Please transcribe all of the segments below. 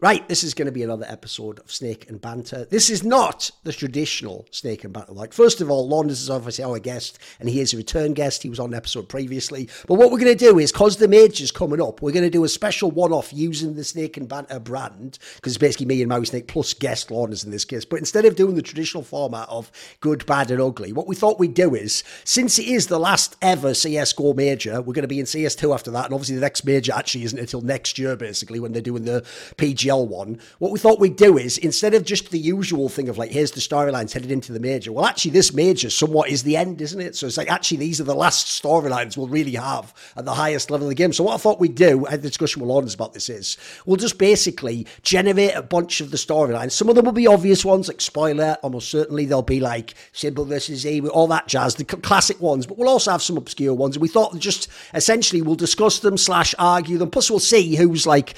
Right, this is going to be another episode of Snake and Banter. This is not the traditional Snake and Banter. Like, first of all, Launders is obviously our guest, and he is a return guest. He was on an episode previously. But what we're going to do is, because the major's coming up, we're going to do a special one off using the Snake and Banter brand, because it's basically me and Mauisnake plus guest Launders in this case. But instead of doing the traditional format of good, bad, and ugly, what we thought we'd do is, since it is the last ever CSGO major, we're going to be in CS2 after that, and obviously the next major actually isn't until next year, basically, when they're doing the PGL one, what we thought we'd do is instead of just the usual thing of like, here's the storylines headed into the major, well, actually, this major somewhat is the end, isn't it? So it's like, actually, these are the last storylines we'll really have at the highest level of the game. So what I thought we'd do, I had a discussion with Launders about this, is we'll just basically generate a bunch of the storylines. Some of them will be obvious ones, like spoiler, almost certainly they'll be like Simple versus E, all that jazz, the classic ones, but we'll also have some obscure ones. And we thought just essentially we'll discuss them slash argue them. Plus, we'll see who's like,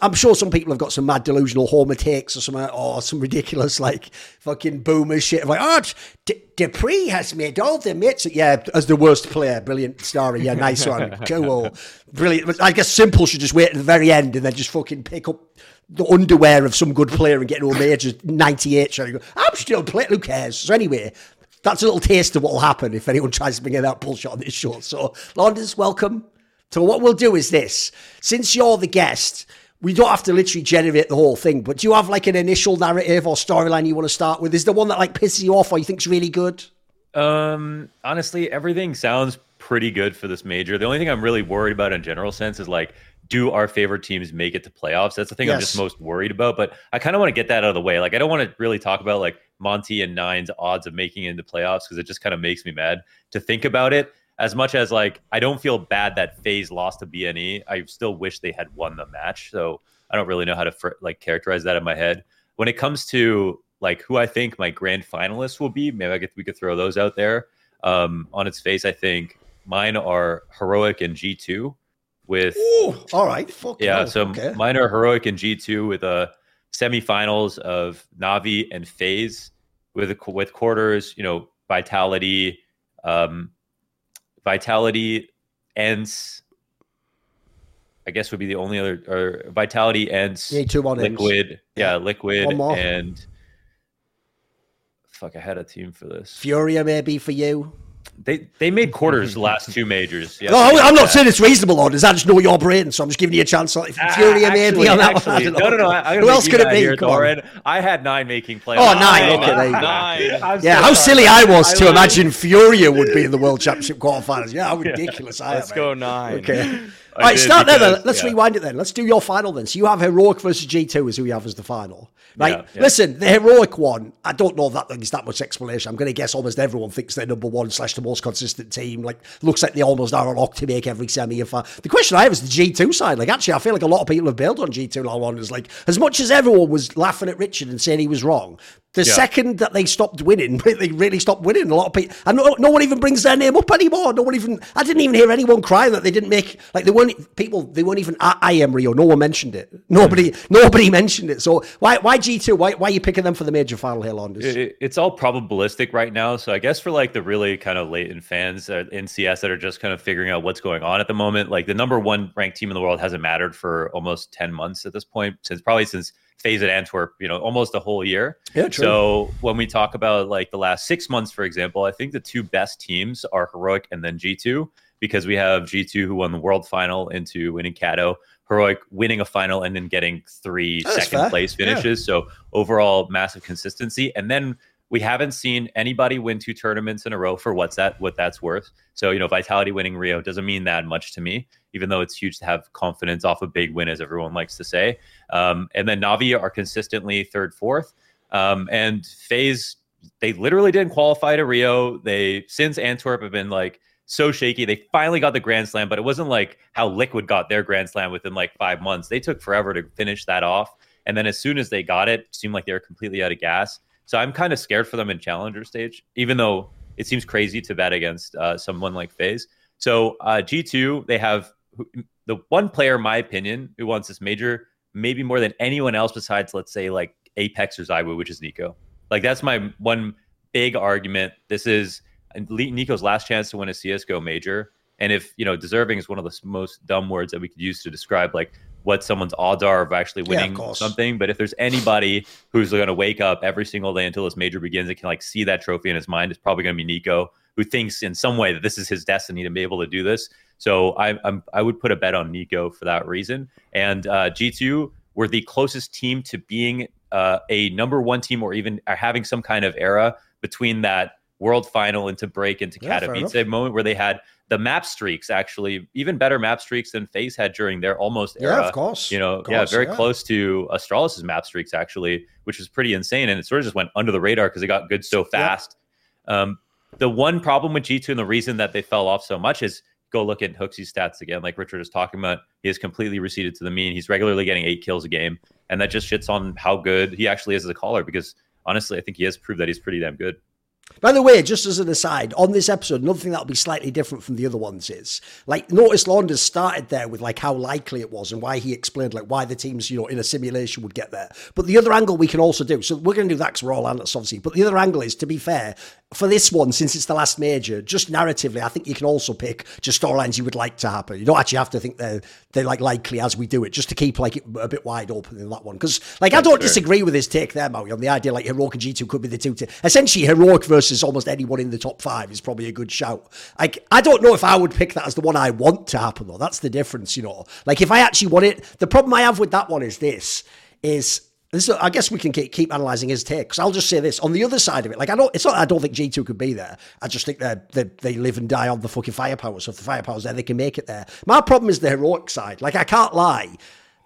I'm sure some people have got some mad delusional Homer takes or some or some ridiculous like fucking boomer shit. Like, oh, D- dupreeh has made all the mitts. Yeah, as the worst player, brilliant story. Yeah, nice one, cool, brilliant. I guess Simple should just wait at the very end and then just fucking pick up the underwear of some good player and get to a major 98 trying I'm still playing, who cares? So anyway, that's a little taste of what will happen if anyone tries to bring in that bullshit on this show. So, Launders welcome. So what we'll do is this. Since you're the guest, we don't have to literally generate the whole thing, but do you have like an initial narrative or storyline you want to start with? Is there one that like pisses you off or you think's really good? Um, honestly, everything sounds pretty good for this major. The only thing I'm really worried about in general sense is like, do our favorite teams make it to playoffs? That's the thing yes. I'm just most worried about. But I kind of want to get that out of the way. Like, I don't want to really talk about like Monte and Nine's odds of making it into playoffs because it just kind of makes me mad to think about it as much as like I don't feel bad that FaZe lost to BNE, I still wish they had won the match. So I don't really know how to fr- like characterize that in my head. When it comes to like who I think my grand finalists will be, maybe I get we could throw those out there. Um, on its face, I think mine are heroic and G two. With Ooh, all right, Fuck yeah. No. So okay. mine are heroic and G two with a semifinals of Navi and FaZe with with quarters. You know, Vitality, um, Vitality ends. I guess would be the only other or Vitality ends. Yeah, two on Liquid, ends. yeah, Liquid and fuck. I had a team for this. Furia maybe for you. They they made quarters the last two majors. Yeah, no, I'm not saying it's reasonable, orders. I just know your brain, so I'm just giving you a chance. If uh, Fury on that actually, one. No, no, no. I, Who else could it be? Here, I had nine making playoffs. Oh, nine. Oh, okay, nine. Yeah, how silly I was I to imagine Furia would be in the World Championship quarterfinals. Yeah, how ridiculous yeah, I am. Let's go nine. Okay. All right, start because, there then. Let's yeah. rewind it then. Let's do your final then. So you have Heroic versus G2 is who you have as the final. Right? Yeah, yeah. Listen, the Heroic one, I don't know that there's that much explanation. I'm going to guess almost everyone thinks they're number one slash the most consistent team. Like, looks like they almost are to make every semi. If The question I have is the G2 side. Like, actually, I feel like a lot of people have bailed on G2 now on. Is like, as much as everyone was laughing at Richard and saying he was wrong, the yeah. second that they stopped winning, they really stopped winning. A lot of people, and no, no, one even brings their name up anymore. No one even, I didn't even hear anyone cry that they didn't make, like they weren't people, they weren't even at IEM Rio. No one mentioned it. Nobody, mm. nobody mentioned it. So why, why G2? Why, why are you picking them for the major final here, Launders? It, it's all probabilistic right now. So I guess for like the really kind of latent fans in CS that are just kind of figuring out what's going on at the moment, like the number one ranked team in the world hasn't mattered for almost 10 months at this point, since probably since FaZe at Antwerp, you know, almost a whole year. Yeah, true. So when we talk about like the last six months, for example, I think the two best teams are Heroic and then G2 because we have G2 who won the world final into winning Cato, Heroic winning a final and then getting three That's second place finishes. Yeah. So overall massive consistency. And then we haven't seen anybody win two tournaments in a row for what's that what that's worth. So, you know, Vitality winning Rio doesn't mean that much to me, even though it's huge to have confidence off a big win, as everyone likes to say. Um, and then Navi are consistently third, fourth. Um, and FaZe, they literally didn't qualify to Rio. They, since Antwerp, have been like so shaky. They finally got the Grand Slam, but it wasn't like how Liquid got their Grand Slam within like five months. They took forever to finish that off. And then as soon as they got it, it seemed like they were completely out of gas. So I'm kind of scared for them in challenger stage, even though it seems crazy to bet against uh, someone like FaZe. So uh, G2, they have the one player, in my opinion, who wants this major, maybe more than anyone else besides, let's say, like Apex or ZywOo, which is NiKo. Like that's my one big argument. This is NiKo's last chance to win a CS:GO major. And if you know, deserving is one of the most dumb words that we could use to describe like what someone's odds are of actually winning course. something. But if there's anybody who's going to wake up every single day until this major begins and can like see that trophy in his mind, it's probably going to be NiKo, who thinks in some way that this is his destiny to be able to do this. So I, I'm I would put a bet on NiKo for that reason. And uh, G2 were the closest team to being uh, a number one team or even are having some kind of era between that world final into break into Yeah, Katowice moment where they had the map streaks actually even better map streaks than FaZe had during their almost Yeah, era. of course. You know, Of yeah, very yeah. close to Astralis' map streaks actually, which was pretty insane, and it sort of just went under the radar because it got good so fast. Um, the one problem with G2 and the reason that they fell off so much is go look at HooXi's stats again. Like Richard is talking about, he has completely receded to the mean. He's regularly getting eight kills a game, and that just shits on how good he actually is as a caller. Because honestly, I think he has proved that he's pretty damn good. By the way, just as an aside, on this episode, another thing that'll be slightly different from the other ones is like notice Launders started there with like how likely it was and why he explained like why the teams, you know, in a simulation would get there. But the other angle we can also do, so we're going to do that because we're all analysts, obviously. But the other angle is, to be fair, for this one, since it's the last major, just narratively, I think you can also pick just storylines you would like to happen. You don't actually have to think they're they're like likely as we do it, just to keep like it a bit wide open in that one. Because like I don't disagree with his take there, Maui, on the idea like Heroic and G2 could be the two. T- Essentially, Heroic versus almost anyone in the top five is probably a good shout. Like I don't know if I would pick that as the one I want to happen though. That's the difference, you know. Like if I actually want it, the problem I have with that one is this: is this, I guess we can keep, keep analysing his take because I'll just say this on the other side of it. Like I don't, it's not. I don't think G two could be there. I just think they they they live and die on the fucking firepower. So if the firepower's there, they can make it there. My problem is the heroic side. Like I can't lie.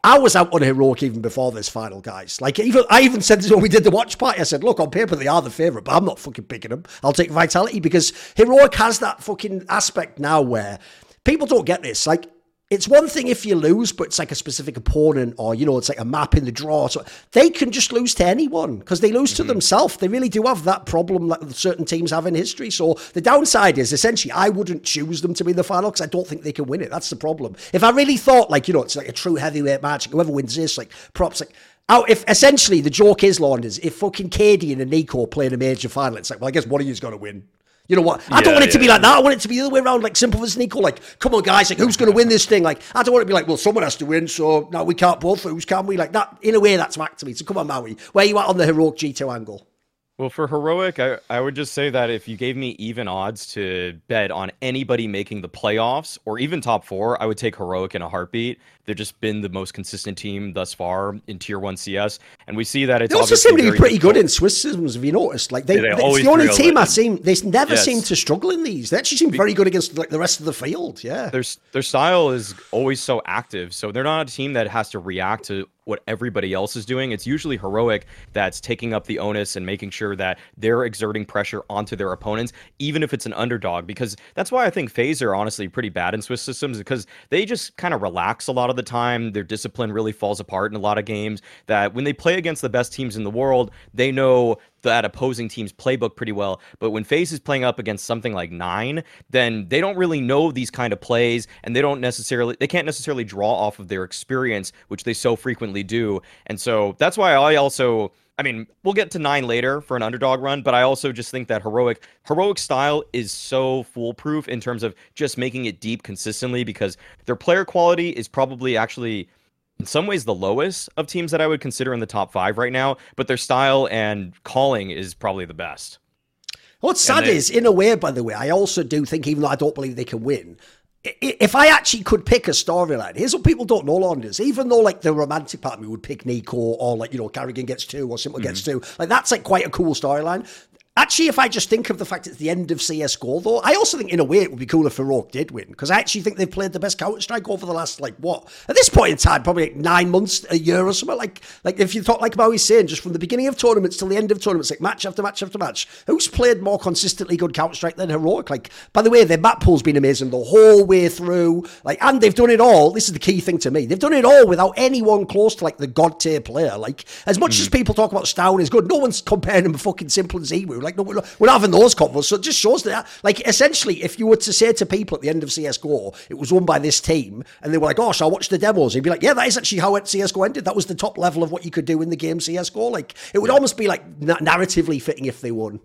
I was out on heroic even before this final, guys. Like even I even said this when we did the watch party. I said, look, on paper they are the favourite, but I'm not fucking picking them. I'll take vitality because heroic has that fucking aspect now where people don't get this. Like it's one thing if you lose, but it's like a specific opponent or, you know, it's like a map in the draw. So they can just lose to anyone because they lose to mm-hmm. themselves. They really do have that problem that certain teams have in history. So the downside is essentially I wouldn't choose them to be the final because I don't think they can win it. That's the problem. If I really thought like, you know, it's like a true heavyweight match, whoever wins this, like props, like, Oh, if essentially the joke is, Launders, if fucking Katie and NiKo play in a major final, it's like, well, I guess one of you's got to win. You know what? I don't want it to be like that. I want it to be the other way around, like simple as NiKo. Like, come on, guys, like who's going to win this thing? Like, I don't want it to be like, well, someone has to win, so now we can't both lose, can we? Like that. In a way, that's back to me. So come on, Maui, where you at on the heroic G two angle? Well, for heroic, I, I would just say that if you gave me even odds to bet on anybody making the playoffs or even top four, I would take heroic in a heartbeat. They've just been the most consistent team thus far in Tier One CS, and we see that it's They also seem to be pretty good in Swiss systems. Have you noticed? Like they, Yeah, they it's the only team. I seem they never Yes. seem to struggle in these. They actually seem very good against like the rest of the field. Yeah. their their style is always so active. So they're not a team that has to react to what everybody else is doing. It's usually heroic that's taking up the onus and making sure that they're exerting pressure onto their opponents, even if it's an underdog. Because that's why I think FaZe are honestly pretty bad in Swiss systems because they just kind of relax a lot of the time. Their discipline really falls apart in a lot of games. That when they play against the best teams in the world, they know that opposing team's playbook pretty well. But when FaZe is playing up against something like nine, then they don't really know these kind of plays and they don't necessarily they can't necessarily draw off of their experience, which they so frequently do. And so that's why I also I mean, we'll get to nine later for an underdog run, but I also just think that heroic heroic style is so foolproof in terms of just making it deep consistently because their player quality is probably actually in some ways the lowest of teams that I would consider in the top five right now, but their style and calling is probably the best. What's sad they- is, in a way, by the way, I also do think, even though I don't believe they can win, if I actually could pick a storyline, here's what people don't know, Launders. Even though, like, the romantic part of me would pick NiKo or, like, you know, karrigan gets two or Simple mm-hmm. gets two, like, that's, like, quite a cool storyline. Actually, if I just think of the fact it's the end of CSGO, though, I also think in a way it would be cool if Heroic did win because I actually think they've played the best Counter Strike over the last like what at this point in time, probably like nine months, a year or something. Like, like if you thought like Maui's saying, just from the beginning of tournaments till the end of tournaments, like match after match after match, who's played more consistently good Counter Strike than Heroic? Like, by the way, their map pool's been amazing the whole way through. Like, and they've done it all. This is the key thing to me. They've done it all without anyone close to like the god tier player. Like, as much as hmm. people talk about stavn is good, no one's comparing him to fucking Simple and ZywOo. Like, no, we're not, we're not having those combos. So it just shows that, like, essentially, if you were to say to people at the end of CSGO, it was won by this team, and they were like, oh, shall I watched the demos? You'd be like, yeah, that is actually how CSGO ended. That was the top level of what you could do in the game CSGO. Like, it would almost be like na- narratively fitting if they won.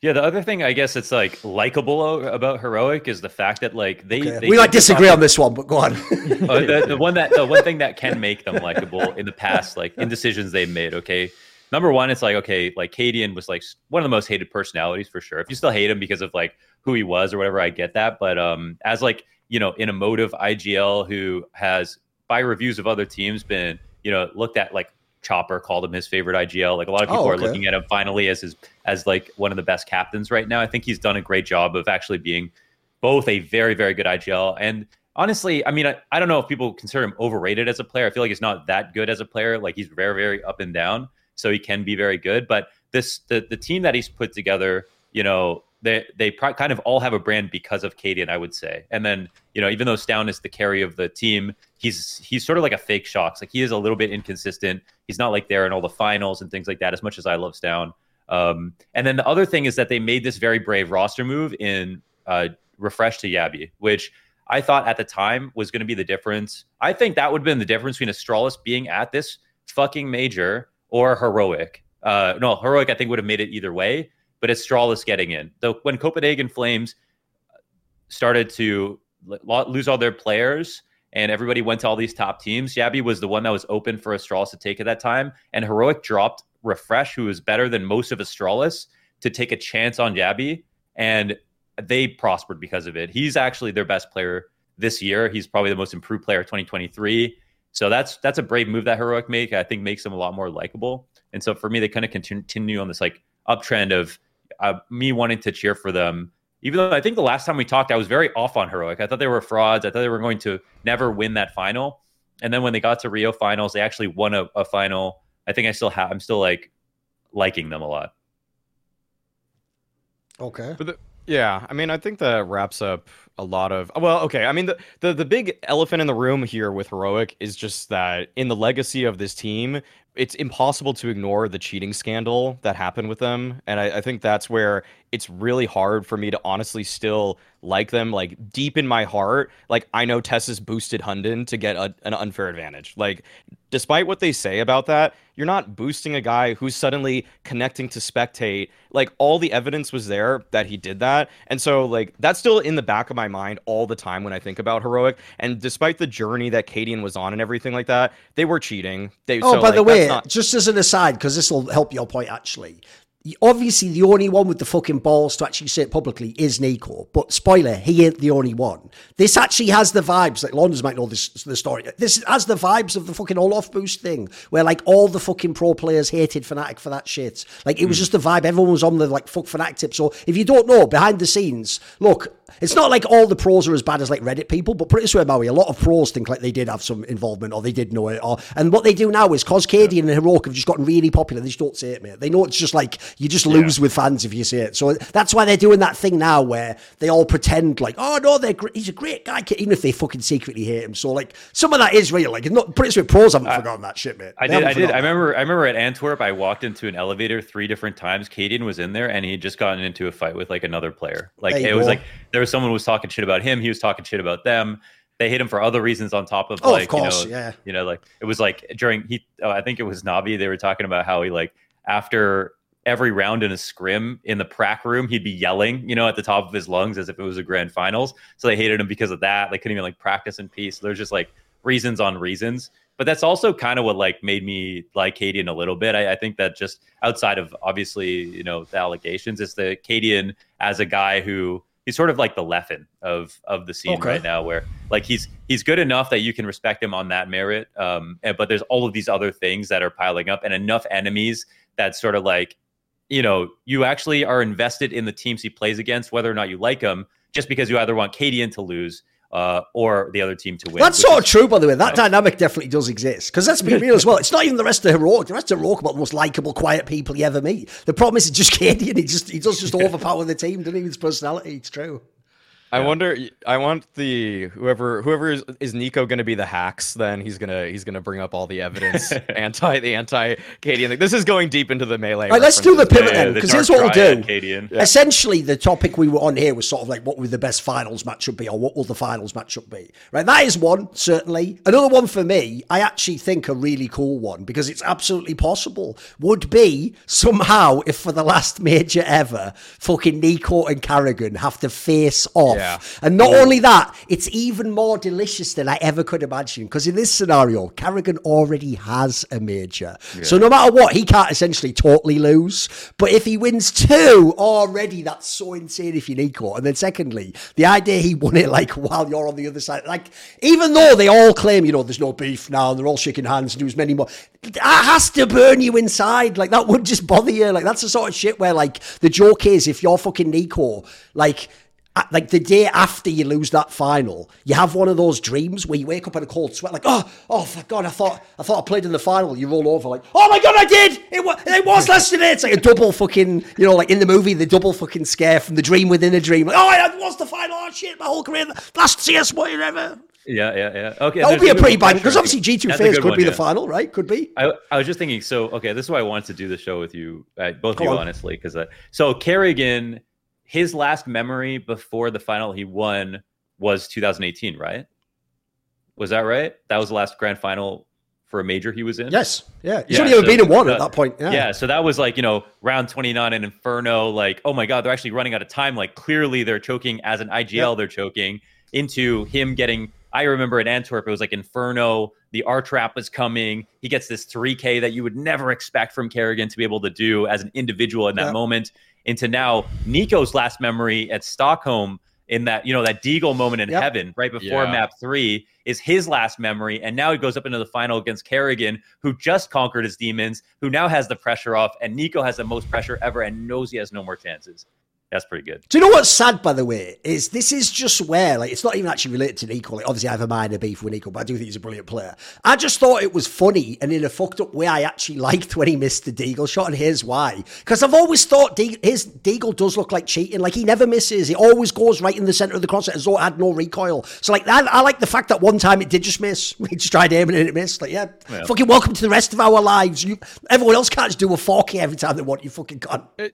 Yeah, the other thing I guess it's like likable about heroic is the fact that like they, Okay. they we might disagree on this one, but go on. uh, the, the one that the one thing that can make them likable in the past, like in decisions they've made. Okay, number one, it's like okay, like cadiaN was like one of the most hated personalities for sure. If you still hate him because of like who he was or whatever, I get that. But um, as like you know, an emotive IGL who has by reviews of other teams been you know looked at like Chopper called him his favorite IGL. Like a lot of people Oh, are looking at him finally as his as like one of the best captains right now. I think he's done a great job of actually being both a very very good IGL and honestly, I mean, I, I don't know if people consider him overrated as a player. I feel like he's not that good as a player. Like he's very very up and down, so he can be very good. But this the the team that he's put together, you know. They, they pro- kind of all have a brand because of cadiaN, I would say. And then, you know, even though stavn is the carry of the team, he's he's sort of like a fake shox. Like he is a little bit inconsistent. He's not like there in all the finals and things like that. As much as I love stavn, um, and then the other thing is that they made this very brave roster move in uh, refrezh to jabbi, which I thought at the time was going to be the difference. I think that would have been the difference between Astralis being at this fucking major or heroic. Uh, no, heroic I think would have made it either way, but Astralis getting in. Though when Copenhagen Flames started to lose all their players and everybody went to all these top teams, jabbi was the one that was open for Astralis to take at that time, and heroic dropped refrezh, who was better than most of Astralis, to take a chance on jabbi, and they prospered because of it. He's actually their best player this year. He's probably the most improved player of 2023. So that's that's a brave move that heroic make. I think makes them a lot more likable. And so for me, they kind of continue on this like uptrend of uh, me wanting to cheer for them. Even though I think the last time we talked, I was very off on heroic. I thought they were frauds. I thought they were going to never win that final. And then when they got to Rio finals, they actually won a, a final. I think I still have. I'm still like liking them a lot. okay. But the, yeah, I mean, I think that wraps up a lot of. Well, okay. I mean, the, the the big elephant in the room here with heroic is just that in the legacy of this team, it's impossible to ignore the cheating scandal that happened with them, and I, I think that's where it's really hard for me to honestly still like them. Like deep in my heart, like I know teses boosted Hunden to get a, an unfair advantage. Like despite what they say about that, you're not boosting a guy who's suddenly connecting to spectate. Like all the evidence was there that he did that. And so like that's still in the back of my mind all the time when I think about heroic. And despite the journey that cadiaN was on and everything like that, they were cheating. They Oh, so, by like, the way, not- just as an aside, because this will help your point actually. Obviously, the only one with the fucking balls to actually say it publicly is NiKo. But spoiler, he ain't the only one. This actually has the vibes. Like Launders might know this the story. This has the vibes of the fucking olofboost thing, where like all the fucking pro players hated Fnatic for that shit. Like it was hmm. just the vibe. Everyone was on the like fuck Fnatic tip. So if you don't know, behind the scenes, look, it's not like all the pros are as bad as like Reddit people, but pretty swear, Maui, a lot of pros think like they did have some involvement or they did know it. Or and what they do now is cause cadiaN and Heroic have just gotten really popular. They just don't say it, mate. They know it's just like you just lose with fans if you say it. So that's why they're doing that thing now where they all pretend like, oh no, they're gr- he's a great guy, even if they fucking secretly hate him. So like some of that is real. Like it's not pretty sure pros haven't forgotten that shit, mate. I They did. I did. I remember. I remember at Antwerp, I walked into an elevator three different times. cadiaN was in there, and he had just gotten into a fight with like another player. Like it was like there was someone who was talking shit about him. He was talking shit about them. They hit him for other reasons on top of Oh, of like course, you know, yeah. you know, like it was like during he. Oh, I think it was Navi. They were talking about how he like after every round in a scrim in the prac room, he'd be yelling, you know, at the top of his lungs as if it was a grand finals. So they hated him because of that. They couldn't even like practice in peace. There's just like reasons on reasons. But that's also kind of what like made me like cadiaN a little bit. I, I think that just outside of obviously, you know, the allegations, it's the cadiaN as a guy who he's sort of like the Leffen of of the scene Okay. right now, where like he's he's good enough that you can respect him on that merit. Um, and, but there's all of these other things that are piling up, and enough enemies that sort of like, you know, you actually are invested in the teams he plays against, whether or not you like him, just because you either want cadiaN to lose uh, or the other team to win. That's sort of true, by the way. That dynamic definitely does exist. Because let's be real as well. It's not even the rest of Heroic. The rest of Heroic are about the most likable, quiet people you ever meet. The problem is it's just cadiaN. He just he does just overpower the team, doesn't he? His personality. It's true. I wonder. I want the whoever whoever is, is NiKo going to be the hacks. Then he's gonna he's gonna bring up all the evidence anti the anti cadiaN thing. This is going deep into the melee. Right, let's do the pivot Yeah, then, because Dark here's what we'll do. cadiaN. Essentially, the topic we were on here was sort of like what would the best finals matchup be, or what will the finals matchup be? Right, that is one certainly. Another one for me, I actually think a really cool one because it's absolutely possible would be somehow if for the last major ever, fucking NiKo and karrigan have to face off, Yeah. and not mm. only that, it's even more delicious than I ever could imagine. Because in this scenario, karrigan already has a major. So no matter what, he can't essentially totally lose. But if he wins two already, that's so insane if you NiKo. And then secondly, the idea he won it like while you're on the other side, like even though they all claim, you know, there's no beef now and they're all shaking hands and do as many more, that has to burn you inside. Like that would just bother you. Like that's the sort of shit where like the joke is if you're fucking NiKo, like like the day after you lose that final, you have one of those dreams where you wake up in a cold sweat, like, oh, oh, for God, I thought, I thought I played in the final. You roll over, like, oh my God, I did. It was, it was yesterday. It's like a double fucking, you know, like in the movie, the double fucking scare from the dream within a dream. Like, oh, I lost the final. Oh shit, my whole career, last CS whatever. Yeah, yeah, yeah. Okay, That would be a pretty bang because obviously G two FaZe could one, be the final, right? Could be. I, I was just thinking. So okay, this is why I wanted to do the show with you, uh, both Go of you, on. honestly, because uh, so karrigan, his last memory before the final he won was 2018, right? Was that right? That was the last grand final for a major he was in. Yes, yeah. He's Yeah, only ever so- been in one uh, at that point. Yeah. Yeah, so that was like, you know, round 29 in Inferno, like, oh my God, they're actually running out of time. Like, clearly they're choking as an IGL, they're choking into him getting. I remember in Antwerp, it was like Inferno, the R trap was coming. He gets this 3K that you would never expect from karrigan to be able to do as an individual in that Yeah. moment. Into now, NiKo's last memory at Stockholm in that, you know, that Deagle moment in Yep. heaven right before Yeah. map three is his last memory. And now he goes up into the final against karrigan, who just conquered his demons, who now has the pressure off. And NiKo has the most pressure ever and knows he has no more chances. That's pretty good. Do you know what's sad, by the way, is this is just where, like, it's not even actually related to NiKo. Like, obviously, I have a minor beef with NiKo, but I do think he's a brilliant player. I just thought it was funny, and in a fucked up way, I actually liked when he missed the Deagle shot, and here's why. Because I've always thought De- his Deagle does look like cheating. Like, he never misses. He always goes right in the center of the crosshair as though it had no recoil. So, like, that, I like the fact that one time it did just miss. He just tried aiming and it missed. Like, yeah, Yeah. fucking welcome to the rest of our lives. You, everyone else can't just do a 4K every time they want. You fucking can't. The-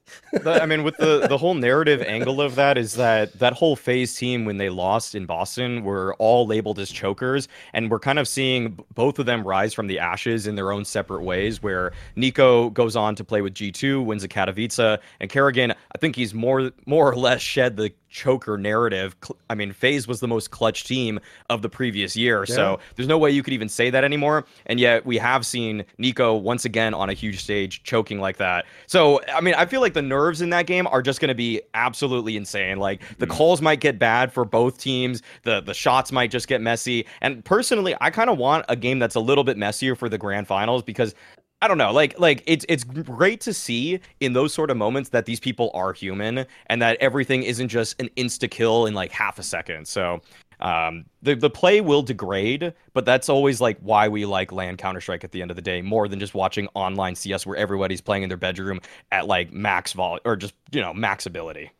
I mean, with the the whole narrative angle of that is that that whole FaZe team when they lost in Boston were all labeled as chokers, and we're kind of seeing both of them rise from the ashes in their own separate ways. Where NiKo goes on to play with G two, wins a Katowice, and karrigan, I think he's more more or less shed the choker narrative. I mean, FaZe was the most clutch team of the previous year, so there's no way you could even say that anymore. And yet we have seen NiKo once again on a huge stage choking like that. So I mean, I feel like the nerves in that game are just going to be absolutely insane. Like the mm. calls might get bad for both teams, the the shots might just get messy. And personally, I kind of want a game that's a little bit messier for the grand finals because I don't know, like like it's it's great to see in those sort of moments that these people are human and that everything isn't just an insta kill in like half a second. So um the the play will degrade, but that's always like why we like land Counter Strike at the end of the day more than just watching online CS where everybody's playing in their bedroom at like max vol or just you know max ability.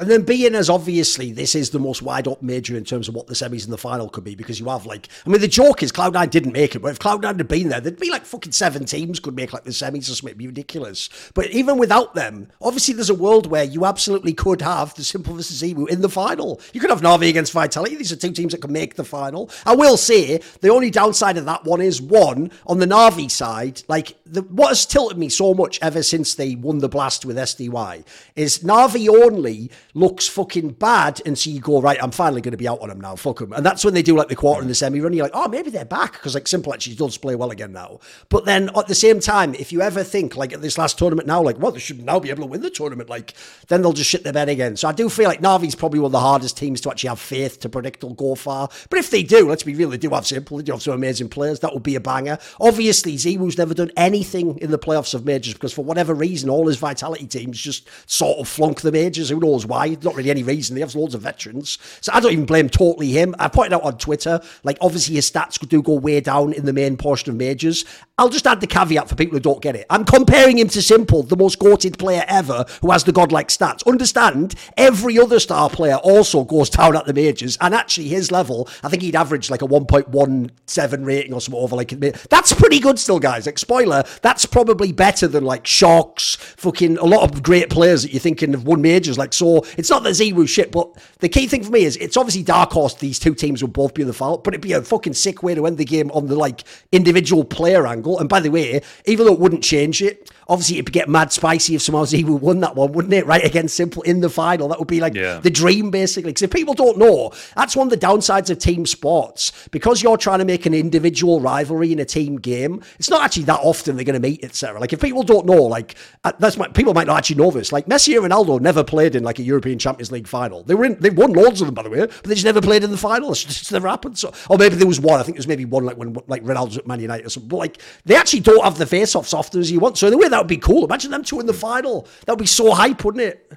And then being as obviously this is the most wide up major in terms of what the semis and the final could be because you have like I mean the joke is Cloud9 didn't make it, but if Cloud9 had been there, there'd be like fucking seven teams could make like the semis or something ridiculous. But even without them, obviously there's a world where you absolutely could have the Simple versus Emu in the final. You could have Navi against Vitality. These are two teams that can make the final. I will say the only downside of that one is one on the Navi side, like the what has tilted me so much ever since they won the blast with SDY is Navi only looks fucking bad, and so you go right. I'm finally going to be out on him now. Fuck them, and that's when they do like the quarter and the semi run. You're like, oh, maybe they're back because like Simple actually does play well again now. But then at the same time, if you ever think like at this last tournament now, like, well, they should now be able to win the tournament, like then they'll just shit their bed again. So I do feel like Navi's probably one of the hardest teams to actually have faith to predict they'll go far. But if they do, let's be real, they do have Simple, they do have some amazing players. That would be a banger. Obviously, ZywOo's never done anything in the playoffs of majors because for whatever reason, all his Vitality teams just sort of flunk the majors. Who knows why? Why. Not really any reason. They have loads of veterans. So I don't even blame totally him. I pointed out on Twitter, like, obviously his stats do go way down in the main portion of majors. I'll just add the caveat for people who don't get it. I'm comparing him to Simple, the most goated player ever who has the godlike stats. Understand, every other star player also goes down at the majors, and actually his level, I think he'd average like a 1.17 rating or something over like a. that's pretty good still, guys. Like spoiler, that's probably better than like shox, fucking a lot of great players that you're thinking have won majors. Like so, it's not the zero shit, but the key thing for me is it's obviously dark horse. These two teams would both be in the final, but it'd be a fucking sick way to end the game on the like individual player angle. And by the way, even though it wouldn't change it, obviously it'd get mad spicy if somehow ZywOo won that one, wouldn't it? Right against Simple in the final. That would be like yeah. the dream, basically. Because if people don't know, that's one of the downsides of team sports. Because you're trying to make an individual rivalry in a team game, it's not actually that often they're going to meet, etc. Like if people don't know, like that's my, people might not actually know this. Like Messi and Ronaldo never played in like a European Champions League final. They were in, they won loads of them, by the way, but they just never played in the final. It's just never happened. So, or maybe there was one. I think there was maybe one like when like Ronaldo's at Man United or something. But like they actually don't have the face-offs often as you want. So in a way, that would be cool. Imagine them two in the final. That would be so hype, wouldn't it?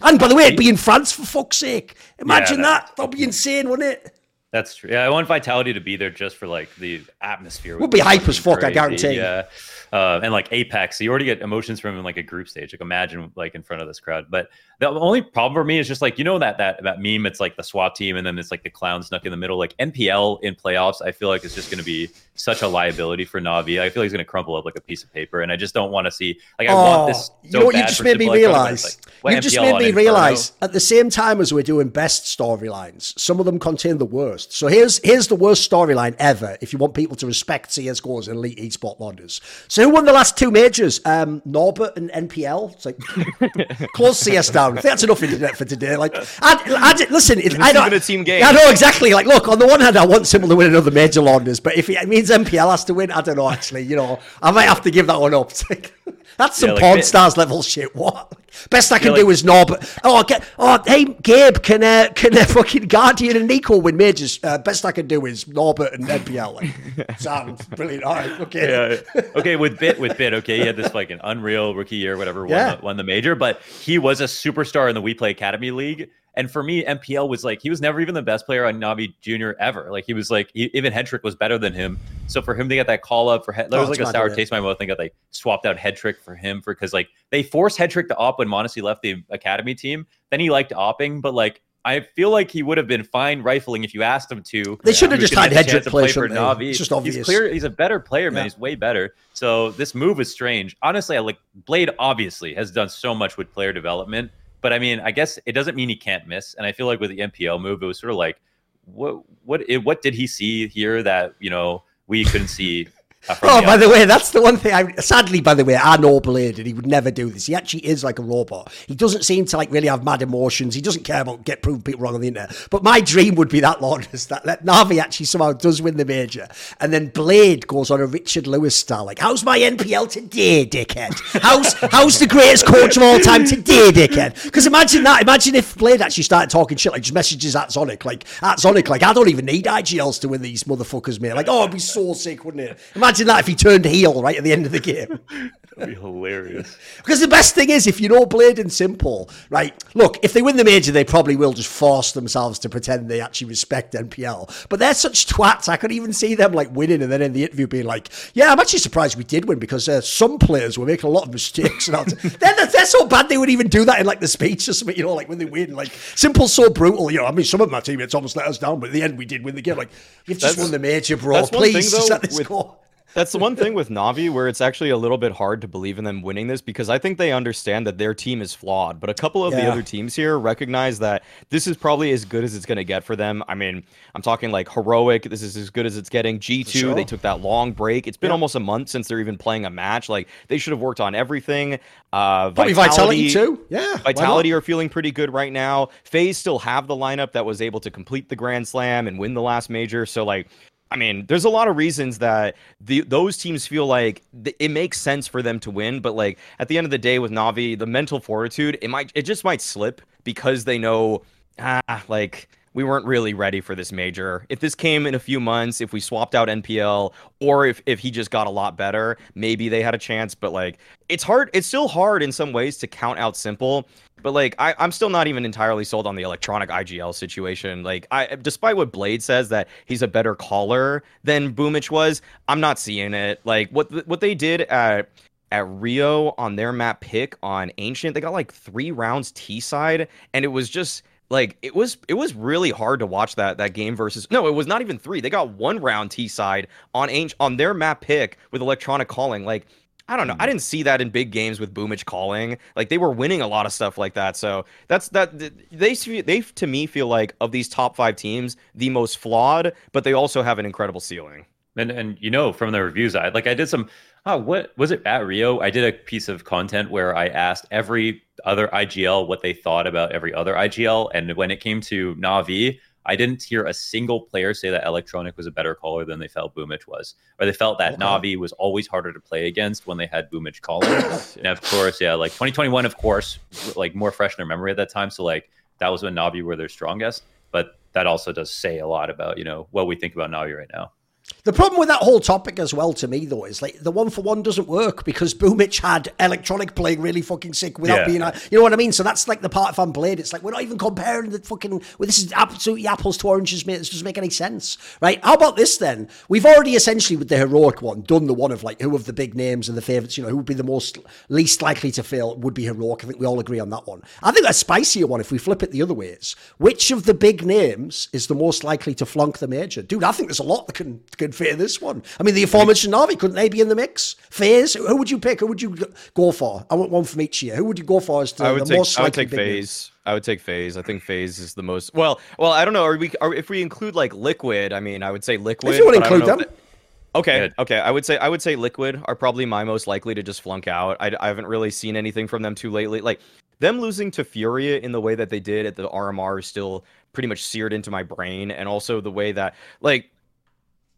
And by the way, it'd be in France for fuck's sake. Imagine yeah, that. That'd be insane, wouldn't it? That's true. Yeah, I want Vitality to be there just for like the atmosphere. Would be hype as fuck, crazy. I guarantee. Yeah uh, and like Apex. So you already get emotions from him in like a group stage. Like imagine like in front of this crowd. But the only problem for me is just like you know that that that meme. It's like the SWAT team, and then it's like the clown snuck in the middle. Like NPL in playoffs, I feel like it's just going to be such a liability for Navi. I feel like he's going to crumple up like a piece of paper, and I just don't want to see. Like I oh, want this. So you know what? You just made me realize. Like, you just made me realize. At the same time as we're doing best storylines, some of them contain the worst. So here's here's the worst storyline ever. If you want people to respect CS:GO's elite esport Launders. So who won the last two majors? Um, Norbert and NPL. It's like close CS down. That's enough internet for today. Like, I, I, listen, it, I don't. A team game. I know exactly. Like, look, on the one hand, I want Simple to win another major Launders, but if it means NPL has to win, I don't know. Actually, you know, I might have to give that one up. That's some yeah, like porn stars level shit. What? Best I can yeah, do is Norbert. Oh, get, oh, hey, Gabe, can uh, can uh, fucking Guardian and NiKo win majors? Uh, best I can do is Norbert and NPL. Like, sounds brilliant. All right, okay. Yeah. Okay, with Bit, with Bit, okay, he had this like an unreal rookie year, whatever, won, yeah. the, won the major, but he was a superstar in the WePlay Academy League and for me, NPL was like he was never even the best player on Navi Junior ever. Like he was like he, even headtr1ck was better than him. So for him to get that call up for there oh, was like a sour taste in my mouth. I got like swapped out headtr1ck for him for because like they forced headtr1ck to op when m0NESY left the academy team. Then he liked opping, but like I feel like he would have been fine rifling if you asked him to. They should have just had headtr1ck play, play for Navi. It's just obvious. He's clear. He's a better player, man. Yeah. He's way better. So this move is strange. Honestly, I like Blade. Obviously, has done so much with player development but I mean, I guess it doesn't mean he can't miss. And I feel like with the NPL move, it was sort of like, what what what did he see here that you know we couldn't see oh, by the way, that's the one thing. I sadly, by the way, I know Blade, and he would never do this. He actually is like a robot. He doesn't seem to like really have mad emotions. He doesn't care about get proving people wrong on the internet. But my dream would be that Launders that, that Navi actually somehow does win the major, and then Blade goes on a Richard Lewis style, like, "How's my NPL today, dickhead? How's how's the greatest coach of all time today, dickhead?" Because imagine that. Imagine if Blade actually started talking shit, like just messages at Sonic, like at Sonic, like I don't even need IGLs to win these motherfuckers, mate. Like, oh, it'd be so sick, wouldn't it? Imagine Imagine that if he turned heel right at the end of the game. That'd be hilarious. because the best thing is, if you know Blade and Simple, right? Look, if they win the major, they probably will just force themselves to pretend they actually respect NPL. But they're such twats. I could even see them like winning, and then in the interview being like, "Yeah, I'm actually surprised we did win because uh, some players were making a lot of mistakes." And they're, they're so bad they would even do that in like the speech or something. You know, like when they win, like Simple's so brutal. You know, I mean, some of my teammates almost let us down, but at the end, we did win the game. Like, you've just that's, won the major, bro. Please, thing, though, just let this with, go that's the one thing with Navi where it's actually a little bit hard to believe in them winning this because I think they understand that their team is flawed. But a couple of yeah. the other teams here recognize that this is probably as good as it's going to get for them. I mean, I'm talking like Heroic. This is as good as it's getting. G2, sure. they took that long break. It's been yeah. almost a month since they're even playing a match. Like they should have worked on everything. Uh, Vitality, Vitality too. Yeah. Vitality are feeling pretty good right now. FaZe still have the lineup that was able to complete the Grand Slam and win the last major. So like I mean, there's a lot of reasons that the those teams feel like th- it makes sense for them to win, but like at the end of the day with Navi, the mental fortitude, it might it just might slip because they know ah like we weren't really ready for this major. If this came in a few months, if we swapped out NPL, or if if he just got a lot better, maybe they had a chance. But like, it's hard. It's still hard in some ways to count out simple. But like, I, I'm still not even entirely sold on the electroNic IGL situation. Like, I despite what Blade says that he's a better caller than Boombl4 was, I'm not seeing it. Like what what they did at at Rio on their map pick on Ancient, they got like three rounds T side, and it was just like it was it was really hard to watch that that game versus no it was not even three they got one round t side on Ancient on their map pick with electroNic calling like I don't know. I hmm. didn't see that in big games with Boombl4 calling. Like they were winning a lot of stuff like that. So that's that. They they to me feel like of these top five teams the most flawed, but they also have an incredible ceiling. And and you know from the reviews, I like I did some. Oh, what was it at Rio? I did a piece of content where I asked every other IGL what they thought about every other IGL, and when it came to Navi, I didn't hear a single player say that electroNic was a better caller than they felt Boombl4 was, or they felt that okay. Navi was always harder to play against when they had Boombl4 calling. yeah. And of course, yeah, like 2021, of course, like more fresh in their memory at that time. So like that was when Navi were their strongest, but that also does say a lot about you know what we think about Navi right now. The problem with that whole topic as well to me though is like the one for one doesn't work because Boombl4 had electroNic playing really fucking sick without yeah. being a, you know what I mean? So that's like the part if I'm played. It's like we're not even comparing the fucking well, this is absolutely apples to oranges, mate. This doesn't make any sense. Right? How about this then? We've already essentially with the heroic one done the one of like who of the big names and the favourites, you know, who would be the most least likely to fail would be heroic. I think we all agree on that one. I think a spicier one, if we flip it the other ways, which of the big names is the most likely to flunk the major? Dude, I think there's a lot that can can fit this one. I mean, the aforementioned Navi, couldn't they be in the mix? FaZe, who would you pick? Who would you go for? I want one from each year. Who would you go for as the, I would the take, most I would take FaZe. I would take FaZe. I think FaZe is the most well. Well, I don't know. Are we? Are, if we include like Liquid, I mean, I would say Liquid. If you want to include them. Okay, okay. I would say I would say Liquid are probably my most likely to just flunk out. I, I haven't really seen anything from them too lately. Like them losing to Furia in the way that they did at the RMR is still pretty much seared into my brain, and also the way that like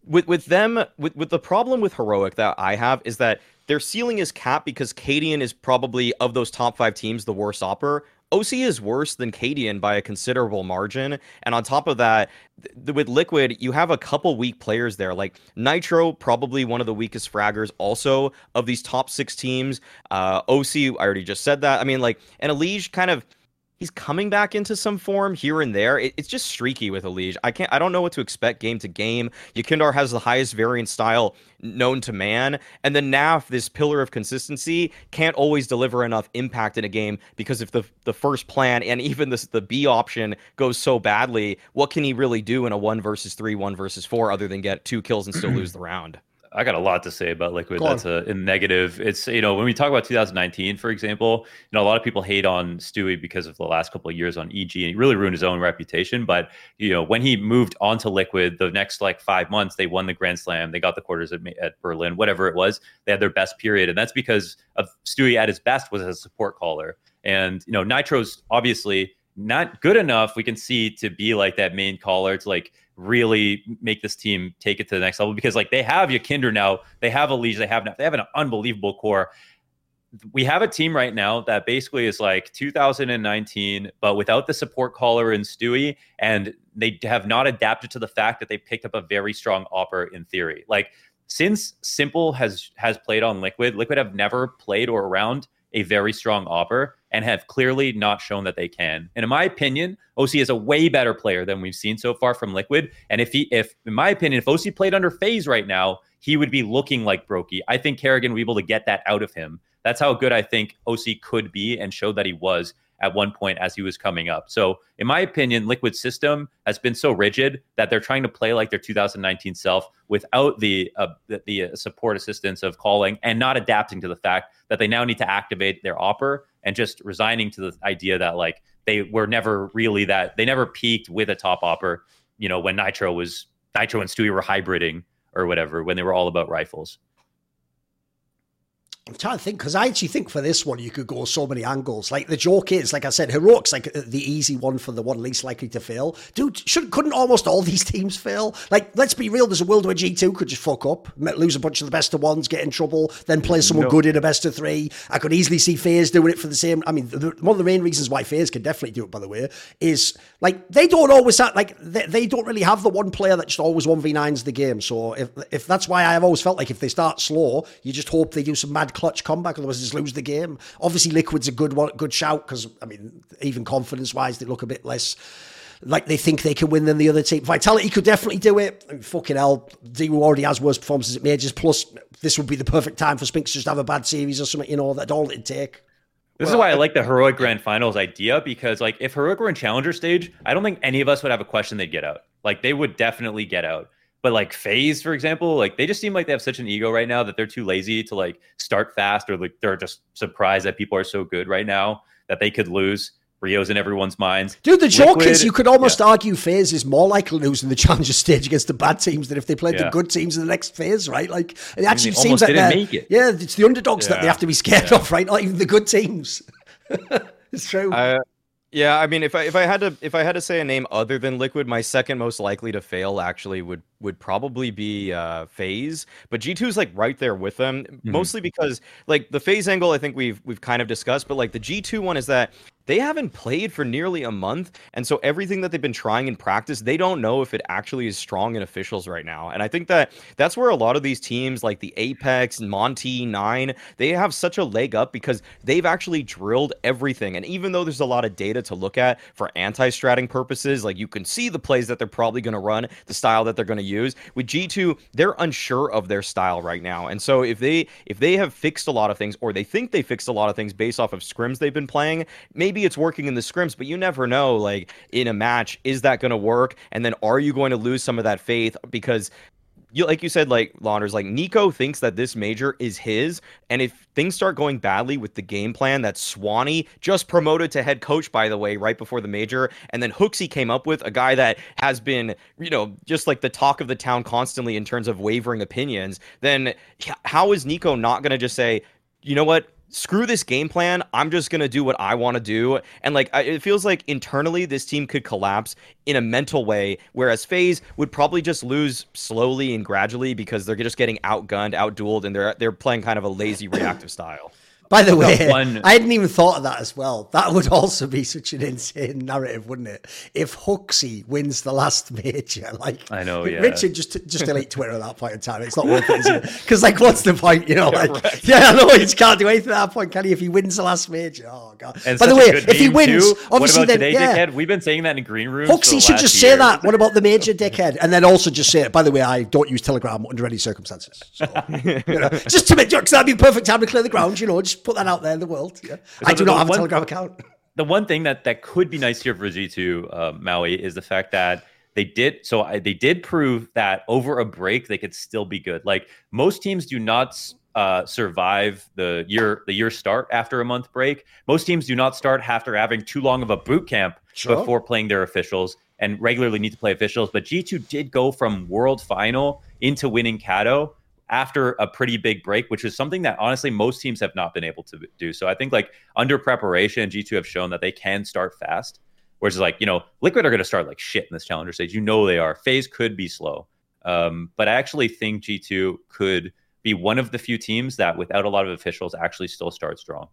with with them with with the problem with heroic that I have is that their ceiling is capped because cadiaN is probably of those top five teams the worst opper. oSee is worse than cadiaN by a considerable margin, and on top of that, th- with Liquid, you have a couple weak players there. Like Nitro, probably one of the weakest fraggers, also of these top six teams. Uh, oSee, I already just said that. I mean, like, and Elige kind of he's coming back into some form here and there. It, it's just streaky with Elige. I can't. I don't know what to expect game to game. YEKINDAR has the highest variant style known to man, and then Naf, this pillar of consistency, can't always deliver enough impact in a game because if the the first plan and even the the B option goes so badly, what can he really do in a one versus three, one versus four, other than get two kills and still lose the round? I got a lot to say about Liquid. That's a, a, negative. It's you know when we talk about 2019, for example, you know a lot of people hate on Stewie because of the last couple of years on EG, and he really ruined his own reputation. But you know when he moved onto Liquid, the next like five months, they won the Grand Slam, they got the quarters at, at Berlin, whatever it was. They had their best period, and that's because of Stewie at his best was as a support caller. And you know Nitro's obviously not good enough. We can see to be like that main caller to like really make this team take it to the next level because like they have YEKINDAR now, they have Elige, they have they have an unbelievable core. We have a team right now that basically is like 2019, but without the support caller in Stewie, and they have not adapted to the fact that they picked up a very strong offer in theory. Like since Simple has has played on Liquid, Liquid have never played or around a very strong opper and have clearly not shown that they can. And in my opinion, oSee is a way better player than we've seen so far from Liquid. And if he, if in my opinion, if oSee played under FaZe right now, he would be looking like broky. I think karrigan would be able to get that out of him. That's how good I think oSee could be and showed that he was at one point as he was coming up. So, in my opinion, Liquid system has been so rigid that they're trying to play like their 2019 self without the uh, the, support assistance of calling and not adapting to the fact that they now need to activate their opper and just resigning to the idea that like they were never really that they never peaked with a top opper. You know, when Nitro was Nitro and Stewie were hybriding or whatever when they were all about rifles. I'm trying to think because I actually think for this one you could go so many angles. Like the joke is, like I said, heroics like uh, the easy one for the one least likely to fail. Dude, should couldn't almost all these teams fail? Like, let's be real. There's a world where G two could just fuck up, lose a bunch of the best of ones, get in trouble, then play someone no. good in a best of three. I could easily see FaZe doing it for the same. I mean, the, one of the main reasons why FaZe can definitely do it, by the way, is like they don't always have, like they, they don't really have the one player that just always one v nines the game. So if if that's why I've always felt like if they start slow, you just hope they do some mad clutch comeback, otherwise just lose the game. Obviously, Liquid's a good one, good shout because I mean, even confidence wise, they look a bit less like they think they can win than the other team. Vitality could definitely do it. I mean, fucking hell, ZywOo already has worse performances at majors. Plus, this would be the perfect time for Spinx to just have a bad series or something. You know, that all it'd take. This well, is why I like the heroic grand finals idea because, like, if heroic were in challenger stage, I don't think any of us would have a question they'd get out. Like, they would definitely get out. But like FaZe, for example, like they just seem like they have such an ego right now that they're too lazy to like start fast or like they're just surprised that people are so good right now that they could lose. Rio's in everyone's minds. Dude, the joke Liquid, is you could almost yeah. argue FaZe is more likely to lose in the challenger stage against the bad teams than if they played yeah. the good teams in the next phase, right? like it actually I mean, seems like it. Yeah, it's the underdogs yeah. that they have to be scared of, right? Not even the good teams. it's true. Uh, yeah, I mean, if I if I had to if I had to say a name other than Liquid, my second most likely to fail actually would would probably be uh FaZe, but G2 is like right there with them, mm-hmm. mostly because like the FaZe angle I think we've we've kind of discussed, but like the G2 one is that they haven't played for nearly a month. And so everything that they've been trying in practice, they don't know if it actually is strong in officials right now. And I think that that's where a lot of these teams like the Apeks, Monte, Nine, they have such a leg up because they've actually drilled everything. And even though there's a lot of data to look at for anti-stratting purposes, like you can see the plays that they're probably going to run, the style that they're going to use. With G2, they're unsure of their style right now. And so if they if they have fixed a lot of things or they think they fixed a lot of things based off of scrims they've been playing, maybe maybe it's working in the scrims, but you never know. Like in a match, is that going to work? And then are you going to lose some of that faith because you like you said, like Launders, like NiKo thinks that this major is his, and if things start going badly with the game plan that Swani just promoted to head coach, by the way, right before the major, and then HooXi came up with a guy that has been, you know, just like the talk of the town constantly in terms of wavering opinions, then how is NiKo not going to just say, you know what? Screw this game plan. I'm just going to do what I want to do. And like, it feels like internally this team could collapse in a mental way, whereas FaZe would probably just lose slowly and gradually because they're just getting outgunned, outdueled, and they're, they're playing kind of a lazy reactive style. By the way, one... I hadn't even thought of that as well. That would also be such an insane narrative, wouldn't it? If HooXi wins the last major, like I know, yeah. Richard just just delete Twitter at that point in time. It's not worth it, Because like, what's the point? You know, like, yeah, I know he can't do anything at that point, can he? If he wins the last major, oh god. And By the way, if he wins, too. obviously then today, yeah. dickhead? We've been saying that in green rooms. HooXi should just year. say that. What about the major, dickhead? And then also just say it. By the way, I don't use Telegram under any circumstances. So, you know, just to make jokes, that'd be perfect time to clear the ground. You know, just put that out there in the world. Yeah. I do not have one, a Telegram account. The one thing that that could be nice here for G2 uh, Maui is the fact that they did so I, they did prove that over a break they could still be good. Like most teams do not uh, survive the year the year start after a month break. Most teams do not start after having too long of a boot camp sure. before playing their officials and regularly need to play officials. But G2 did go from world final into winning Kato after a pretty big break, which is something that honestly most teams have not been able to do. So I think like under preparation, G2 have shown that they can start fast. Whereas like, you know, Liquid are going to start like shit in this challenger stage. You know they are. FaZe could be slow. Um, but I actually think G2 could be one of the few teams that without a lot of officials actually still start strong.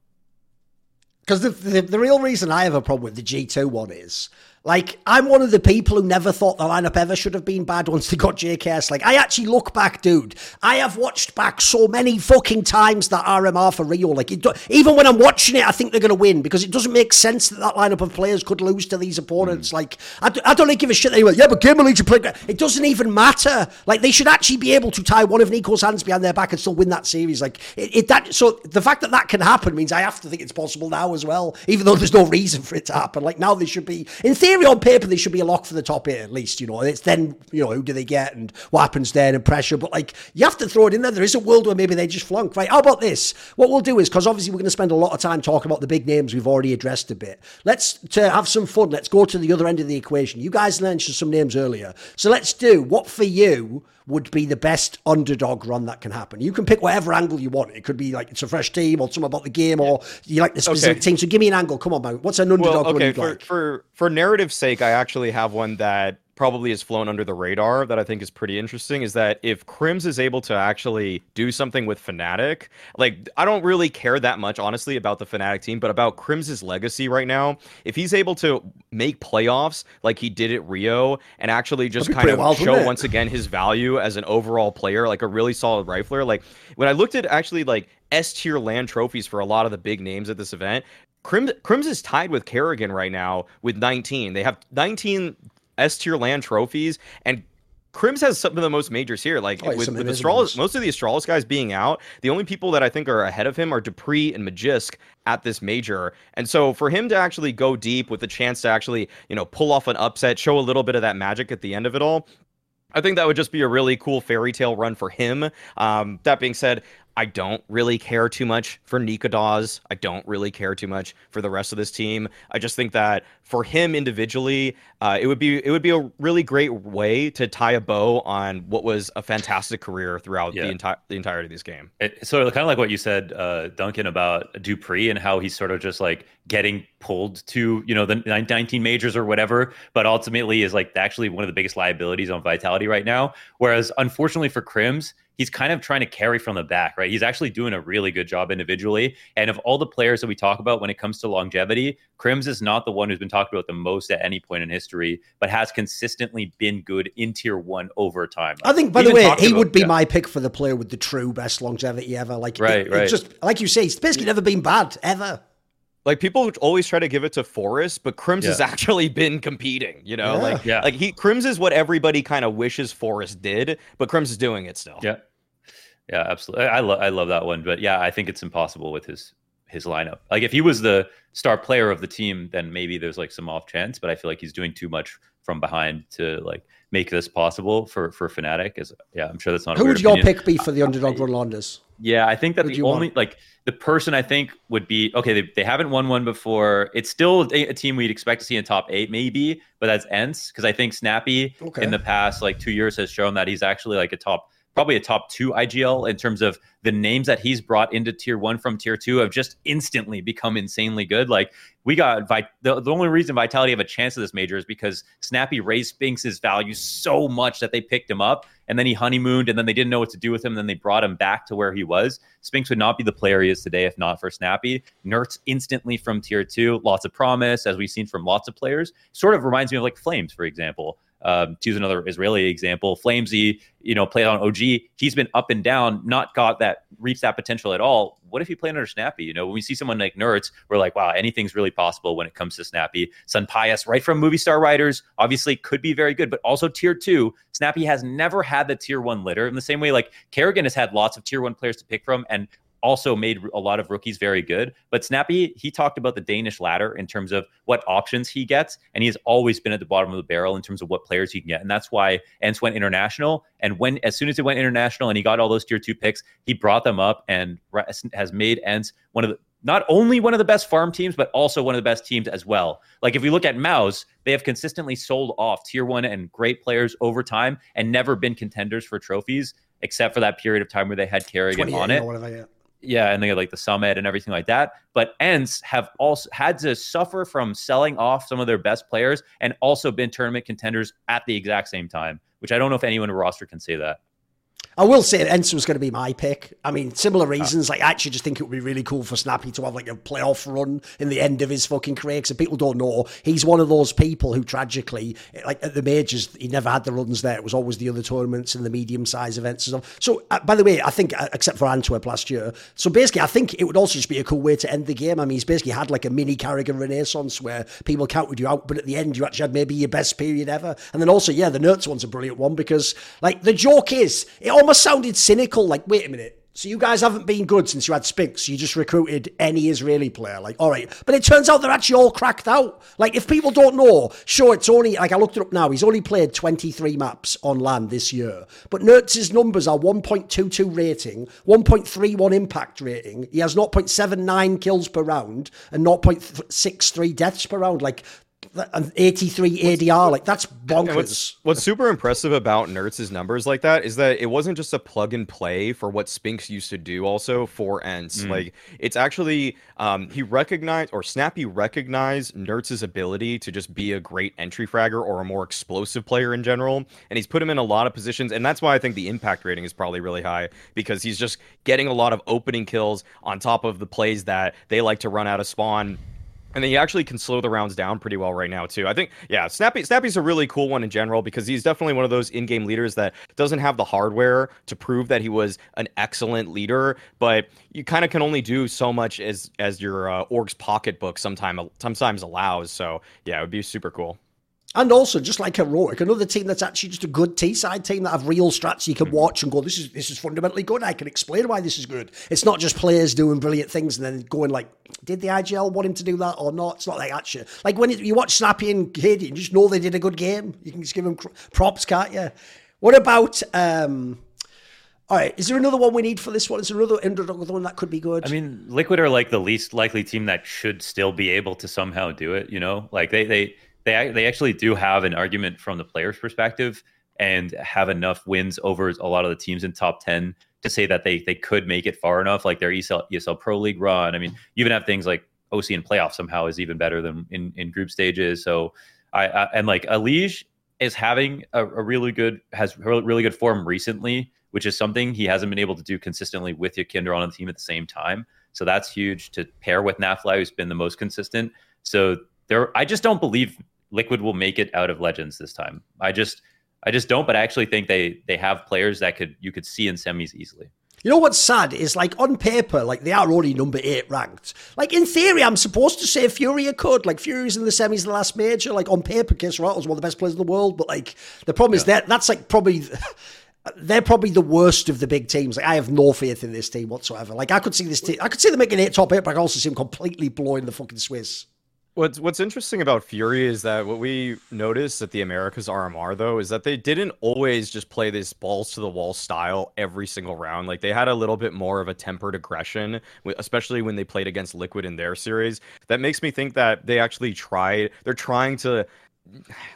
Because the, the, the real reason I have a problem with the G2 one is like, I'm one of the people who never thought the lineup ever should have been bad once they got JKS. Like, I actually look back, dude. I have watched back so many fucking times that RMR for Rio. Like, it, even when I'm watching it, I think they're going to win because it doesn't make sense that that lineup of players could lose to these opponents. Mm. Like, I, I don't give a shit anyway. Yeah, but Gamer League to play. It doesn't even matter. Like, they should actually be able to tie one of NiKo's hands behind their back and still win that series. Like, it, it that so the fact that that can happen means I have to think it's possible now as well, even though there's no reason for it to happen. Like, now they should be, in theory, on paper, they should be a lock for the top eight at least. You know, it's then you know who do they get and what happens then and pressure. But like you have to throw it in there. There is a world where maybe they just flunk. Right? How about this? What we'll do is because obviously we're going to spend a lot of time talking about the big names we've already addressed a bit. Let's to have some fun. Let's go to the other end of the equation. You guys mentioned some names earlier, so let's do what for you would be the best underdog run that can happen. You can pick whatever angle you want. It could be like it's a fresh team or something about the game or you like the specific Okay. team. So give me an angle. Come on, man. What's an underdog Well, run okay, you'd for, like? for for narrative's sake, I actually have one that probably has flown under the radar that I think is pretty interesting. Is that if KRIMZ is able to actually do something with Fnatic, like I don't really care that much, honestly, about the Fnatic team, but about KRIMZ's legacy right now. If he's able to make playoffs like he did at Rio and actually just kind of wild, show once again his value as an overall player, like a really solid rifler, like when I looked at actually like S tier land trophies for a lot of the big names at this event, KRIMZ, KRIMZ is tied with karrigan right now with 19. They have 19 S tier land trophies, and KRIMZ has some of the most majors here. Like Oh, with, with Astralis, most of the Astralis guys being out, the only people that I think are ahead of him are dupreeh and Magisk at this major. And so for him to actually go deep with the chance to actually, you know, pull off an upset, show a little bit of that magic at the end of it all, I think that would just be a really cool fairy tale run for him. Um, that being said, I don't really care too much for Nika Dawes. I don't really care too much for the rest of this team. I just think that for him individually, uh, it would be it would be a really great way to tie a bow on what was a fantastic career throughout Yeah. the entire the entirety of this game. It, so kind of like what you said, uh, Duncan, about dupreeh and how he's sort of just like getting pulled to you know the 19 majors or whatever, but ultimately is like actually one of the biggest liabilities on Vitality right now. Whereas unfortunately for KRIMZ, he's kind of trying to carry from the back, right? He's actually doing a really good job individually. And of all the players that we talk about when it comes to longevity, KRIMZ is not the one who's been talked about the most at any point in history, but has consistently been good in tier one over time. I think, by the way, he about- would be yeah. my pick for the player with the true best longevity ever. Like, Right, it- it just like you say, he's basically never been bad ever. Like people always try to give it to f0rest, but KRIMZ has actually been competing. You know, Yeah. like Yeah. like he KRIMZ is what everybody kind of wishes f0rest did, but KRIMZ is doing it still. Yeah, yeah, absolutely. I love I love that one, but yeah, I think it's impossible with his his lineup. Like if he was the star player of the team, then maybe there's like some off chance. But I feel like he's doing too much from behind to like make this possible for for Fnatic. Is yeah, I'm sure that's not. a Who weird would your opinion. pick be for the underdog run Launders? Yeah, I think that Who do the only want? like the person I think would be okay. They, they haven't won one before. It's still a, a team we'd expect to see in top eight, maybe, but that's ENCE because I think Snappi Okay. in the past like two years has shown that he's actually like a top, probably a top two IGL in terms of the names that he's brought into tier one from tier two have just instantly become insanely good. Like we got Vi- the, the only reason Vitality have a chance of this major is because Snappi raised Spinx' value so much that they picked him up and then he honeymooned and then they didn't know what to do with him. And then they brought him back to where he was. Spinx would not be the player he is today if not for Snappi. NertZ instantly from tier two, lots of promise, as we've seen from lots of players. Sort of reminds me of like flameZ, for example. Um, to use another Israeli example, flameZ, you know, played on OG. He's been up and down, not got that reached that potential at all. What if he played under Snappi? You know, when we see someone like NertZ, we're like, wow, anything's really possible when it comes to Snappi. Sun Pius, right from Movistar Riders, obviously could be very good, but also tier two. Snappi has never had the tier one litter in the same way like karrigan has had lots of tier one players to pick from and also made a lot of rookies very good. But Snappi, he talked about the Danish ladder in terms of what options he gets, and he has always been at the bottom of the barrel in terms of what players he can get, and that's why ENCE went international. And when as soon as it went international and he got all those tier two picks, he brought them up and has made ENCE one of the not only one of the best farm teams, but also one of the best teams as well. Like if we look at MOUZ, they have consistently sold off tier one and great players over time and never been contenders for trophies, except for that period of time where they had karrigan on it whatever, yeah. Yeah, and they had like the summit and everything like that. But ENCE have also had to suffer from selling off some of their best players and also been tournament contenders at the exact same time, which I don't know if anyone in roster can say that. I will say ENCE was going to be my pick. I mean, similar reasons. Like, I actually just think it would be really cool for Snappi to have like a playoff run in the end of his fucking career. Because people don't know, he's one of those people who tragically, like at the majors, he never had the runs there. It was always the other tournaments and the medium size events and stuff. So, uh, by the way, I think, uh, except for Antwerp last year, so basically, I think it would also just be a cool way to end the game. I mean, he's basically had like a mini karrigan renaissance where people counted you out, but at the end, you actually had maybe your best period ever. And then also, yeah, the NertZ one's a brilliant one because, like, the joke is, it almost sounded cynical. Like, wait a minute. So you guys haven't been good since you had Spinx. You just recruited any Israeli player. Like, all right. But it turns out they're actually all cracked out. Like, if people don't know, sure, it's only, like I looked it up now, he's only played 23 maps on land this year. But Nertz's numbers are 1.22 rating, 1.31 impact rating. He has 0.79 kills per round and 0.63 deaths per round. Like, an 83 ADR. Like that's bonkers. What's, what's, super impressive about Nertz's numbers like that is that it wasn't just a plug and play for what Spinx used to do. Also for ENCE, mm. like it's actually um, he recognized or Snappi recognized Nertz's ability to just be a great entry fragger or a more explosive player in general, and he's put him in a lot of positions, and that's why I think the impact rating is probably really high because he's just getting a lot of opening kills on top of the plays that they like to run out of spawn and then he actually can slow the rounds down pretty well right now too. I think yeah, Snappi Snappi's a really cool one in general because he's definitely one of those in-game leaders that doesn't have the hardware to prove that he was an excellent leader, but you kind of can only do so much as as your uh, org's pocketbook sometime sometimes allows. So yeah, it would be super cool. And also, just like Heroic, another team that's actually just a good T-side team that have real strats you can watch and go, this is this is fundamentally good. I can explain why this is good. It's not just players doing brilliant things and then going like, did the IGL want him to do that or not? It's not like that shit. Like when you watch Snappi and Katie, you just know they did a good game. You can just give them props, can't you? What about... um all right, is there another one we need for this one? Is there another, another one that could be good? I mean, Liquid are like the least likely team that should still be able to somehow do it. You know, like they they they they actually do have an argument from the player's perspective and have enough wins over a lot of the teams in top 10 to say that they they could make it far enough like their ESL, ESL Pro League run. I mean, you even have things like oSee in playoffs somehow is even better than in, in group stages. So I, I and like Elige is having a, a, really good has really good form recently, which is something he hasn't been able to do consistently with YEKINDAR on the team at the same time. So that's huge to pair with Nafly, who's been the most consistent. So there, I just don't believe Liquid will make it out of Legends this time. I just I just don't, but I actually think they they have players that could you could see in semis easily. You know what's sad is like on paper, like they are only number eight ranked. Like in theory, I'm supposed to say Furia could. Like Furia's in the semis, the last major. Like on paper, KSCERATO's one of the best players in the world. But like the problem yeah. is that that's like probably they're probably the worst of the big teams. Like I have no faith in this team whatsoever. Like I could see this team, I could see them making eight top eight, but I also see them completely blowing the fucking Swiss. What's what's interesting about Fury is that what we noticed at the Americas RMR though is that they didn't always just play this balls to the wall style every single round. Like they had a little bit more of a tempered aggression, especially when they played against Liquid in their series. That makes me think that they actually tried. They're trying to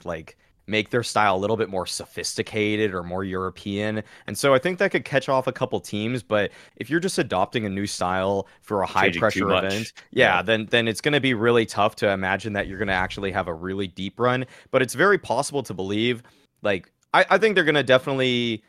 like make their style a little bit more sophisticated or more European. And so I think that could catch off a couple teams. But if you're just adopting a new style for a high pressure event, yeah, yeah, then then it's going to be really tough to imagine that you're going to actually have a really deep run. But it's very possible to believe. Like I, I think they're going to definitely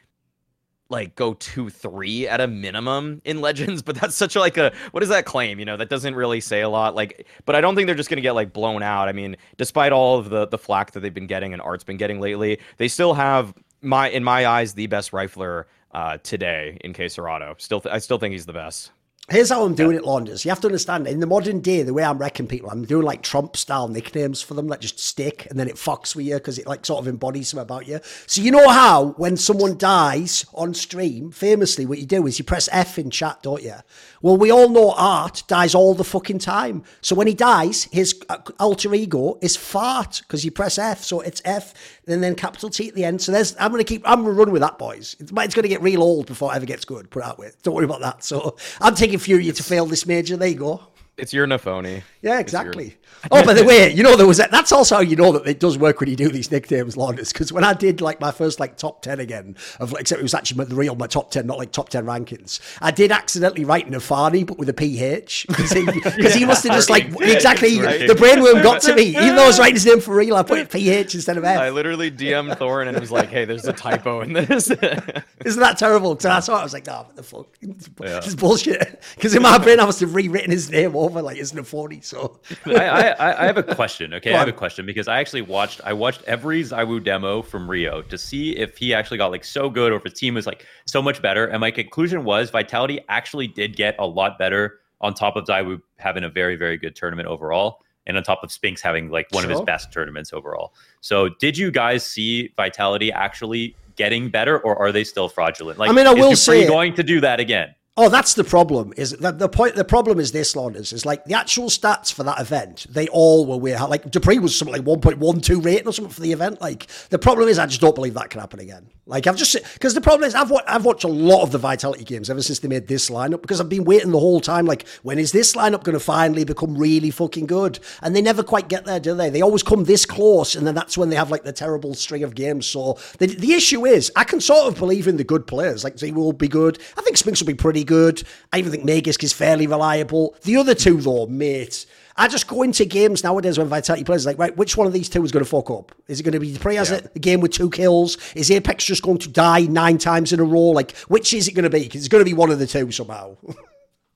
like go two three at a minimum in legends but that's such a like a what is that claim you know that doesn't really say a lot like but i don't think they're just going to get like blown out. I mean despite all of the the flack that they've been getting and art's been getting lately they still have my in my eyes the best rifler uh today in KSCERATO still th- i still think he's the best Here's how I'm doing yeah. it, Launders. You have to understand, in the modern day, the way I'm wrecking people, I'm doing like Trump style nicknames for them that just stick and then it fucks with you because it like sort of embodies something about you. So you know how when someone dies on stream, famously, what you do is you press F in chat, don't you? Well, we all know Art dies all the fucking time. So when he dies, his uh, alter ego is fart because you press F. So it's F and then capital T at the end. So there's, I'm going to keep, I'm going to run with that, boys. It's, it's going to get real old before it ever gets good, put out with. Don't worry about that. So I'm taking Fury to fail this major. There you go. It's your Nafoni. Yeah, exactly. oh, by the way, you know there was a, that's also how you know that it does work when you do these nicknames, Launders. Because when I did like my first like top ten again of except it was actually the real my top ten, not like top ten rankings. I did accidentally write Nafani, but with a PH because he, yeah, he must have just like exactly right. the brainworm got to me. Even though I was writing his name for real, I put PH instead of F. I literally DM'd Thorin and it was like, "Hey, there's a typo in this." Isn't that terrible? So I saw it, I was like, "No, what the fuck? Yeah. This is bullshit." Because in my brain, I must have rewritten his name over like it's Nafoni. So I, I, I have a question. Okay, I have a question because I actually watched I watched every ZywOo demo from Rio to see if he actually got like so good or if his team was like so much better. And my conclusion was Vitality actually did get a lot better on top of ZywOo having a very very good tournament overall. And on top of Spinx having like one of his best tournaments overall. So, did you guys see Vitality actually getting better, or are they still fraudulent? Like, I mean, I will say, going to do that again. Oh, that's the problem. Is that the point? The problem is this, Launders, is like the actual stats for that event. They all were weird. Like dupreeh was something like one point one two rating or something for the event. Like the problem is, I just don't believe that can happen again. Like I've just because the problem is, I've I've watched a lot of the Vitality games ever since they made this lineup because I've been waiting the whole time. Like when is this lineup going to finally become really fucking good? And they never quite get there, do they? They always come this close, and then that's when they have like the terrible string of games. So the the issue is, I can sort of believe in the good players. Like they will be good. I think Spinx will be pretty good. I even think Magisk is fairly reliable. The other two, though, mate, I just go into games nowadays when Vitality players like, right, which one of these two is going to fuck up? Is it going to be dupreeh has yeah. it, the game with two kills? Is Apex just going to die nine times in a row? Like, which is it going to be? Because it's going to be one of the two somehow.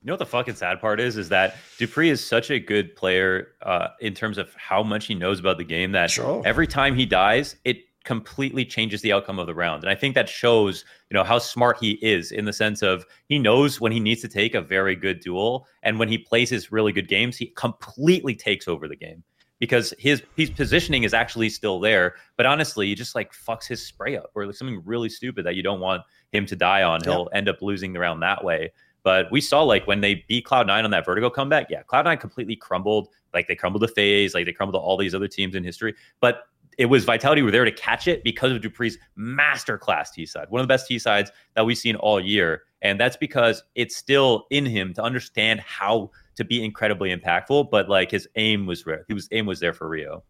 You know what the fucking sad part is? Is that dupreeh is such a good player uh, in terms of how much he knows about the game that sure. every time he dies, it completely changes the outcome of the round. And I think that shows, you know, how smart he is in the sense of he knows when he needs to take a very good duel and when he plays his really good games, he completely takes over the game because his his positioning is actually still there. But honestly, he just like fucks his spray up or like something really stupid that you don't want him to die on. He'll end up losing the round that way. But we saw like when they beat Cloud9 on that vertigo comeback, yeah, Cloud9 completely crumbled. Like they crumbled to FaZe, like they crumbled to all these other teams in history. But it was Vitality were there to catch it because of dupreeh's masterclass T side, one of the best T sides that we've seen all year. And that's because it's still in him to understand how to be incredibly impactful. But like his aim was rare. He was aim was there for Rio.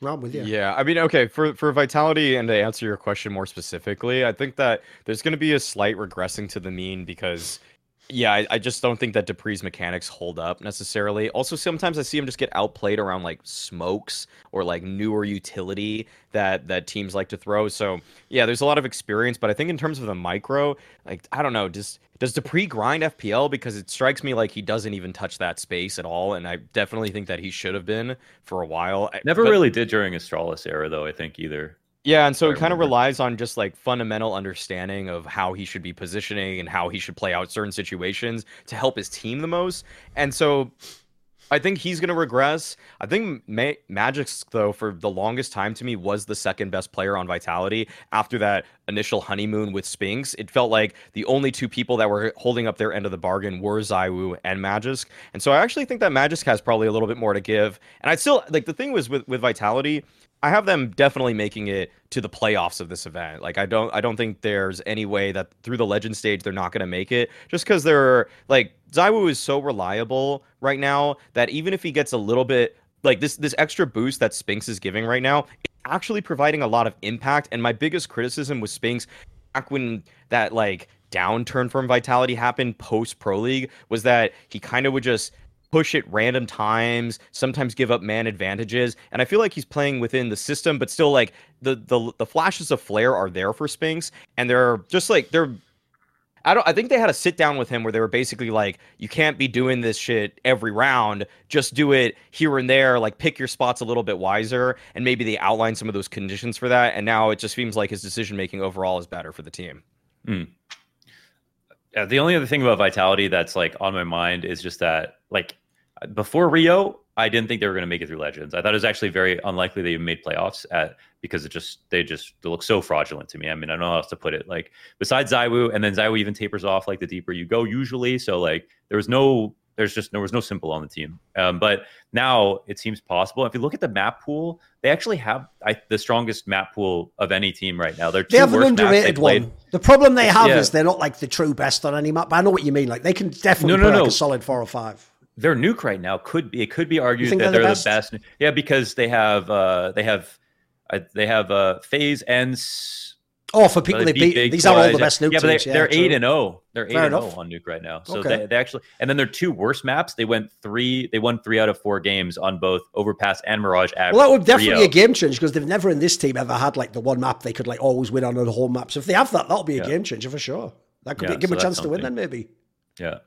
Rob with you. Yeah, I mean, okay, for for vitality and to answer your question more specifically, I think that there's going to be a slight regressing to the mean because yeah, I, I, just don't think that dupreeh's mechanics hold up necessarily. Also, sometimes I see him just get outplayed around like smokes or like newer utility that that teams like to throw. So yeah, there's a lot of experience, but I think in terms of the micro, like I don't know, does does dupreeh grind FPL because it strikes me like he doesn't even touch that space at all, and I definitely think that he should have been for a while. Never but, really did during Astralis era though. I think either. Yeah, and so it kind of relies on just like fundamental understanding of how he should be positioning and how he should play out certain situations to help his team the most. And so I think he's going to regress. I think Ma- Magisk, though, for the longest time to me, was the second best player on Vitality after that initial honeymoon with Spinx. It felt like the only two people that were holding up their end of the bargain were ZywOo and Magisk. And so I actually think that Magisk has probably a little bit more to give. And I still, like, the thing was with, with Vitality, I have them definitely making it to the playoffs of this event. Like I don't I don't think there's any way that through the legend stage they're not going to make it just cuz they're like ZywOo is so reliable right now that even if he gets a little bit like this this extra boost that Spinx is giving right now, it's actually providing a lot of impact and my biggest criticism with Spinx back when that like downturn from Vitality happened post Pro League was that he kind of would just push at random times, sometimes give up man advantages. And I feel like he's playing within the system, but still like the the the flashes of flair are there for Spinx, and they're just like they're I don't I think they had a sit down with him where they were basically like, you can't be doing this shit every round. Just do it here and there, like pick your spots a little bit wiser. And maybe they outline some of those conditions for that. And now it just seems like his decision making overall is better for the team. Mm. Yeah, the only other thing about Vitality that's like on my mind is just that like before Rio, I didn't think they were going to make it through Legends. I thought it was actually very unlikely they made playoffs at because it just they just they look so fraudulent to me. I mean, I don't know how else to put it. Like besides ZywOo, and then ZywOo even tapers off like the deeper you go usually. So like there was no there's just there was no s1mple on the team. Um, but now it seems possible. If you look at the map pool, they actually have I, the strongest map pool of any team right now. They're they have an underrated one. The problem they have yeah. is they're not like the true best on any map. But I know what you mean. Like they can definitely no, no, play no. like a solid four or five their nuke right now could be it could be argued that they're, they're the, best? the, best? Yeah, because they have uh they have uh, they have uh FaZe and Oh, for people they, beat, beat these are all the best nuke yeah, but they, are eight and zero. Oh. They're eight and zero oh on nuke right now. So okay. they, they actually, and then their two worst maps, they went three. They won three out of four games on both Overpass and Mirage. Well, that would definitely be a game change because they've never in this team ever had like the one map they could like always win on the whole map. So if they have that, that'll be a yeah. game changer for sure. That could yeah, be, give so them a chance to win then maybe. Yeah.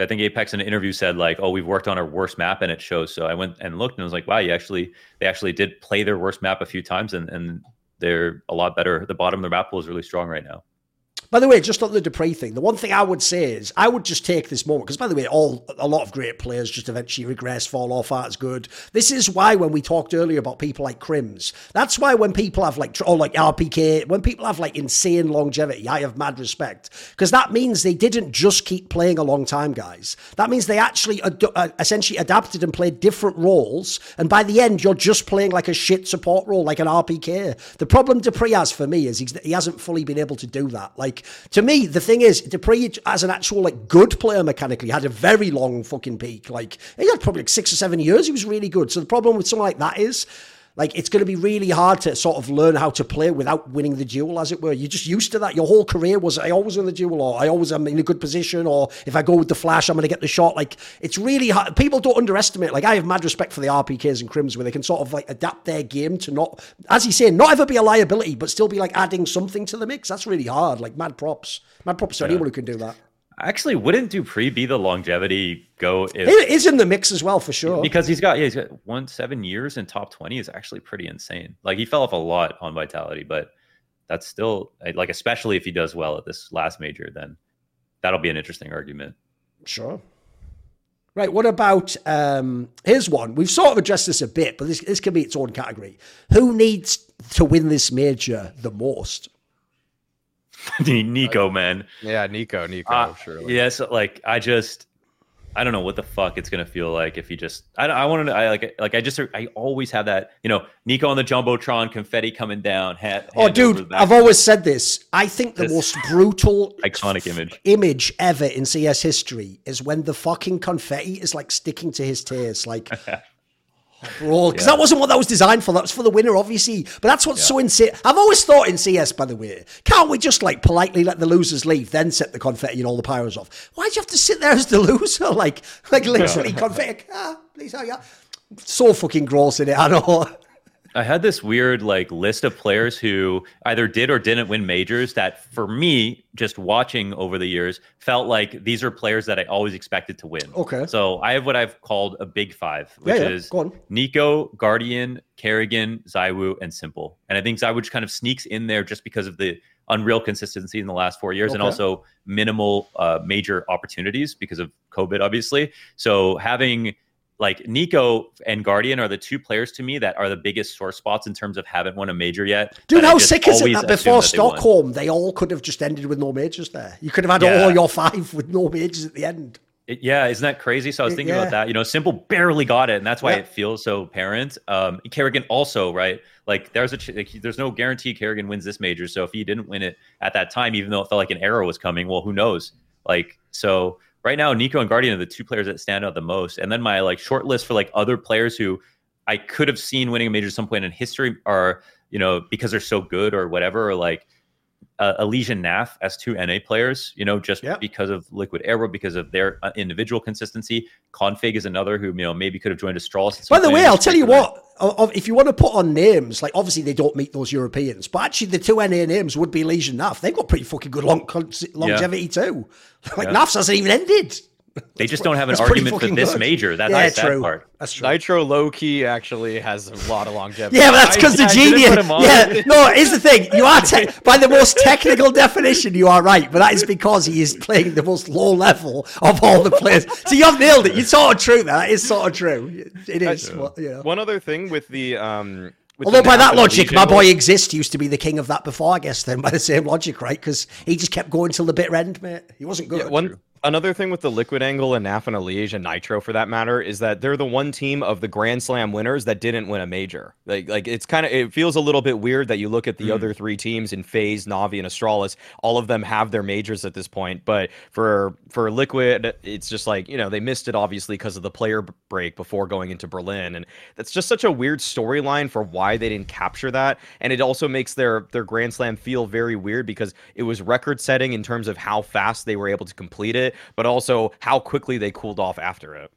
I think Apex in an interview said like, "Oh, we've worked on our worst map and it shows." So I went and looked and was like, "Wow, you actually they actually did play their worst map a few times and and they're a lot better. The bottom of their map pool is really strong right now." By the way, just on the dupreeh thing, the one thing I would say is I would just take this moment because, by the way, all a lot of great players just eventually regress, fall off. That's good. This is why when we talked earlier about people like KRIMZ, that's why when people have like or like RPK, when people have like insane longevity, I have mad respect because that means they didn't just keep playing a long time, guys. That means they actually ad- uh, essentially adapted and played different roles, and by the end, you're just playing like a shit support role, like an RPK. The problem dupreeh has for me is he hasn't fully been able to do that. Like to me, the thing is, dupreeh as an actual like good player mechanically had a very long fucking peak. Like he had probably like six or seven years. He was really good. So the problem with something like that is. Like it's going to be really hard to sort of learn how to play without winning the duel, as it were. You're just used to that. Your whole career was I always win the duel, or I always am in a good position, or if I go with the flash, I'm going to get the shot. Like it's really hard. People don't underestimate. Like I have mad respect for the RPKs and KRIMZ, where they can sort of like adapt their game to not, as you say, not ever be a liability, but still be like adding something to the mix. That's really hard. Like mad props, mad props to anyone who can do that. Actually, wouldn't dupreeh be the longevity go? If, He is in the mix as well for sure. because he's got yeah, he's got one seven years in top twenty is actually pretty insane. Like he fell off a lot on vitality, but that's still like especially if he does well at this last major, then that'll be an interesting argument. Sure. Right. What about um here's one. We've sort of addressed this a bit, but this this can be its own category. Who needs to win this major the most? NiKo, man. Yeah, NiKo, NiKo, Uh, surely. Yes, like I just, I don't know what the fuck it's gonna feel like if you just. I I want to. I like like I just. I always have that. You know, NiKo on the jumbotron, confetti coming down. Hat, Oh, hand over the dude. I've always said this. I think the This- most brutal iconic image. image ever in CS history is when the fucking confetti is like sticking to his tears, like. Bro, because that wasn't what that was designed for. That was for the winner, obviously. But that's what's so insane. I've always thought in CS, by the way, can't we just like politely let the losers leave, then set the confetti and all the pyros off? Why do you have to sit there as the loser? Like, like literally confetti. Ah, please, oh yeah. So fucking gross in it. I know. I had this weird like list of players who either did or didn't win majors that for me, just watching over the years, felt like these are players that I always expected to win. Okay. So I have what I've called a big five, which Yeah, yeah. is NiKo, Guardian, karrigan, Zywoo, and s1mple. And I think Zywoo just kind of sneaks in there just because of the unreal consistency in the last four years and also minimal uh, major opportunities because of COVID, obviously. So having like NiKo and Guardian are the two players to me that are the biggest sore spots in terms of haven't won a major yet. Dude, how sick is it that before that they. Stockholm, they all could have just ended with no majors there? You could have had Yeah. all your five with no majors at the end. It- yeah, isn't that crazy? So I was It- thinking yeah. about that. You know, s1mple barely got it, and that's why Yeah. it feels so apparent. Um, karrigan also, right? Like, there's a ch- like, there's no guarantee karrigan wins this major. So if he didn't win it at that time, even though it felt like an arrow was coming, well, who knows? Like, so right now, NiKo and Guardian are the two players that stand out the most. And then my like short list for like other players who I could have seen winning a major at some point in history are, you know, because they're so good or whatever, or like uh, Elysian Naf as two NA players, you know, just Yeah. because of Liquid Arrow, because of their uh, individual consistency. Konfig is another who, you know, maybe could have joined Astralis. at some By the way, I'll tell you what, if you want to put on names, like obviously they don't meet those Europeans, but actually the two NA names would be Legion Naf. They've got pretty fucking good long, longevity too. Like Yeah. Naf's hasn't even ended. They just don't have an argument for this good. major. That's yeah, the sad true. part. That's true. nitr0 low key actually has a lot of longevity. Yeah, but that's because the I- I genius. put him on. Yeah, no. Here's the thing: you are te- by the most technical definition, you are right, but that is because he is playing the most low level of all the players. So you have nailed it. You're sort of true. There, that is sort of true. It is. well, you know. One other thing with the um. Although by that logic, my boy was- Exist used to be the king of that before, I guess. Then by the same logic, right? Because he just kept going till the bitter end, mate. He wasn't good. Yeah, one another thing with the Liquid Angle and NAF and Liège and nitr0 for that matter is that they're the one team of the Grand Slam winners that didn't win a major. Like like it's kind of it feels a little bit weird that you look at the Hmm. other three teams in FaZe, Navi, and Astralis. All of them have their majors at this point, but for for Liquid, it's just like you know they missed it obviously because of the player break before going into Berlin, and that's just such a weird storyline for why they didn't capture that. And it also makes their their Grand Slam feel very weird because it was record setting in terms of how fast they were able to complete it, but also how quickly they cooled off after it.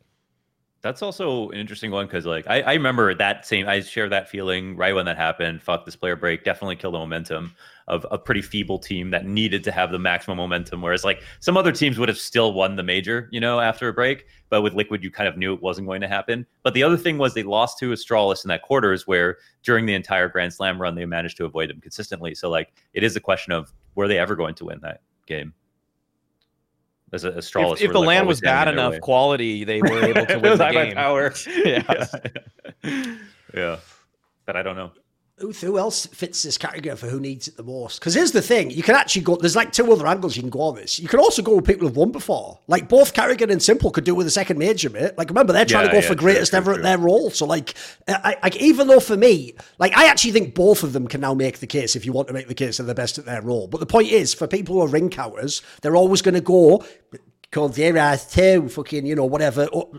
That's also an interesting one because, like, I, I remember that same. I share that feeling right when that happened. Fuck this player break. Definitely killed the momentum of a pretty feeble team that needed to have the maximum momentum. Whereas, like, some other teams would have still won the major, you know, after a break. But with Liquid, you kind of knew it wasn't going to happen. But the other thing was they lost to Astralis in that quarters, where during the entire Grand Slam run they managed to avoid them consistently. So, like, it is a question of were they ever going to win that game? As a, a if, if the like land was bad enough quality, they were able to win the game. Power. yeah. yeah. yeah, but I don't know who, else fits this category for who needs it the most? Because here's the thing: you can actually go. There's like two other angles you can go on this. You can also go with people who've won before. Like both karrigan and s1mple could do with a second major, mate. Like remember, they're trying yeah, to go yeah, for greatest true, ever true, at their role. So like, I, I, even though for me, like I actually think both of them can now make the case if you want to make the case they're the best at their role. But the point is, for people who are ring counters, they're always going to go coldzera has two, fucking, you know, whatever. Oh,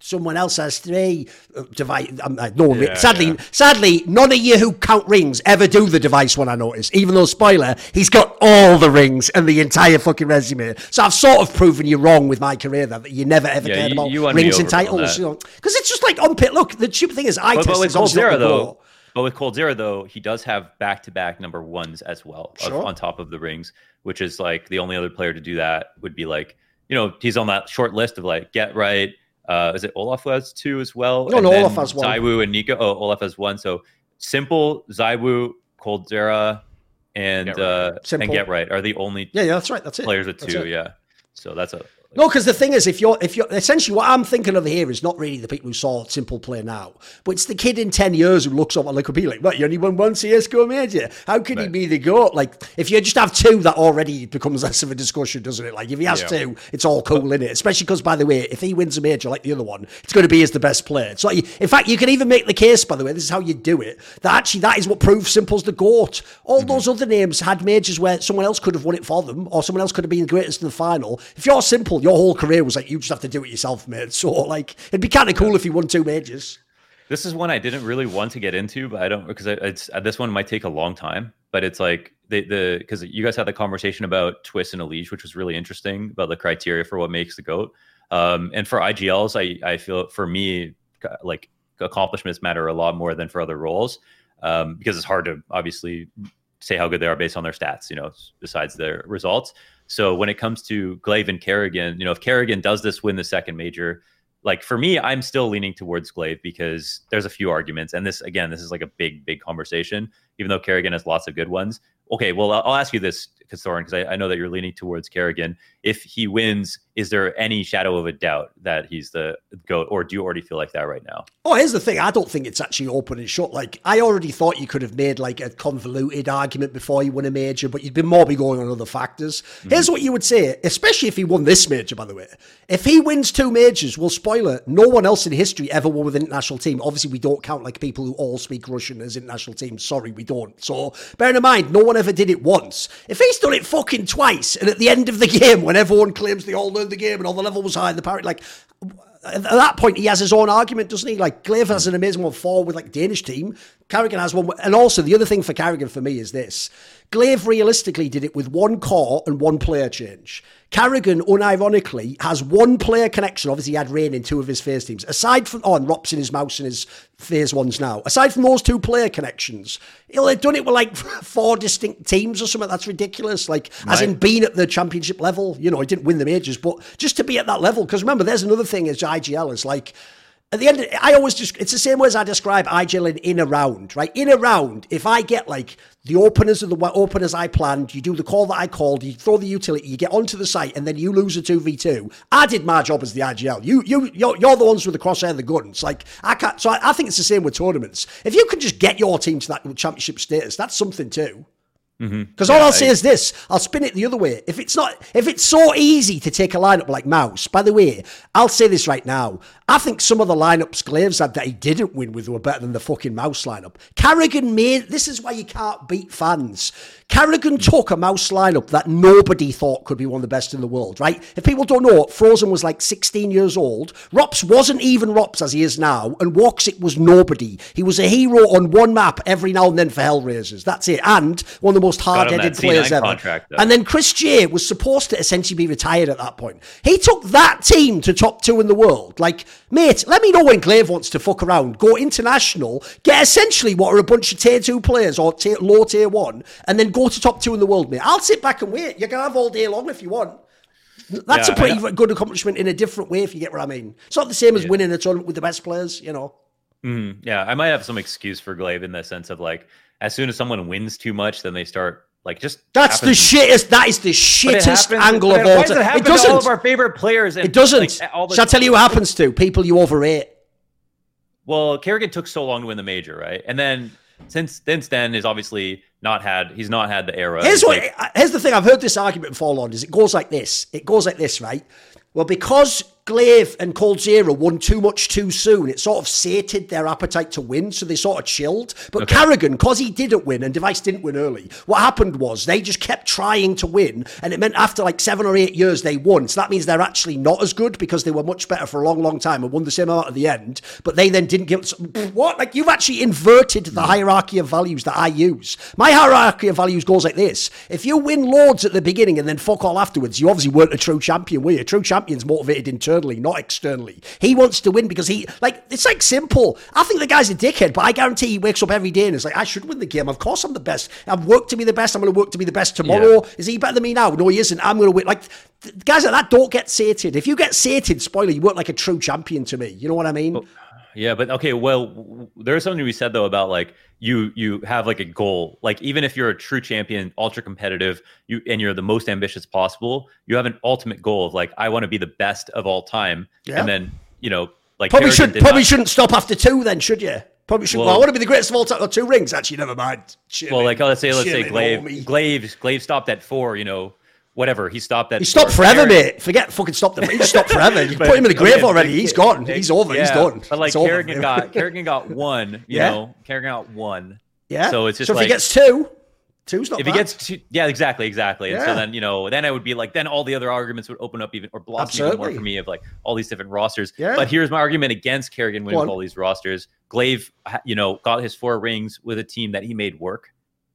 someone else has three. Uh, device. Um, uh, no, yeah, sadly, yeah. sadly, none of you who count rings ever do the device one. I notice, even though spoiler, he's got all the rings and the entire fucking resume. So I've sort of proven you wrong with my career that you never ever yeah, cared you, about you rings and titles. You know, because it's just like on pit. Look, the stupid thing is, I but, but with coldzera though. But with Cold coldzera though, he does have back to back number ones as well sure. of, on top of the rings, which is like the only other player to do that would be like you know, he's on that short list of like GeT_RiGhT. Uh, is it olof has two as well? No, and no, olof has one. ZywOo and NiKo. Oh, olof has one. So s1mple, ZywOo, Coldzera, and GeT_RiGhT. uh, and GeT_RiGhT are the only yeah, yeah, that's right. That's it. Players with two, yeah. So that's a no, because the thing is, if you're if you're essentially what I'm thinking of here is not really the people who saw s1mple play now, but it's the kid in ten years who looks up and like be like, "What? You only won one CS:GO major? How could right. he be the goat?" Like, if you just have two, that already becomes less of a discussion, doesn't it? Like, if he has yeah. two, it's all cool, in it? Especially because, by the way, if he wins a major like the other one, it's going to be as the best player. So, in fact, you can even make the case, by the way, this is how you do it. That actually that is what proves s1mple's the goat. All mm-hmm. those other names had majors where someone else could have won it for them, or someone else could have been the greatest in the final. If you're s1mple, your whole career was like you just have to do it yourself, mate. So like it'd be kind of cool if you won two majors. This is one I didn't really want to get into, but I don't because it's this one might take a long time. But it's like the the because you guys had the conversation about Twist and Elige, which was really interesting about the criteria for what makes the goat. Um, and for IGLs, I I feel for me like accomplishments matter a lot more than for other roles um, because it's hard to obviously say how good they are based on their stats, you know, besides their results. So when it comes to gla1ve and karrigan, you know, if karrigan does this win the second major, like for me, I'm still leaning towards gla1ve because there's a few arguments. And this, again, this is like a big, big conversation, even though karrigan has lots of good ones. Okay, well, I'll, ask you this, Because I, I, know that you're leaning towards karrigan. If he wins, is there any shadow of a doubt that he's the GOAT, or do you already feel like that right now? Oh, here's the thing. I don't think it's actually open and shut. Like, I already thought you could have made like a convoluted argument before you won a major, but you'd be more be going on other factors. Mm-hmm. Here's what you would say, especially if he won this major, by the way. If he wins two majors, well, spoiler, no one else in history ever won with an international team. Obviously, we don't count like people who all speak Russian as international teams. Sorry, we don't. So, bearing in mind, no one ever did it once. If he's done it fucking twice, and at the end of the game, when everyone claims they all learned the game and all the level was high, the parry, like at that point, he has his own argument, doesn't he? Like gla1ve has an amazing one forward with like Danish team. karrigan has one, and also the other thing for karrigan for me is this: gla1ve realistically did it with one core and one player change. Carrigan, unironically, has one player connection. Obviously, he had Rain in two of his first teams. Aside from, oh, and ropz in his MOUZ in his FaZe ones now. Aside from those two player connections, he'll have done it with like four distinct teams or something. That's ridiculous. Like, right. as in being at the championship level, you know, he didn't win the majors, but just to be at that level. Because remember, there's another thing as IGL is like, at the end, of, I always just, it's the same way as I describe IGL in, in a round, right? In a round, if I get like the openers of the openers I planned, you do the call that I called, you throw the utility, you get onto the site, and then you lose a 2v2. I did my job as the IGL. You, you, you're, you're the ones with the crosshair and the guns. Like, I can't, so I, I think it's the same with tournaments. If you can just get your team to that championship status, that's something too. Mm-hmm. Because mm-hmm. yeah, all I'll say is this: I'll spin it the other way. If it's not, if it's so easy to take a lineup like MOUZ, by the way, I'll say this right now: I think some of the lineups gla1ve's had that he didn't win with were better than the fucking MOUZ lineup. karrigan made. This is why you can't beat fans. Carrigan took a MOUZ lineup that nobody thought could be one of the best in the world, right? If people don't know, Frozen was like 16 years old. ropz wasn't even ropz as he is now, and Woxic was nobody. He was a hero on one map every now and then for Hellraisers. That's it. And one of the most hard-headed players ever. Contract, and then chrisJ was supposed to essentially be retired at that point. He took that team to top two in the world. Like, mate, let me know when gla1ve wants to fuck around. Go international, get essentially what are a bunch of tier two players or tier, low tier one, and then go to top two in the world, mate. I'll sit back and wait. You can have all day long if you want. That's yeah, a pretty good accomplishment in a different way, if you get what I mean. It's not the same as yeah. winning a tournament with the best players, you know. Mm, yeah, I might have some excuse for gla1ve in the sense of like, as soon as someone wins too much, then they start Like just That's the shittest. That is the shittest angle of all it, time. It happen to all of doesn't. our favorite players? And It doesn't. like, all the- Shall I tell you what happens to people you overrate? Well, karrigan took so long to win the major, right? And then since since then is obviously not had he's not had the era. Here's what. like- Here's the thing. I've heard this argument before, Lord. Is it goes like this? It goes like this, right? Well, because gla1ve and coldzera won too much too soon, it sort of sated their appetite to win, so they sort of chilled. But Okay. karrigan, because he didn't win and Device didn't win early, what happened was they just kept trying to win, and it meant after like seven or eight years they won. So that means they're actually not as good because they were much better for a long, long time and won the same amount at the end. But they then didn't give what? Like you've actually inverted the hierarchy of values that I use. My hierarchy of values goes like this: if you win Lords at the beginning and then fuck all afterwards, you obviously weren't a true champion, were you? A true champion's motivated internally, not externally. He wants to win because he like it's like s1mple. I think the guy's a dickhead, but I guarantee he wakes up every day and is like, I should win the game. Of course, I'm the best. I've worked to be the best. I'm going to work to be the best tomorrow. Is he better than me now? No, he isn't. I'm going to win. Like guys like that don't get sated. If you get sated, spoiler, you work like a true champion to me. You know what I mean? Yeah, but okay, well, there's something we said though about like you you have like a goal. Like even if you're a true champion, ultra competitive, you and you're the most ambitious possible, you have an ultimate goal of like I want to be the best of all time. Yeah. And then, you know, like Probably karrigan should probably not- shouldn't stop after two then, should you? Probably should. Well, Well- I want to be the greatest of all time. Or two rings, actually. Never mind. Well, like oh, let's say let's say gla1ve. gla1ve gla1ve stopped at four, you know, whatever. He stopped at He stopped forever, mate. Forget fucking stop the. He stopped forever. You But- put him in the grave okay, already. He's gone. He's over. He's Yeah, done. But like It's over. karrigan got karrigan got one, you Yeah. know, karrigan got one. Yeah. So it's just so if like- he gets two, two's not if bad. he gets two, yeah, exactly, exactly. And so then you know, then I would be like, then all the other arguments would open up even or blossom even more for me of like all these different rosters. Yeah. But here's my argument against karrigan winning all these rosters. gla1ve, you know, got his four rings with a team that he made work,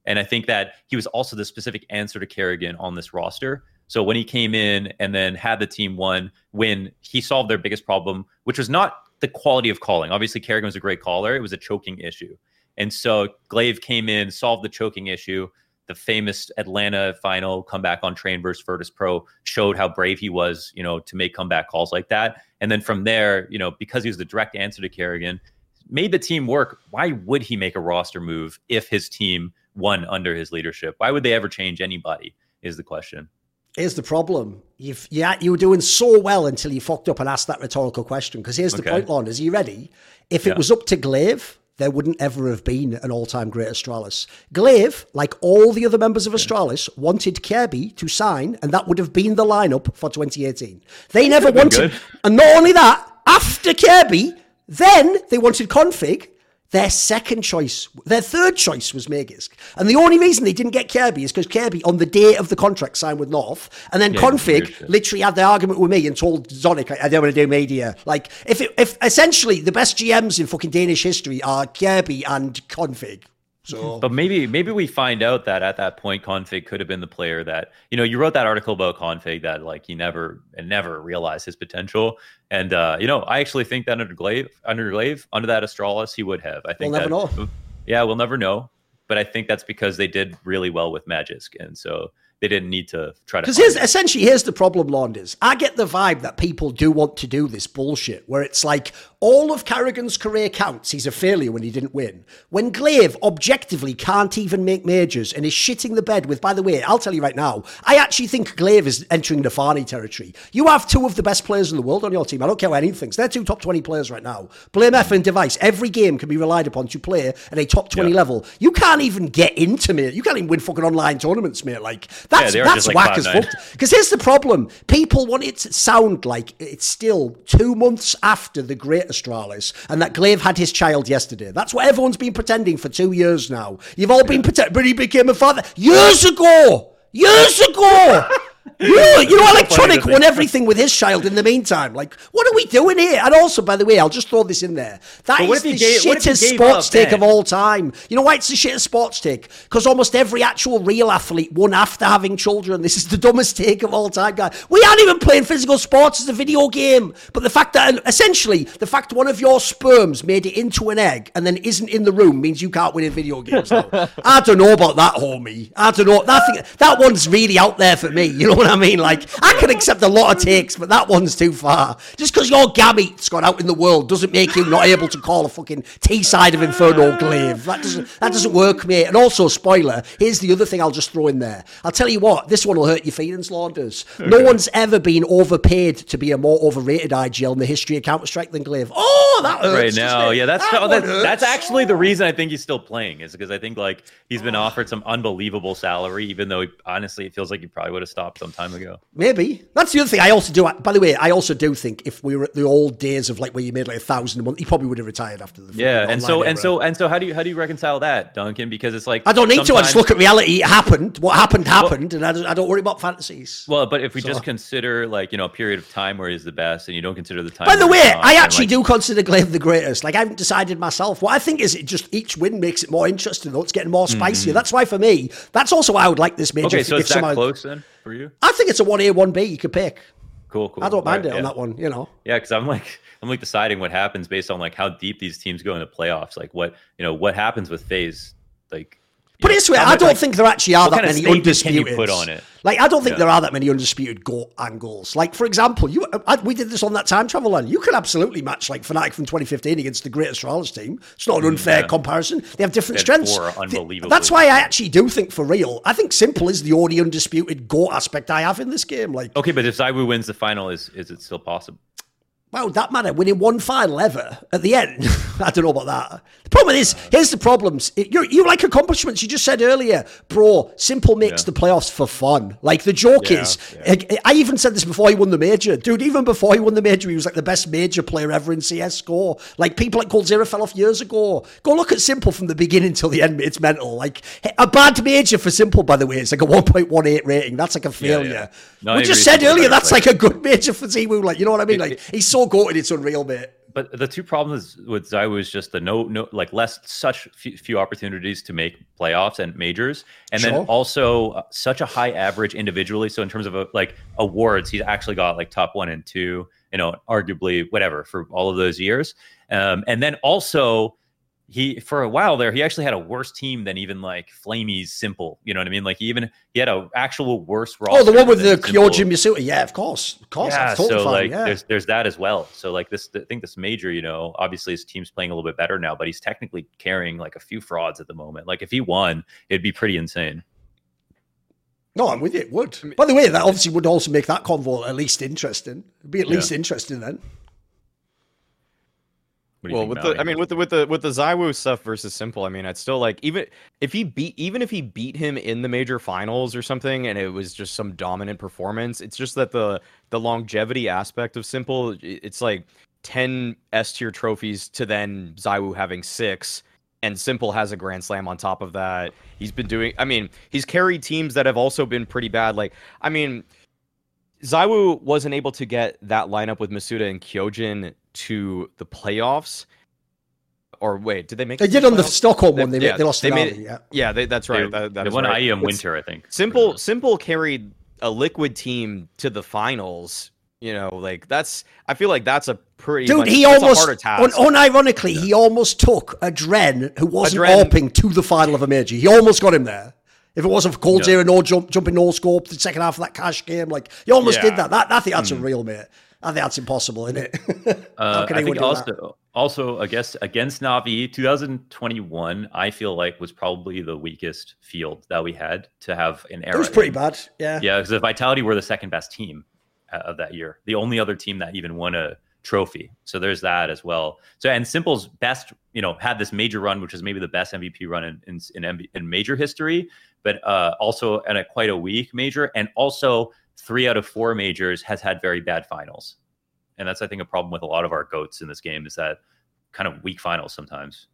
and I think that he was also the specific answer to karrigan on this roster. So when he came in and then had the team won, when he solved their biggest problem, which was not the quality of calling. Obviously, karrigan was a great caller; it was a choking issue. And so gla1ve came in, solved the choking issue. The famous Atlanta final comeback on Train versus Virtus Pro showed how brave he was, you know, to make comeback calls like that. And then from there, you know, because he was the direct answer to karrigan, made the team work. Why would he make a roster move if his team won under his leadership? Why would they ever change anybody? Is the question. Here's the problem. You've, yeah, you were doing so well until you fucked up and asked that rhetorical question. Because here's the Okay. point, Lon. Is he ready? If it Yeah. was up to gla1ve, there wouldn't ever have been an all-time great Astralis. gla1ve, like all the other members of Astralis, wanted Kjaerbye to sign, and that would have been the lineup for 2018. They never wanted, good. and not only that, after Kjaerbye, then they wanted Konfig. Their second choice, their third choice was Magisk. And the only reason they didn't get Kjaerbye is because Kjaerbye, on the day of the contract, signed with North. And then Yeah, Konfig literally had the argument with me and told Zonic, I, I don't want to do media. Like, if it, if essentially the best GMs in fucking Danish history are Kjaerbye and Konfig. So, But maybe maybe we find out that at that point Konfig could have been the player that you know you wrote that article about Konfig that like he never and never realized his potential. And uh you know I actually think that under gla1ve under gla1ve under that Astralis he would have. I think We'll never that, know. yeah we'll never know. But I think that's because they did really well with Magisk. And so they didn't need to try to Because here's it. essentially here's the problem, Launders. I get the vibe that people do want to do this bullshit where it's like all of karrigan's career counts. He's a failure when he didn't win. When gla1ve objectively can't even make majors and is shitting the bed with, by the way, I'll tell you right now, I actually think gla1ve is entering the Nafany territory. You have two of the best players in the world on your team. I don't care what anyone thinks. They're two top 20 players right now. Blamef and Device. Every game can be relied upon to play at a top 20 Yeah. level. You can't even get into, mate. You can't even win fucking online tournaments, mate. Like, that's, are that's like whack as fuck. Because here's the problem: people want it to sound like it's still two months after the Great Astralis, and that gla1ve had his child yesterday. That's what everyone's been pretending for two years now. You've all been pretending, but he became a father years ago. Years ago. You know, you know, Electronic won everything with his child in the meantime. Like, what are we doing here? And also, by the way, I'll just throw this in there. That is the gave- what if he shittest sports take of all time. You know why it's the shittest sports take? Because almost every actual real athlete won after having children. This is the dumbest take of all time, guys. We aren't even playing physical sports as a video game. But the fact that, essentially, the fact one of your sperms made it into an egg and then isn't in the room means you can't win in video games now. I don't know about that, homie. I don't know. That, thing, that one's really out there for me. You know what what I mean? Like, I can accept a lot of takes, but that one's too far. Just because your gamete's gone out in the world doesn't make you not able to call a fucking T side of Inferno gla1ve. That doesn't that doesn't work, mate. And also, spoiler, here's the other thing I'll just throw in there. I'll tell you what, this one will hurt your feelings, Launders. No one's ever been overpaid to be a more overrated IGL in the history of Counter Strike than Glaive. Oh, that hurts. right now. Yeah, that's That that's, that's actually the reason I think he's still playing is because I think like he's been offered some unbelievable salary, even though he, honestly it feels like he probably would have stopped some time ago. Maybe that's the other thing. I also do. By the way, I also do think if we were at the old days of like where you made like a thousand a month, he probably would have retired after the Yeah, and so online and so and so how do you how do you reconcile that, Duncan? Because it's like I don't need to. I just look at reality. It happened. What happened happened, and I don't, I don't worry about fantasies. Well, but if we So- just consider like you know a period of time where he's the best, and you don't consider the time. By the way, I actually like, do consider gla1ve the greatest. Like I haven't decided myself. What I think is it just each win makes it more interesting. Though it's getting more spicier. That's why for me, that's also why I would like this major. Mm-hmm. Okay, if- so if it's that somehow- close then for you. I think it's a one A one B. You could pick. Cool, cool. I don't mind Alright, it on yeah. that one. You know. Yeah, because I'm like I'm like deciding what happens based on like how deep these teams go in the playoffs. Like what you know what happens with FaZe. Like Put know, it this way, I don't like, think there actually are that many statement can you undisputed. put on it? Like, I don't think Yeah. there are that many undisputed goal angles. Like, for example, you uh, I, we did this on that time travel line. You could absolutely match like Fnatic from 2015 against the Great Astralis team. It's not an mm, unfair yeah. comparison. They have different strengths. The- That's why I actually do think, for real, I think s1mple is the only undisputed goal aspect I have in this game. Like, Okay, but if ZywOo wins the final, is is it still possible? Would that matter? Winning one final ever at the end. I don't know about that. The problem is, here's the problems. You you like accomplishments. You just said earlier, bro. s1mple makes Yeah. the playoffs for fun. Like the joke Yeah, is, yeah. I, I even said this before he won the major, dude. Even before he won the major, he was like the best major player ever in CS score. Like people like Coldzera fell off years ago. Go look at s1mple from the beginning till the end. It's mental. Like a bad major for s1mple, by the way, it's like a 1.18 rating. That's like a failure. No, we agree. just said earlier that's like a good major for ZywOo. Like you know what I mean? Like he's so goated, it's unreal, mate. But the two problems with ZywOo is just the no, no, like less, such few, few opportunities to make playoffs and majors, and Sure. then also uh, such a high average individually. So in terms of uh, like awards, he's actually got like top one and two, you know, arguably whatever for all of those years. Um, and then also he for a while there, he actually had a worse team than even like flamie's s1mple. You know what I mean? Like he even he had a actual worse roster. Oh, the one with the than s1mple. Kyojin misutaa. Yeah, of course. Of course. Yeah, totally so fine. like yeah. there's there's that as well. So like this, I think this major, you know, obviously his team's playing a little bit better now, but he's technically carrying like a few frauds at the moment. Like if he won, it'd be pretty insane. No, I'm with you. It would. By the way, that obviously would also make that convo at least interesting. It'd be at Yeah. least interesting then. What do you Well, think, with the, I mean, with the with the with the ZywOo stuff versus s1mple, I mean, I'd still like even if he beat even if he beat him in the major finals or something, and it was just some dominant performance. It's just that the the longevity aspect of s1mple, it's like ten S tier trophies to then ZywOo having six, and s1mple has a Grand Slam on top of that. He's been doing. I mean, he's carried teams that have also been pretty bad. Like, I mean, ZywOo wasn't able to get that lineup with misutaa and Kyojin to the playoffs. Or wait, did they make? They it to did on the playoffs? Stockholm They- one. They, yeah, they lost they made Navi, yeah. Yeah, they, that's right. they, that, that they won right. IEM It's- Winter, I think. s1mple, s1mple carried a liquid team to the finals. You know, like that's. I feel like that's a pretty. Dude, much, he almost, a un- task. unironically, he almost took a Dren who wasn't Dren- AWPing to the final of a major. He almost got him there. If it wasn't for Cold Yeah. Zero, no jump, jumping no scope, the second half of that Cache game, like he almost Yeah. did that. That I think that's unreal, mate. I think that's impossible, isn't it? Uh, can I think do that? also also against against Navi 2021, I feel like was probably the weakest field that we had to have an era. it was pretty in. bad. Yeah. Yeah, because the Vitality were the second best team uh, of that year, the only other team that even won a trophy. So there's that as well. So and s1mple's best, you know, had this major run, which is maybe the best MVP run in in, in, in major history, but uh, also a quite a weak major, and also three out of four majors has had very bad finals, and that's I think a problem with a lot of our goats in this game is that kind of weak finals sometimes.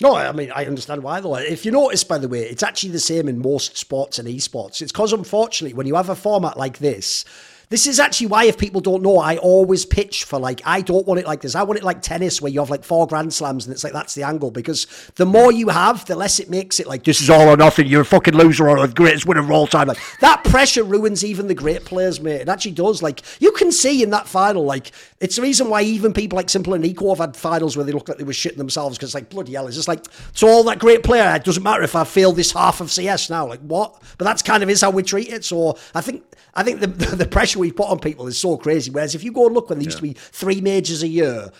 No, I mean, I understand why though. If you notice, by the way, it's actually the same in most sports and esports. It's because, unfortunately, when you have a format like this, This is actually why, if people don't know, I always pitch for like, I don't want it like this. I want it like tennis, where you have like four grand slams and it's like that's the angle. Because the more you have, the less it makes it like, this is all or nothing. You're a fucking loser or the greatest winner of all time. Like, that pressure ruins even the great players, mate. It actually does. Like, you can see in that final, like, it's the reason why even people like s1mple and NiKo have had finals where they look like they were shitting themselves because, like, bloody hell, it's just like, so all that great player, it doesn't matter if I fail this half of CS now. Like, what? But that's kind of is how we treat it. So I think I think the, the pressure we put on people is so crazy. Whereas if you go and look when there used to be three majors a year,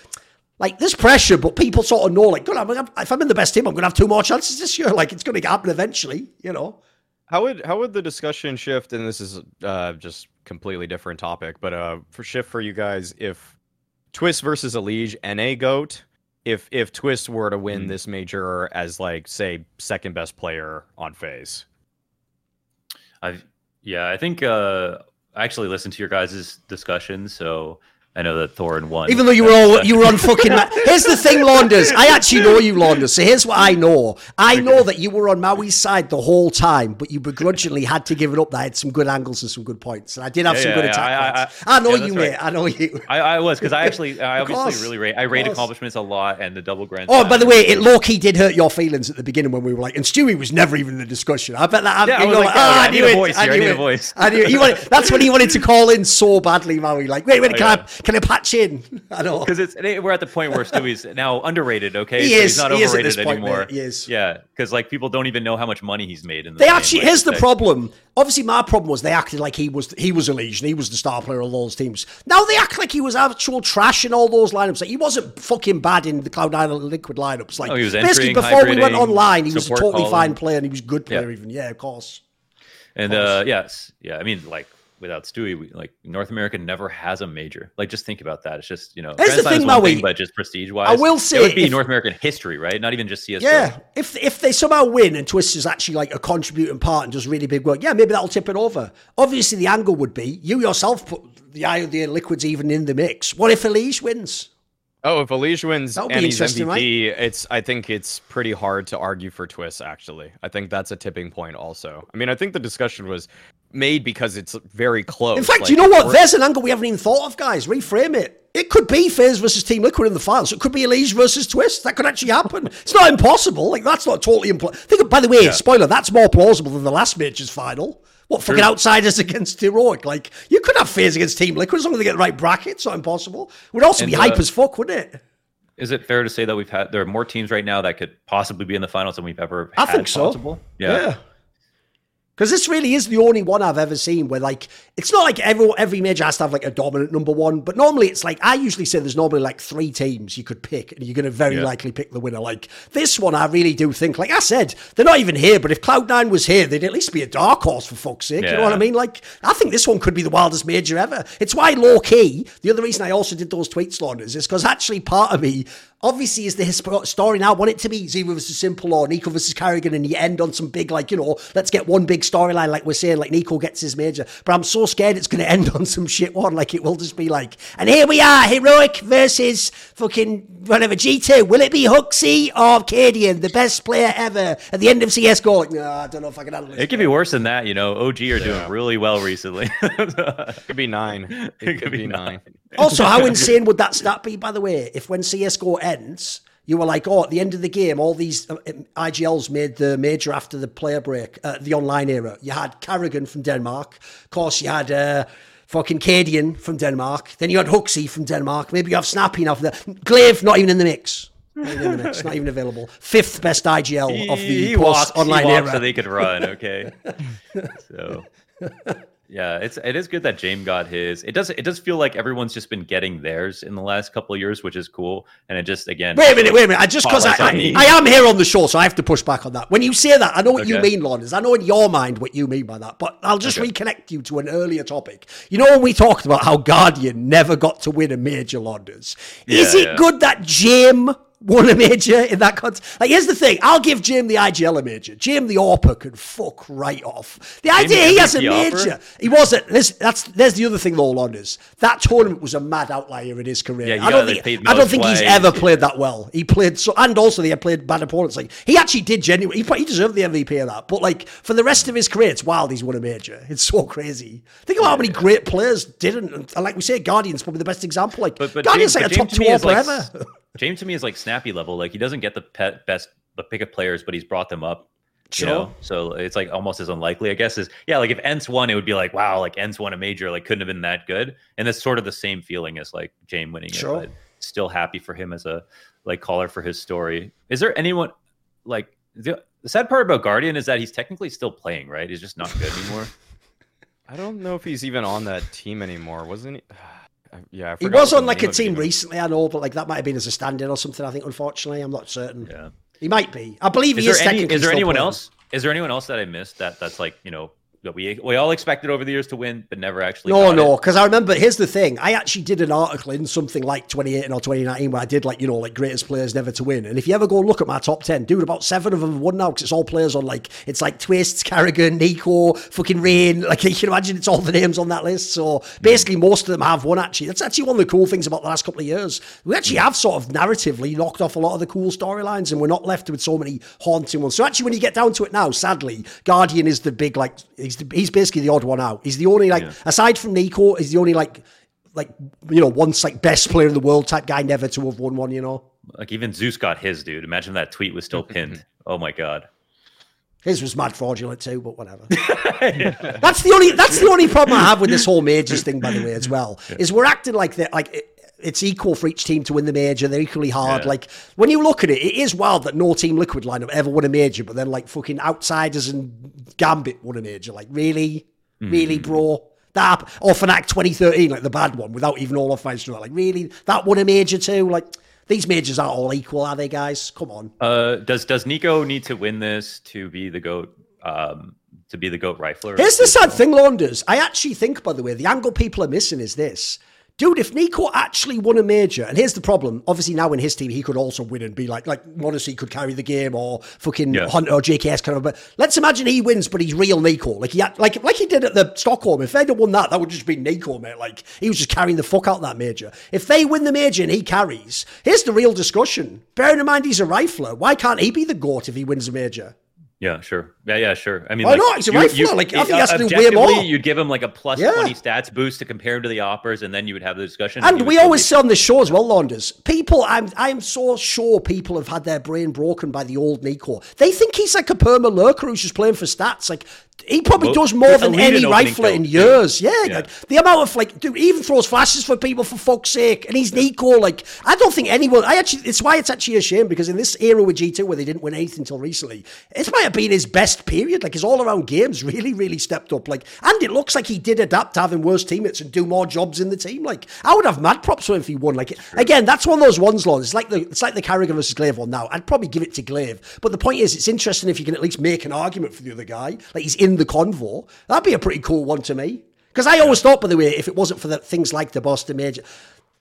like there's pressure, but people sort of know, like, God, I'm, if I'm in the best team, I'm going to have two more chances this year. Like it's going to happen eventually, you know. How would how would the discussion shift? And this is uh, just completely different topic, but uh, for shift for you guys, if Twistzz versus Elige and a goat, if if Twistzz were to win mm. this major as like say second best player on FaZe, I yeah, I think uh, I actually listened to your guys' discussion, so I know that Thorin won. Even though you were all you were on fucking. Ma- here's the thing, Launders. I actually know you, Launders. So here's what I know. I know that you were on Maui's side the whole time, but you begrudgingly had to give it up. That had some good angles and some good points, and I did have yeah, some yeah, good yeah, attack I, I, I, know you, right. mate. I know you. I, I was because I actually, I obviously really rate. I rate accomplishments a lot, and the double grand. Oh, by the way, it low key did hurt your feelings at the beginning when we were like, and Stewie was never even in the discussion. I bet that. Yeah, I was like, like, oh, ah, I, a voice. I a voice. I knew. Wanted, that's when he wanted to call in so badly, Maui. Like, wait, wait, oh, can I can I patch in? I know because it's we're at the point where Stewie's now underrated. Okay, he so is. He's not he overrated point, anymore. Mate. He is. Yeah, because like people don't even know how much money he's made in. The they actually. Like, here's the problem. Obviously, my problem was they acted like he was he was a legion. He was the star player of all those teams. Now they act like he was actual trash in all those lineups. Like he wasn't fucking bad in the Cloud Nine Liquid lineups. Like oh, he was basically before we went online, he was a totally calling. fine player and he was a good player. Yeah. Even yeah, of course. And of course. uh yes, yeah. I mean, like without Stewie, we, like North America never has a major. Like, just think about that. It's just you know, That's the thing, Maui, but just prestige wise, I will say it would be if, North American history, right? Not even just CS:GO. Yeah, if if they somehow win and Twistzz is actually like a contributing part and does really big work, yeah, maybe that'll tip it over. Obviously, the angle would be you yourself put the IOD liquids even in the mix. What if Elige wins? Oh, if Elige wins and he's MVP, right? it's I think it's pretty hard to argue for Twistzz. Actually, I think that's a tipping point. Also, I mean, I think the discussion was made because it's very close. In fact, like, you know what? There's an angle we haven't even thought of, guys. Reframe it. It could be FaZe versus Team Liquid in the finals. It could be Elige versus Twistzz. That could actually happen. it's not impossible. Like that's not totally impossible. Think, of, by the way, yeah. spoiler. That's more plausible than the last major's final. What True. fucking outsiders against heroic? Like you could have FaZe against Team Liquid as long as they get the right bracket. It's not impossible. It would also and, be uh, hype as fuck, wouldn't it? Is it fair to say that we've had there are more teams right now that could possibly be in the finals than we've ever? I think so. Possible? Yeah. yeah. Because this really is the only one I've ever seen where, like, it's not like every every major has to have like a dominant number one, but normally it's like I usually say there's normally like three teams you could pick, and you're going to very yeah. likely pick the winner. Like this one, I really do think, like I said, they're not even here, but if Cloud Nine was here, they'd at least be a dark horse for fuck's sake. Yeah. You know what I mean? Like I think this one could be the wildest major ever. It's why low key. The other reason I also did those tweet slaughters is because actually part of me obviously is the story now. I want it to be Z versus s1mple or NiKo versus karrigan, and you end on some big, like, you know, let's get one big storyline, like we're saying, like NiKo gets his major. But I'm so scared it's going to end on some shit one. Like, it will just be like, and here we are, Heroic versus fucking whatever, G2. Will it be HooXi or cadiaN, the best player ever at the end of CSGO? Like, no, I don't know if I can handle it. It could be worse than that, you know. OG are yeah. doing really well recently. it could be nine. It, it could, could, be, be nine. nine. Also, how insane would that stat be, by the way, if when CSGO ends, you were like, oh, at the end of the game, all these uh, IGLs made the major after the player break, uh, the online era. You had karrigan from Denmark. Of course, you had uh, fucking cadiaN from Denmark. Then you had HooXi from Denmark. Maybe you have Snappi now for the gla1ve, not even in the mix. Not even in the mix, not even available. Fifth best IGL he, of the post online era. So they could run, okay. so yeah, it's it is good that James got his. It does it does feel like everyone's just been getting theirs in the last couple of years, which is cool. And it just again Wait a minute, wait a minute. I just because I, I, I, am here on the show, so I have to push back on that. When you say that, I know what okay. you mean, Lawrence. I know in your mind what you mean by that, but I'll just okay. reconnect you to an earlier topic. You know when we talked about how Guardian never got to win a major Launders. Yeah, is it yeah. good that Jim won a major in that context. Like, here's the thing: I'll give Jim the IGL a major. Jim the AWPer can fuck right off. The idea he has a major, he wasn't. This, that's there's the other thing though, Launders. That tournament was a mad outlier in his career. Yeah, I don't think I don't think he's ever played that well. He played so, and also they had played bad opponents. Like he actually did genuinely. He, he deserved the MVP of that. But like for the rest of his career, it's wild. He's won a major. It's so crazy. Think about how many great players didn't. And like we say, Guardian's probably the best example. Like But but Guardian's James, like a top two me like ever. James to me is like Snappi level. Like he doesn't get the pet best the pick of players, but he's brought them up. You Sure. know, so it's like almost as unlikely, I guess. Is yeah, like if ENCE won, it would be like wow, like ENCE won a major, like couldn't have been that good. And that's sort of the same feeling as like James winning Sure. it, but still happy for him as a like caller for his story. Is there anyone like the, the sad part about Guardian is that he's technically still playing, right? He's just not good anymore. I don't know if he's even on that team anymore, wasn't he? yeah, I He was on like a team was. recently, I know, but like that might have been as a stand-in or something. I think, unfortunately, I'm not certain. Yeah. He might be. I believe Is he is. any? Is there anyone playing. else? Is there anyone else that I missed that that's like you know that we we all expected over the years to win, but never actually? No, no, because I remember. Here's the thing: I actually did an article in something like 2018 or 2019 where I did like you know like greatest players never to win. And if you ever go look at my top ten, dude, about seven of them have won now because it's all players on like it's like Twistzz, karrigan, NiKo, fucking Rain. Like you can imagine, it's all the names on that list. So basically, most of them have won. Actually, that's actually one of the cool things about the last couple of years. We actually have sort of narratively knocked off a lot of the cool storylines, and we're not left with so many haunting ones. So actually, when you get down to it now, sadly, Guardian is the big like he's the, he's basically the odd one out. He's the only like Yeah. aside from NiKo, he's the only like like you know once like best player in the world type guy never to have won one. You know, Like even Zeus got his, dude. Imagine that tweet was still pinned. Oh my god. his was mad fraudulent too, but whatever. that's the only that's the only problem I have with this whole majors thing. By the way, as well, is we're acting like that like. It, it's equal for each team to win the major. They're equally hard. Yeah. Like when you look at it, it is wild that no team liquid lineup ever won a major, but then like fucking outsiders and Gambit won a major. Like really, really, bro. That or Fnac 2013, like the bad one, without even all of fights Like really, that won a major too. Like these majors aren't all equal, are they, guys? Come on. Uh, does does NiKo need to win this to be the goat? Um, to be the goat rifler? Here's the sad thing, Launders. I actually think, by the way, the angle people are missing is this. Dude, if NiKo actually won a major, and here's the problem. Obviously, now in his team, he could also win and be like, like m0NESY could carry the game, or fucking Yeah. Hunter or JKS kind of. But let's imagine he wins, but he's real NiKo, like he had, like like he did at the Stockholm. If they'd have won that, that would just be NiKo, mate. Like he was just carrying the fuck out that major. If they win the major and he carries, here's the real discussion. Bearing in mind he's a rifler, why can't he be the goat if he wins a major? Yeah, sure. Yeah, yeah, sure. I mean, Why like, not? He's a rifler. Like, I think he has to do way objectively, more. You'd give him like a plus Yeah. twenty stats boost to compare him to the offers, and then you would have the discussion. And he we always say on the show as well, Launders. People, I'm I'm so sure people have had their brain broken by the old NiKo. They think he's like a perma lurker who's just playing for stats. Like he probably Well, does more than any rifler in years. Yeah, Yeah. like the amount of like, dude, even throws flashes for people for fuck's sake. And he's NiKo. Like I don't think anyone. I actually, it's why it's actually a shame because in this era with G two where they didn't win anything until recently, it might have been his best period. Like his all around games really, really stepped up. Like and it looks like he did adapt to having worse teammates and do more jobs in the team. Like I would have mad props for him if he won. Like again, that's one of those ones, Lord. It's like the it's like the karrigan versus gla1ve one now. I'd probably give it to gla1ve. But the point is, it's interesting if you can at least make an argument for the other guy. Like he's in the convo. That'd be a pretty cool one to me. Because I always thought, by the way, if it wasn't for the things like the Boston Major.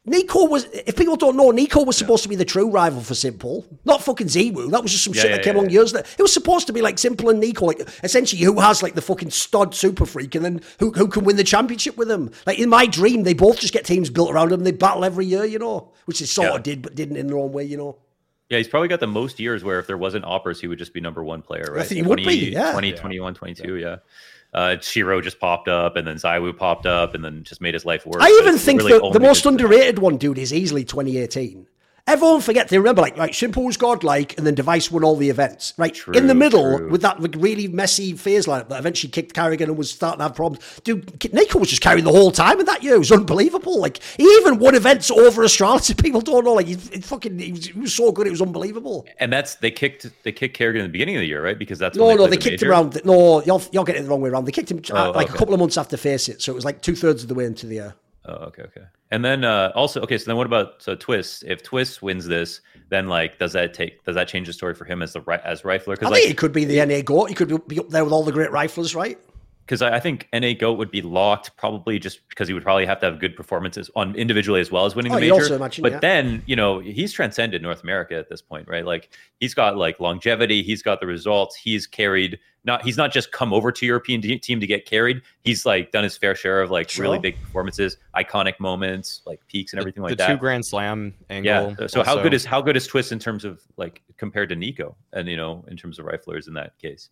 NiKo was, if people don't know, NiKo was supposed to be the true rival for s1mple, not fucking ZywOo. That was just some Yeah, shit yeah, that came yeah, along yeah. years later. It was supposed to be like s1mple and NiKo, like essentially who has like the fucking stud super freak and then who, who can win the championship with them. Like in my dream, they both just get teams built around them. They battle every year, you know, which they sort Yeah. of did, but didn't in their own way, you know. Yeah, he's probably got the most years where if there wasn't AWPers, he would just be number one player, right? think he would be, yeah. 20, 21, 22, yeah. Uh, sh1ro just popped up, and then ZywOo popped up, and then just made his life worse. I even think really that the most underrated one, dude, is easily 2018. Everyone forget they remember like like s1mple was godlike and then Device won all the events. Right in the middle true. with that like, really messy FaZe lineup that eventually kicked karrigan and was starting to have problems. Dude, NiKo was just carrying the whole time in that year. It was unbelievable. Like he even won events over Astralis. People don't know. Like he, he fucking he was, he was so good. It was unbelievable. And that's they kicked they kicked karrigan in the beginning of the year, right? Because that's No, no, played they the kicked him around. The, no, you're, you're getting it the wrong way around. They kicked him uh, Oh, like a couple of months after FACEIT, so it was like two thirds of the way into the year. Oh, okay, okay. And then uh, also, okay, so then what about so Twistzz? If Twistzz wins this, then like, does that take does that change the story for him as the as rifler? I Because think like, it could be the NA GOAT. He could be up there with all the great riflers, right? because I, I think NA Goat would be locked probably just because he would probably have to have good performances on individually as well as winning Oh, the major. imagine, but yeah. then you know he's transcended North America at this point, right? Like he's got like longevity, he's got the results, he's carried. Not he's not just come over to European te- team to get carried. He's like done his fair share of like really big performances, iconic moments, like peaks and everything like that. the two. Grand Slam angle. Yeah. So how good is how good is Twistzz in terms of like compared to NiKo and you know in terms of riflers in that case?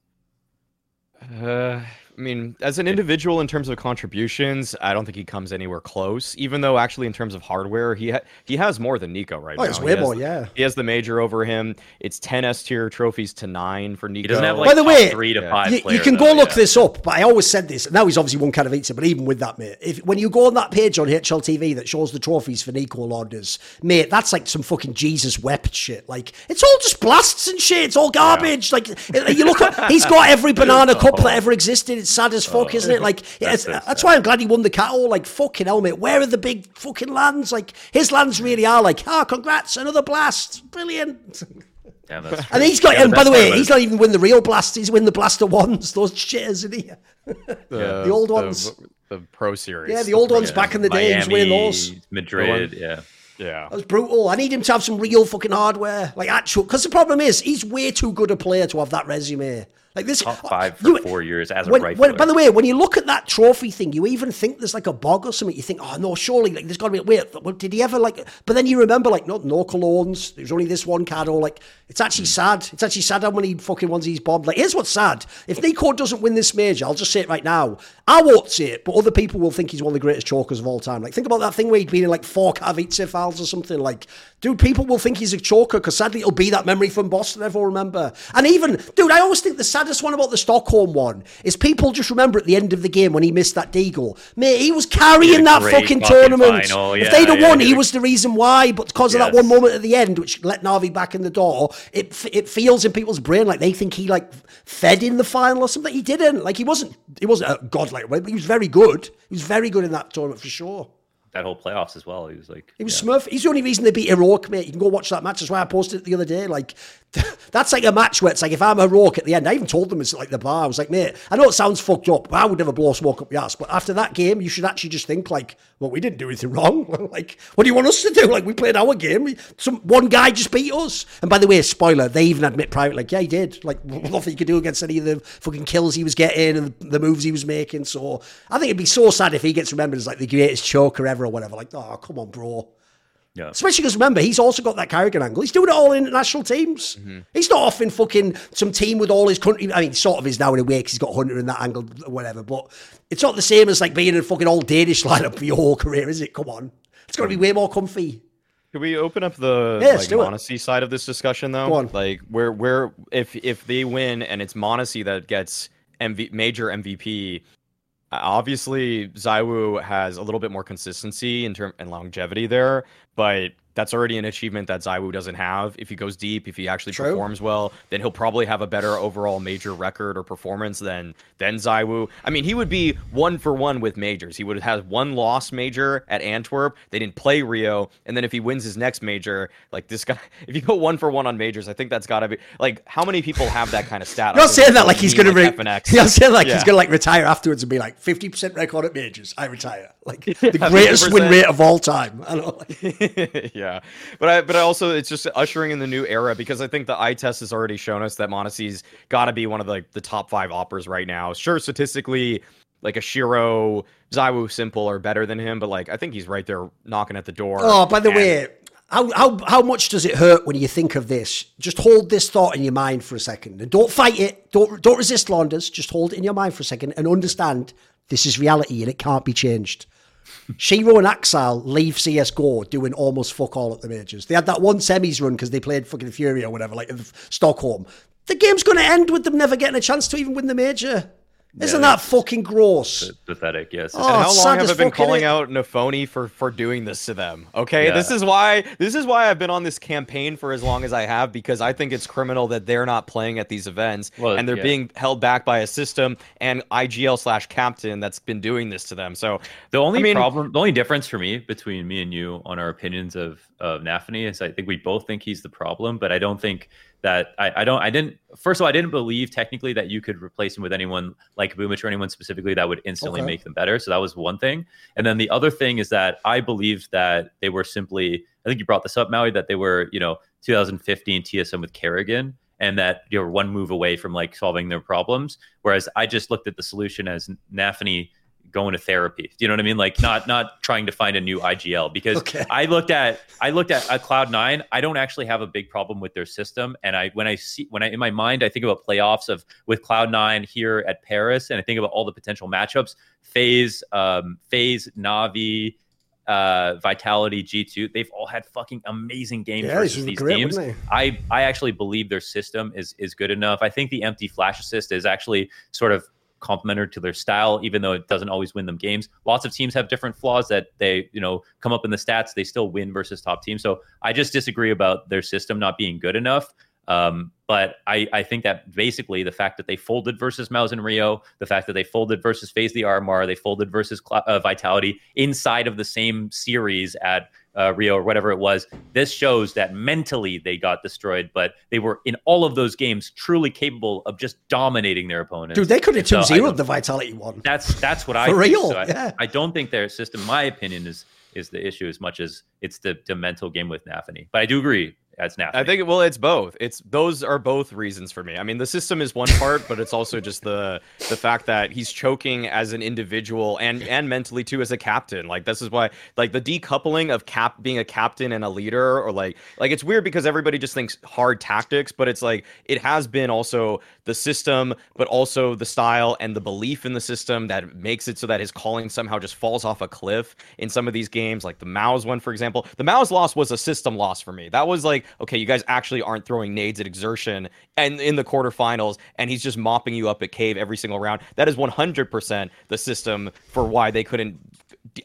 Uh, I mean, as an individual in terms of contributions, I don't think he comes anywhere close. Even though, actually, in terms of hardware, he ha- he has more than NiKo right Oh, now. it's He way has- more, yeah. He has the major over him. It's ten S tier trophies to nine for NiKo. He doesn't have like By the top way, three to yeah. five. You, you can though, go look yeah. this up, but I always said this. Now he's obviously one Katowice, but even with that, mate, if when you go on that page on HLTV that shows the trophies for NiKo Launders, mate, that's like some fucking Jesus wept shit. Like it's all just blasts and shit. It's all garbage. Like you look at, he's got every banana cup that ever existed. It's sad as fuck, isn't it? Like it's, so that's why I'm glad he won the cattle. Like fucking hell, mate. Where are the big fucking lands? Like his lands really are like, ah, congrats, another blast, brilliant. Damn, that's And he's got, Yeah, and by the way, about he's not even win the real blast. He's win the blaster ones. Those shitters, isn't he? The old ones. the, Pro Series. Yeah, the old ones Yeah, back in the day. He was winning those. Madrid, yeah. Yeah, That was brutal. I need him to have some real fucking hardware, like actual. Because the problem is, he's way too good a player to have that resume. Like this, Top uh, five for you- four years as a when, rifler. when- by the way, when you look at that trophy thing, you even think there's like a bug or something. You think, oh no, surely like there's got to be. Wait, well, did he ever like? But then you remember like, no, no colognes. There's only this one Cado. Like, it's actually hmm. sad. It's actually sad how many fucking ones he's bombed. Like, here's what's sad. If NiKo doesn't win this major, I'll just say it right now. I won't say it, but other people will think he's one of the greatest chokers of all time. Like, think about that thing where he'd been in like four Katowice files or something. Like, dude, people will think he's a choker because sadly it'll be that memory from Boston everyone remember. And even, dude, I always think the saddest one about the Stockholm one is people just remember at the end of the game when he missed that deagle. Mate, he was carrying that fucking fucking tournament. final. if Yeah, they'd have yeah, won, he he did a- was the reason why. But because of that one moment at the end, which let Navi back in the door, it it feels in people's brain like they think he like fed in the final or something. He didn't. Like he wasn't. He wasn't a godlike, way, but he was very good. He was very good in that tournament for sure. That whole playoffs as well. He was like, He was yeah. Smurf. He's the only reason they beat Heroic, mate. You can go watch that match. That's why I posted it the other day. Like, that's like a match where it's like, if I'm Heroic at the end, I even told them it's like the bar. I was like, mate, I know it sounds fucked up, but I would never blow smoke up your ass. But after that game, you should actually just think, like, well, we didn't do anything wrong. like, what do you want us to do? Like, we played our game. Some One guy just beat us. And by the way, spoiler, they even admit private, like, yeah, he did. Like, nothing you could do against any of the fucking kills he was getting and the moves he was making. So I think it'd be so sad if he gets remembered as like the greatest choker ever or whatever. Like, oh, come on, bro. Yeah. Especially because remember, he's also got that karrigan angle. He's doing it all in international teams. Mm-hmm. He's not off in fucking some team with all his country. I mean, sort of is now in a way because he's got Hunter in that angle, or whatever. But it's not the same as like being in a fucking old Danish lineup for your whole career, is it? Come on. It's got to be way more comfy. Could we open up the Yeah, let's like do it. m0NESY side of this discussion though? Go on. Like where where if if they win and it's m0NESY that gets MV, major MVP, Uh, obviously ZywOo has a little bit more consistency in term and longevity there, but that's already an achievement that ZywOo doesn't have. If he goes deep, if he actually True. performs well, then he'll probably have a better overall major record or performance than than ZywOo. I mean, he would be one for one with majors. He would have had one loss major at Antwerp. They didn't play Rio, and then if he wins his next major, like this guy, if you go one for one on majors, I think that's got to be like how many people have that kind of stat? You're not saying that like he's going to. Re- FNX. You're saying like he's going to like retire afterwards and be like fifty percent record at majors. I retire. Like the Yeah, greatest win 50%. rate of all time. I know. Like, yeah, but I but I also it's just ushering in the new era because I think the eye test has already shown us that m0NESY's got to be one of the like the top five AWPers right now. Sure, statistically, like a sh1ro, ZywOo, s1mple are better than him, but like I think he's right there knocking at the door. Oh, by the And- way, how, how how much does it hurt when you think of this? Just hold this thought in your mind for a second, and don't fight it. Don't don't resist Launders. Just hold it in your mind for a second and understand this is reality and it can't be changed. Shiro and Ax1Le leave CS:GO doing almost fuck all at the majors. They had that one semis run because they played fucking Fury or whatever, like in Stockholm. The game's going to end with them never getting a chance to even win the major. Isn't that fucking gross? pathetic. Yes. Oh, And how long have I been calling out Nafany for for doing this to them? Okay, Yeah. this is why this is why I've been on this campaign for as long as I have because I think it's criminal that they're not playing at these events Well, and they're yeah. being held back by a system and IGL slash captain that's been doing this to them. So The only I mean- problem, the only difference for me between me and you on our opinions of of Nafany is I think we both think he's the problem, but I don't think that I, I don't I didn't first of all I didn't believe technically that you could replace him with anyone like Boombl4 or anyone specifically that would instantly Okay. make them better. So that was one thing. And then the other thing is that I believed that they were simply I think you brought this up, Maui, that they were, you know, 2015 TSM with karrigan and that you were one move away from like solving their problems. Whereas I just looked at the solution as Nafany going to therapy. You know what I mean? Like not not trying to find a new IGL because Okay. I looked at I looked at, at Cloud Nine. I don't actually have a big problem with their system, and I when I see when I in my mind I think about playoffs of with Cloud Nine here at Paris, and I think about all the potential matchups. FaZe, um, FaZe, Navi, uh, Vitality, G two. They've all had fucking amazing games Yeah, these versus these great, teams. I I actually believe their system is is good enough. I think the empty flash assist is actually sort of complementary to their style, even though it doesn't always win them games. Lots of teams have different flaws that they you know come up in the stats. They still win versus top teams. So I just disagree about their system not being good enough. Um, but I, I think that basically the fact that they folded versus MOUZ and Rio, the fact that they folded versus FaZe the Armar, they folded versus uh, Vitality inside of the same series at uh, Rio or whatever it was, this shows that mentally they got destroyed, but they were in all of those games truly capable of just dominating their opponents. Dude, they could have 2 So 0 the Vitality one. That's that's what I For think. real, So I, yeah. I don't think their system, my opinion, is is the issue as much as it's the, the mental game with Nafany. But I do agree as Nafany. I think well, it's both. It's those are both reasons for me. I mean, the system is one part, but it's also just the the fact that he's choking as an individual and and mentally too as a captain. Like this is why like the decoupling of cap being a captain and a leader, or like like it's weird because everybody just thinks hard tactics, but it's like it has been also the system, but also the style and the belief in the system that makes it so that his calling somehow just falls off a cliff in some of these games, like the MOUZ one, for example. The MOUZ loss was a system loss for me. That was like, okay, you guys actually aren't throwing nades at xertioN and in the quarterfinals, and he's just mopping you up at cave every single round. That is 100% the system for why they couldn't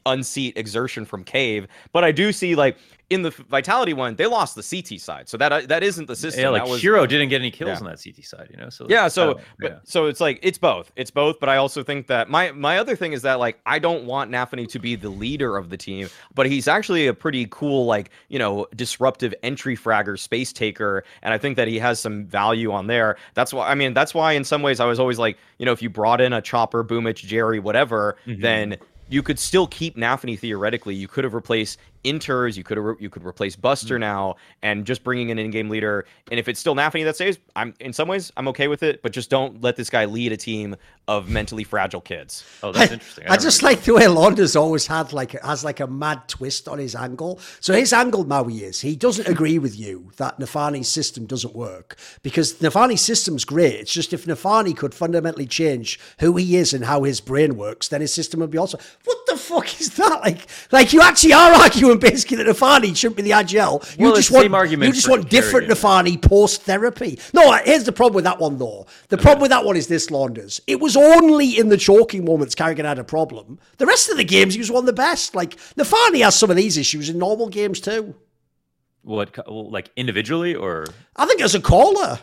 unseat xertioN from cave. But I do see like in the vitality one, they lost the CT side, so that uh, that isn't the system. yeah, like was, Hero didn't get any kills Yeah. on that CT side, you know. So yeah so but, yeah. so it's like it's both it's both but i also think that my my other thing is that like i don't want nafany to be the leader of the team but he's actually a pretty cool like you know disruptive entry fragger space taker and i think that he has some value on there that's why i mean that's why in some ways i was always like you know if you brought in a chopper Boombl4 jerry whatever Mhm. then you could still keep Nafany theoretically. You could have replaced Interz, you could re- you could replace Buster mm. now, and just bringing an in-game leader. And if it's still Nafany that stays, I'm in some ways I'm okay with it. But just don't let this guy lead a team of mentally fragile kids. oh, that's I, interesting. I just like the way Londa's always had like has like a mad twist on his angle. So his angle, Maui, is he doesn't agree with you that Nafany's system doesn't work because Nafany's system's great. It's just if Nafany could fundamentally change who he is and how his brain works, then his system would be also. What the fuck is that? Like, like you actually are arguing basically that Nafany shouldn't be the IGL. You Well, just want you just want different Nafany post therapy. No, here's the problem with that one though. The problem with that one is this, Launders. It was only in the choking moments karrigan had a problem. The rest of the games, he was one of the best. Like Nafany has some of these issues in normal games too. what like individually or I think as a caller,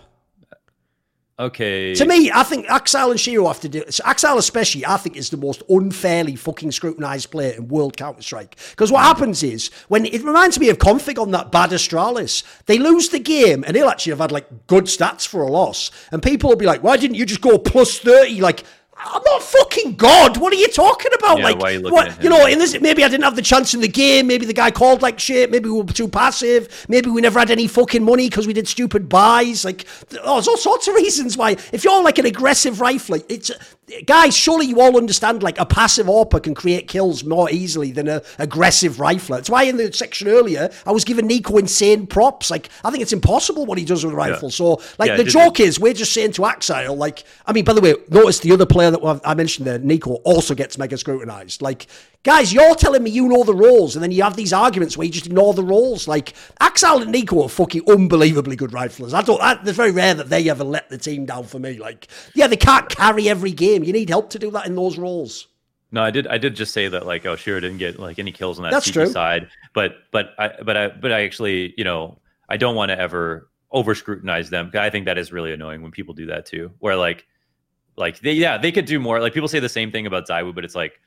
okay. to me, I think Ax1Le and sh1ro have to do. Ax1Le especially, I think, is the most unfairly fucking scrutinised player in World Counter Strike. Because what happens is when it reminds me of Konfig on that bad Astralis, they lose the game and he'll actually have had like good stats for a loss, and people will be like, "Why didn't you just go plus 30? Like. I'm not fucking God. What are you talking about? Yeah, like, you what, you know, in this, maybe I didn't have the chance in the game. Maybe the guy called like shit. Maybe we were too passive. Maybe we never had any fucking money because we did stupid buys. Like, oh, there's all sorts of reasons why. If you're like an aggressive rifler, it's guys. Surely you all understand like a passive AWPer can create kills more easily than a aggressive rifler. That's why in the section earlier I was giving NiKo insane props. Like, I think it's impossible what he does with a rifle. So, like, Yeah, the joke is we're just saying to Ax1Le, like, I mean, by the way, notice the other player that I mentioned there, NiKo, also gets mega scrutinized. Like, guys, you're telling me you know the rules, and then you have these arguments where you just ignore the rules. Like, Ax1Le and NiKo are fucking unbelievably good riflers. I don't. I, it's very rare that they ever let the team down for me. Like, yeah, they can't carry every game. You need help to do that in those roles. No, I did. I did just say that like, oh, Shiro didn't get like any kills on that That's true. side, but but I but I but I actually you know I don't want to ever over scrutinize them. I think that is really annoying when people do that too. Where like like they yeah they could do more. Like people say the same thing about ZywOo, but it's like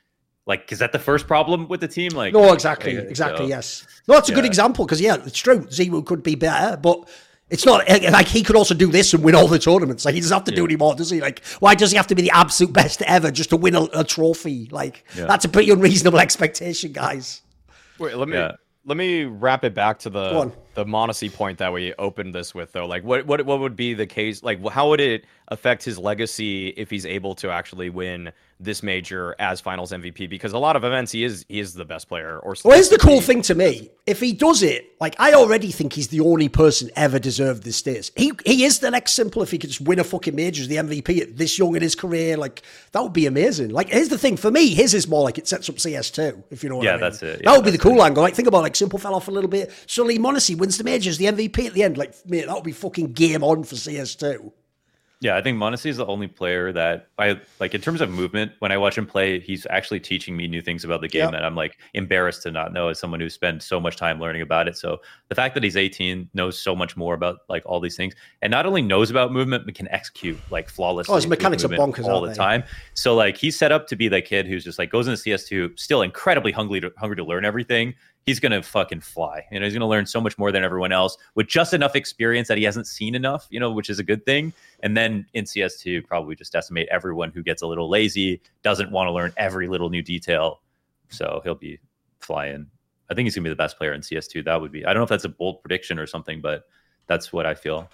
like is that the first problem with the team? Like No, exactly, like, exactly. so- Yes. No, that's a good example because yeah, it's true. Zero could be better, but It's not eh, like he could also do this and win all the tournaments. Like he doesn't have to do any more, does he? Like why does he have to be the absolute best ever just to win a, a trophy? Like Yeah. that's a pretty unreasonable expectation, guys. Wait, let me Yeah. let me wrap it back to Go the on. The m0NESY point that we opened this with though. Like what what what would be the case like how would it affect his legacy if he's able to actually win this major as finals MVP because a lot of events he is he is the best player or Well, here's the cool thing to me. If he does it, like I already think he's the only person ever deserved this status. He he is the next s1mple if he could just win a fucking major as the MVP at this young in his career. Like that would be amazing. Like here's the thing for me, his is more like it sets up CS2, if you know what Yeah, I mean. Yeah, that's it. that Yeah, would be the cool it. angle. Like think about like s1mple fell off a little bit. Suddenly m0NESY wins the majors, the MVP at the end. Like mate, that would be fucking game on for CS2. Yeah, I think m0NESY is the only player that I like in terms of movement. When I watch him play, he's actually teaching me new things about the game Yep. that I'm like embarrassed to not know as someone who spent so much time learning about it. So the fact that he's 18, knows so much more about like all these things, and not only knows about movement, but can execute like flawlessly. Oh, his mechanics are bonkers, all the time. So like he's set up to be that kid who's just like goes into CS2, still incredibly hungry to hungry to learn everything. He's gonna fucking fly. You know, he's gonna learn so much more than everyone else with just enough experience that he hasn't seen enough. You know, which is a good thing. And then in CS2, probably just decimate everyone who gets a little lazy, doesn't want to learn every little new detail. So he'll be flying. I think he's gonna be the best player in CS2. That would be. I don't know if that's a bold prediction or something, but that's what I feel.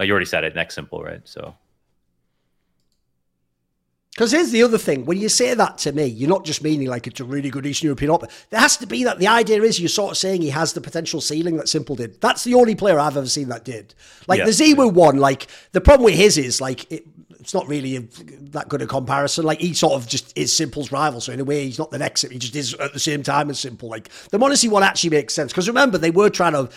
You already said it. Next s1mple, right? So Because here's the other thing: when you say that to me, you're not just meaning like it's a really good Eastern European AWPer. There has to be that. The idea is you're sort of saying he has the potential ceiling that s1mple did. That's the only player I've ever seen that did. Like Yeah. the ZywOo one, like the problem with his is like it, it's not really a, that good a comparison. Like he sort of just is s1mple's rival, so in a way he's not the next. He just is at the same time as s1mple. Like the m0NESY one actually makes sense because remember they were trying to.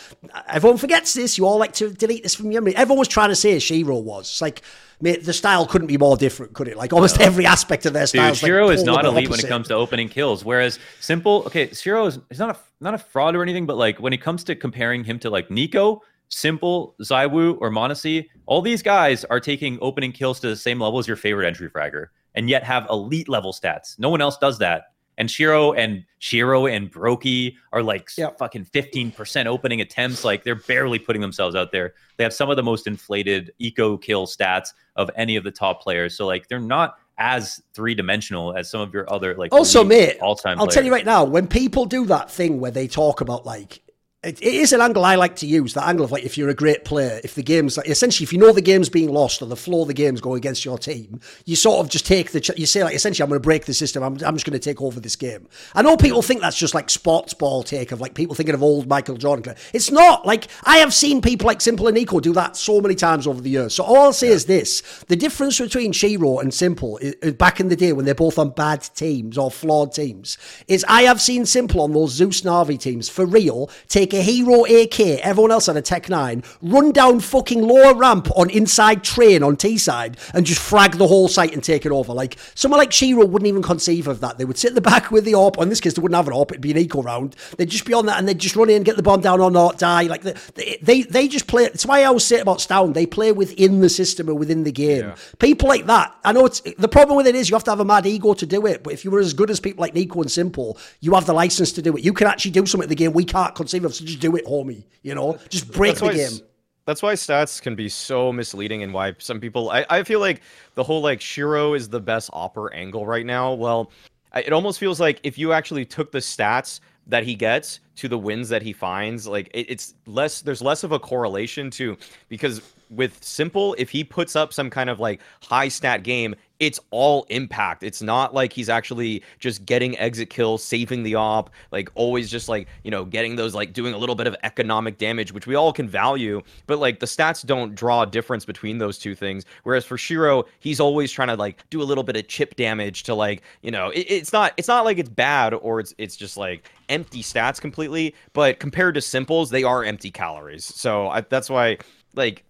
Everyone forgets this. You all like to delete this from your memory. Everyone was trying to say sh1ro was. It's like. Mate, the style couldn't be more different, could it? Like almost every aspect of their style. Dude, sh1ro is not elite when it comes to opening kills. Whereas s1mple, okay, sh1ro is he's not a not a fraud or anything, but like when it comes to comparing him to like NiKo, s1mple, ZywOo, or m0NESY, all these guys are taking opening kills to the same level as your favorite entry fragger, and yet have elite level stats. No one else does that. And sh1ro and sh1ro and broky are like Yep. fucking 15% opening attempts. Like they're barely putting themselves out there. They have some of the most inflated eco kill stats of any of the top players. So like they're not as three dimensional as some of your other like Also, mate, all-time I'll tell you right now, when people do that thing where they talk about like it, it is an angle I like to use. That angle of like if you're a great player, if the game's like essentially if you know the game's being lost or the flow of the game's going against your team, you sort of just take the ch- you say like essentially I'm going to break the system. I'm, I'm just going to take over this game. I know people think that's just like sports ball take of like people thinking of old Michael Jordan. It's not like I have seen people like s1mple and NiKo do that so many times over the years. So all I'll say is this: the difference between sh1ro and s1mple is, is back in the day when they're both on bad teams or flawed teams is I have seen s1mple on those Zeus Navi teams for real take a hero AK, everyone else had a Tech 9, run down fucking lower ramp on inside train on T side and just frag the whole site and take it over. Like someone like sh1ro wouldn't even conceive of that. They would sit in the back with the AWP. In this case, they wouldn't have an AWP, it'd be an eco round. They'd just be on that and they'd just run in, and get the bomb down or not, die. Like they they, they, they just play. That's why I always say about Stown, they play within the system or within the game. Yeah. People like that. I know it's the problem with it is you have to have a mad ego to do it. But if you were as good as people like NiKo and s1mple, you have the license to do it. You can actually do something in the game we can't conceive of. So just do it, homie. You know, just break That's the game. That's why stats can be so misleading and why some people I, I feel like the whole like sh1ro is the best AWPer angle right now. Well, it almost feels like if you actually took the stats that he gets to the wins that he finds, like it, it's less there's less of a correlation to because with s1mple, if he puts up some kind of like high stat game, it's all impact. It's not like he's actually just getting exit kills, saving the op, like always just like, you know, getting those like doing a little bit of economic damage, which we all can value, but like the stats don't draw a difference between those two things. Whereas for sh1ro, he's always trying to like do a little bit of chip damage to like, you know, it, it's not it's not like it's bad or it's it's just like empty stats completely, but compared to s1mple's, they are empty calories. So I, that's why like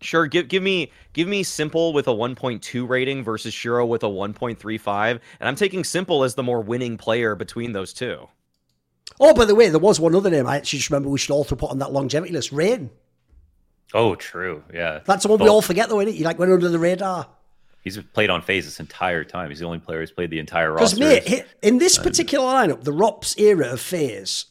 Sure, give give me give me s1mple with a 1.2 rating versus sh1ro with a 1.35, and I'm taking s1mple as the more winning player between those two. Oh, by the way, there was one other name I actually just remember we should also put on that longevity list. Rain. Oh, true. Yeah. That's the one we all forget, though, isn't it? He like went under the radar. He's played on FaZe this entire time. He's the only player who's played the entire roster. Because, mate, in this particular lineup, the ropz era of FaZe,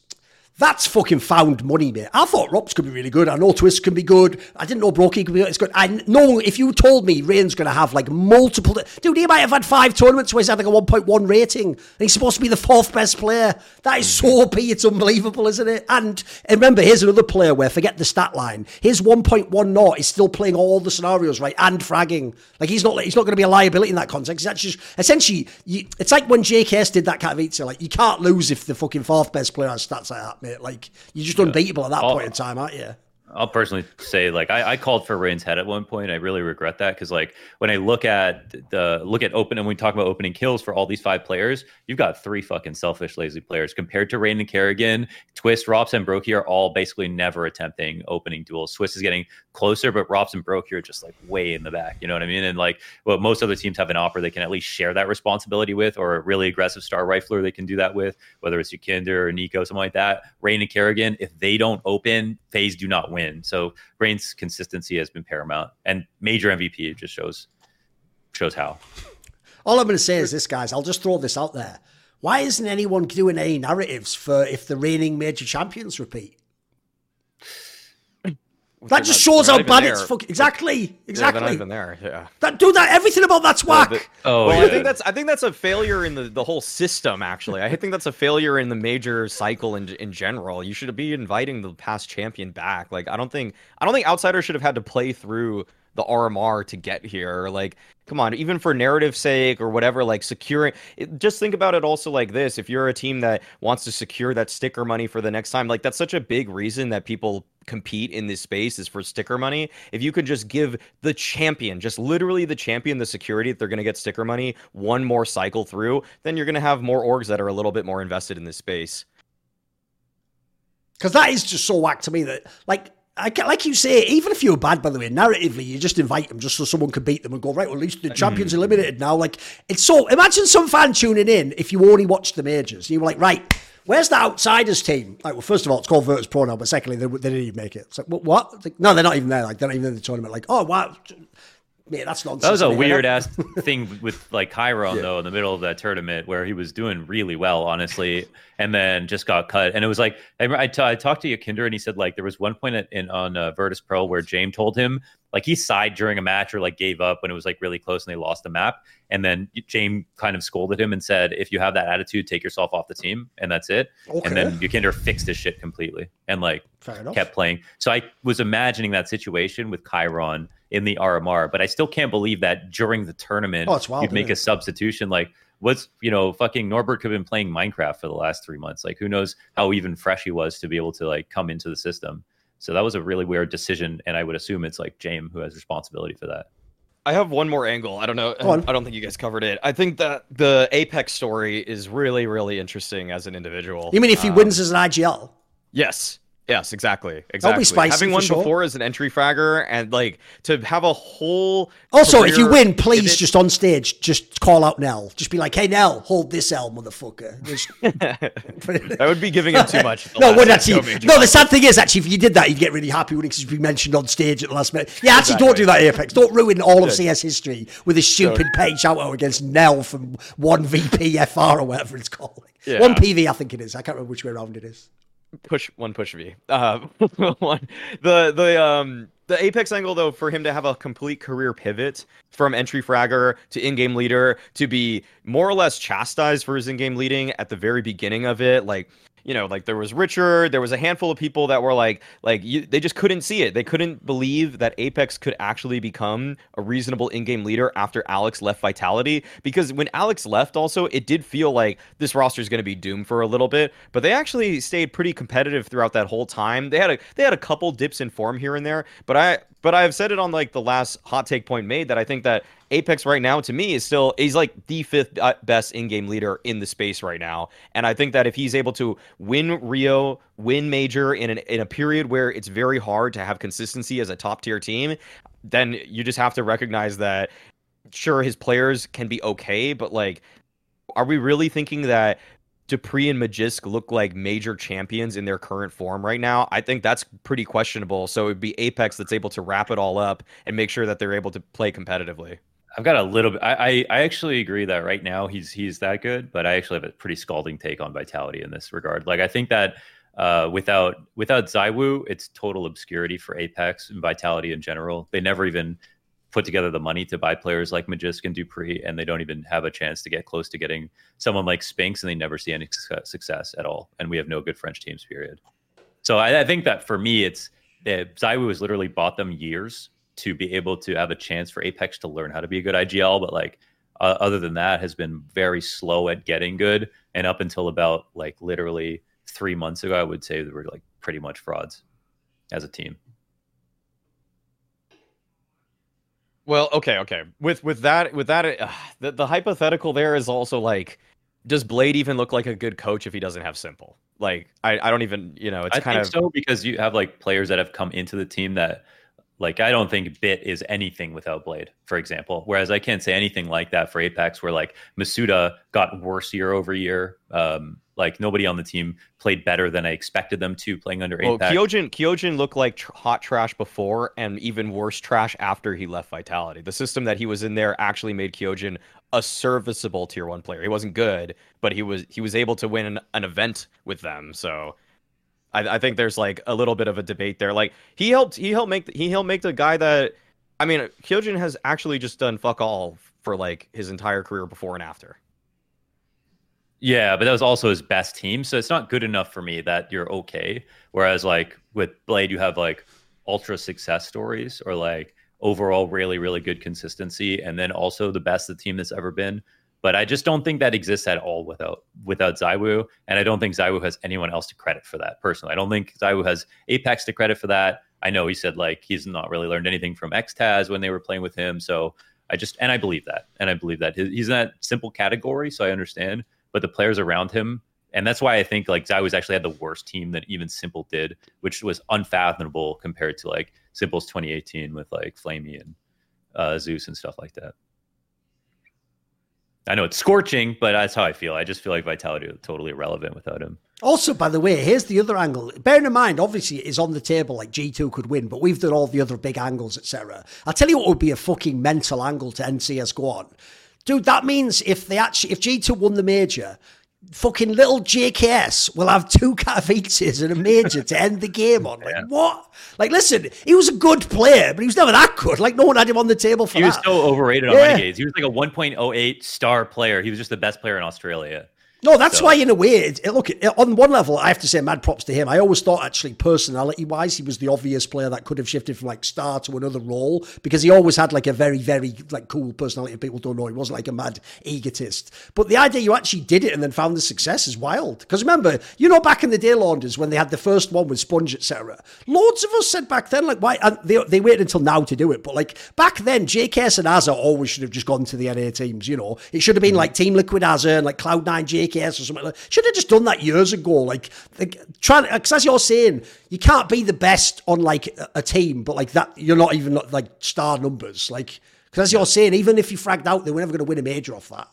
That's fucking found money, mate. I thought ropz could be really good. I know Twistzz can be good. I didn't know broky could be good. It's good. I know if you told me Rain's going to have like multiple. Dude, he might have had five tournaments where he's had like a 1.1 rating and he's supposed to be the fourth best player. That is so mm. OP. It's unbelievable, isn't it? And, and remember, here's another player where forget the stat line. His 1.1 not is still playing all the scenarios, right? And fragging. Like he's not he's not going to be a liability in that context. That's just essentially, you, it's like when JKS did that kind Katowice. Like you can't lose if the fucking fourth best player has stats like that, mate. Like you're just unbeatable at that point in time, aren't you? I'll personally say like I, I, called for Rain's head at one point. I really regret that because like when I look at the look at open and we talk about opening kills for all these five players, you've got three fucking selfish lazy players compared to Rain and karrigan. Twistzz, ropz, and broky are all basically never attempting opening duels. Twistzz is getting closer, but Robson and broky are just like way in the back. You know what I mean? And like well, most other teams have an offer they can at least share that responsibility with, or a really aggressive star rifler they can do that with, whether it's YEKINDAR or NiKo, something like that. Rain and karrigan, if they don't open, FaZe do not win. So Rain's consistency has been paramount, and major MVP just shows shows how. All I'm to say is this, guys. I'll just throw this out there. Why isn't anyone doing any narratives for if the reigning major champions repeat? That just not, shows how bad there. it's fucking exactly, exactly. Yeah, not even there. Yeah. That do that. Everything about that's whack. The, oh, well, yeah. I think that's I think that's a failure in the, the whole system. Actually, I think that's a failure in the major cycle in in general. You should be inviting the past champion back. Like I don't think I don't think outsiders should have had to play through the RMR to get here. Like, come on, even for narrative sake or whatever, like securing it, just think about it also like this. If you're a team that wants to secure that sticker money for the next time, like that's such a big reason that people compete in this space is for sticker money. If you could just give the champion, just literally the champion, the security that they're going to get sticker money one more cycle through, then you're going to have more orgs that are a little bit more invested in this space. Because that is just so whack to me that, like, I, like you say, even if you're bad, by the way, narratively, you just invite them just so someone can beat them and go, right, well, at least the champion's mm-hmm. eliminated now. Like, it's so, imagine some fan tuning in if you only watched the majors. You were like, right, where's the outsiders team? Like, well, first of all, it's called Virtus Pro now, but secondly, they, they didn't even make it. It's like, what? Like, no, they're not even there. Like, they're not even in the tournament. Like, oh, wow. Man, that's nonsense. That was a weird ass thing with like Chiron yeah. though in the middle of that tournament where he was doing really well, honestly, and then just got cut. And it was like I, I, t- I talked to YEKINDAR and he said like there was one point in on uh, Virtus Pro where Jame told him like he sighed during a match or like gave up when it was like really close and they lost the map. And then Jame kind of scolded him and said, if you have that attitude, take yourself off the team. And that's it. Okay. And then YEKINDAR fixed his shit completely and like kept playing. So I was imagining that situation with Chiron in the RMR, but I still can't believe that during the tournament oh, wild, you'd make a substitution like what's you know fucking Norbert could have been playing Minecraft for the last three months. Like who knows how even fresh he was to be able to like come into the system. So that was a really weird decision, and I would assume it's like Jame who has responsibility for that. I have one more angle. I don't know. I don't think you guys covered it. I think that the apEX story is really, really interesting as an individual. You mean if he um, wins as an IGL? Yes. Yes, exactly. Exactly. Spicy, Having one sure. before as an entry fragger and like to have a whole Also, if you win, please just on stage, just call out Nell. Just be like, hey Nell, hold this L, motherfucker. that would be giving him too much. no, well, actually, no, the sad thing is actually if you did that, you'd get really happy when it's be mentioned on stage at the last minute. Yeah, actually exactly. don't do that, apEX. Don't ruin all of CS history with a stupid page shout out against Nell from one VPFR or whatever it's called. Yeah. One PV, I think it is. I can't remember which way around it is push one push V. Uh, one the the um the apEX angle though for him to have a complete career pivot from entry fragger to in-game leader to be more or less chastised for his in-game leading at the very beginning of it like you know, like there was Richard, there was a handful of people that were like, like you, they just couldn't see it. They couldn't believe that apEX could actually become a reasonable in-game leader after Alex left Vitality. Because when Alex left, also it did feel like this roster is going to be doomed for a little bit. But they actually stayed pretty competitive throughout that whole time. They had a they had a couple dips in form here and there, but I but I've said it on like the last hot take point made that I think that apEX right now to me is still he's like the fifth uh, best in-game leader in the space right now, and I think that if he's able to win Rio, win Major in an, in a period where it's very hard to have consistency as a top tier team, then you just have to recognize that sure his players can be okay, but like are we really thinking that dupreeh and Magisk look like major champions in their current form right now, I think that's pretty questionable. So it'd be apEX that's able to wrap it all up and make sure that they're able to play competitively. I've got a little bit. I, I, I actually agree that right now he's he's that good, but I actually have a pretty scalding take on Vitality in this regard. Like I think that uh, without without ZywOo, it's total obscurity for apEX and Vitality in general. They never even put together the money to buy players like Magisk and dupreeh, and they don't even have a chance to get close to getting someone like Spinx, and they never see any success at all. And we have no good French teams, period. So I, I think that for me, it's that ZywOo has literally bought them years to be able to have a chance for apEX to learn how to be a good IGL, but like uh, other than that, has been very slow at getting good. And up until about like literally three months ago, I would say they were like pretty much frauds as a team. Well, okay, okay. With with that with that uh, the, the hypothetical there is also like does B1ad3 even look like a good coach if he doesn't have s1mple? Like I, I don't even, you know, it's I kind of so because you have like players that have come into the team that like I don't think b1t is anything without B1ad3, for example. Whereas I can't say anything like that for apEX, where like misutaa got worse year over year. Um, like nobody on the team played better than I expected them to playing under well, apEX. Kyojin Kyojin looked like tr- hot trash before, and even worse trash after he left Vitality. The system that he was in there actually made Kyojin a serviceable tier one player. He wasn't good, but he was he was able to win an, an event with them. So I, I, think there's like a little bit of a debate there. Like he helped he helped make he helped make the guy that I mean Kyojin has actually just done fuck all for like his entire career before and after. Yeah, but that was also his best team, so it's not good enough for me that you're okay. Whereas like with B1ad3, you have like ultra success stories or like overall really really good consistency, and then also the best the team that's ever been. But I just don't think that exists at all without without ZywOo, and I don't think ZywOo has anyone else to credit for that. Personally, I don't think ZywOo has apEX to credit for that. I know he said like he's not really learned anything from XTQZZZ when they were playing with him, so I just and I believe that, and I believe that he's in that s1mple category, so I understand. But the players around him, and that's why I think like ZywOo's actually had the worst team that even s1mple did, which was unfathomable compared to like s1mple's 2018 with like flamie and uh, Zeus and stuff like that. I know it's scorching, but that's how I feel. I just feel like Vitality is totally irrelevant without him. Also, by the way, here's the other angle. Bearing in mind, obviously, it is on the table like G2 could win, but we've done all the other big angles, etc. I'll tell you what would be a fucking mental angle to NCS go on. Dude, that means if they actually if G2 won the major, fucking little JKS will have two Katowices and a major to end the game on. Like, yeah. what? Like, listen, he was a good player, but he was never that good. Like, no one had him on the table for he that. He was so overrated on yeah. Renegades. He was like a 1.08 star player. He was just the best player in Australia. No, that's so. why, in a way, it, it, look, it, on one level, I have to say mad props to him. I always thought, actually, personality wise, he was the obvious player that could have shifted from like star to another role because he always had like a very, very like cool personality. People don't know he wasn't like a mad egotist. But the idea you actually did it and then found the success is wild. Because remember, you know, back in the day, Launders, when they had the first one with Spunj, etc., loads of us said back then, like, why? And they, they waited until now to do it. But like back then, JKS and AZR always should have just gone to the NA teams, you know? It should have been mm. like Team Liquid AZR and like Cloud9 Or something like should have just done that years ago. Like, like trying, because as you're saying, you can't be the best on like a, a team, but like that, you're not even like star numbers. Like, because as you're saying, even if you fragged out, they were never going to win a major off that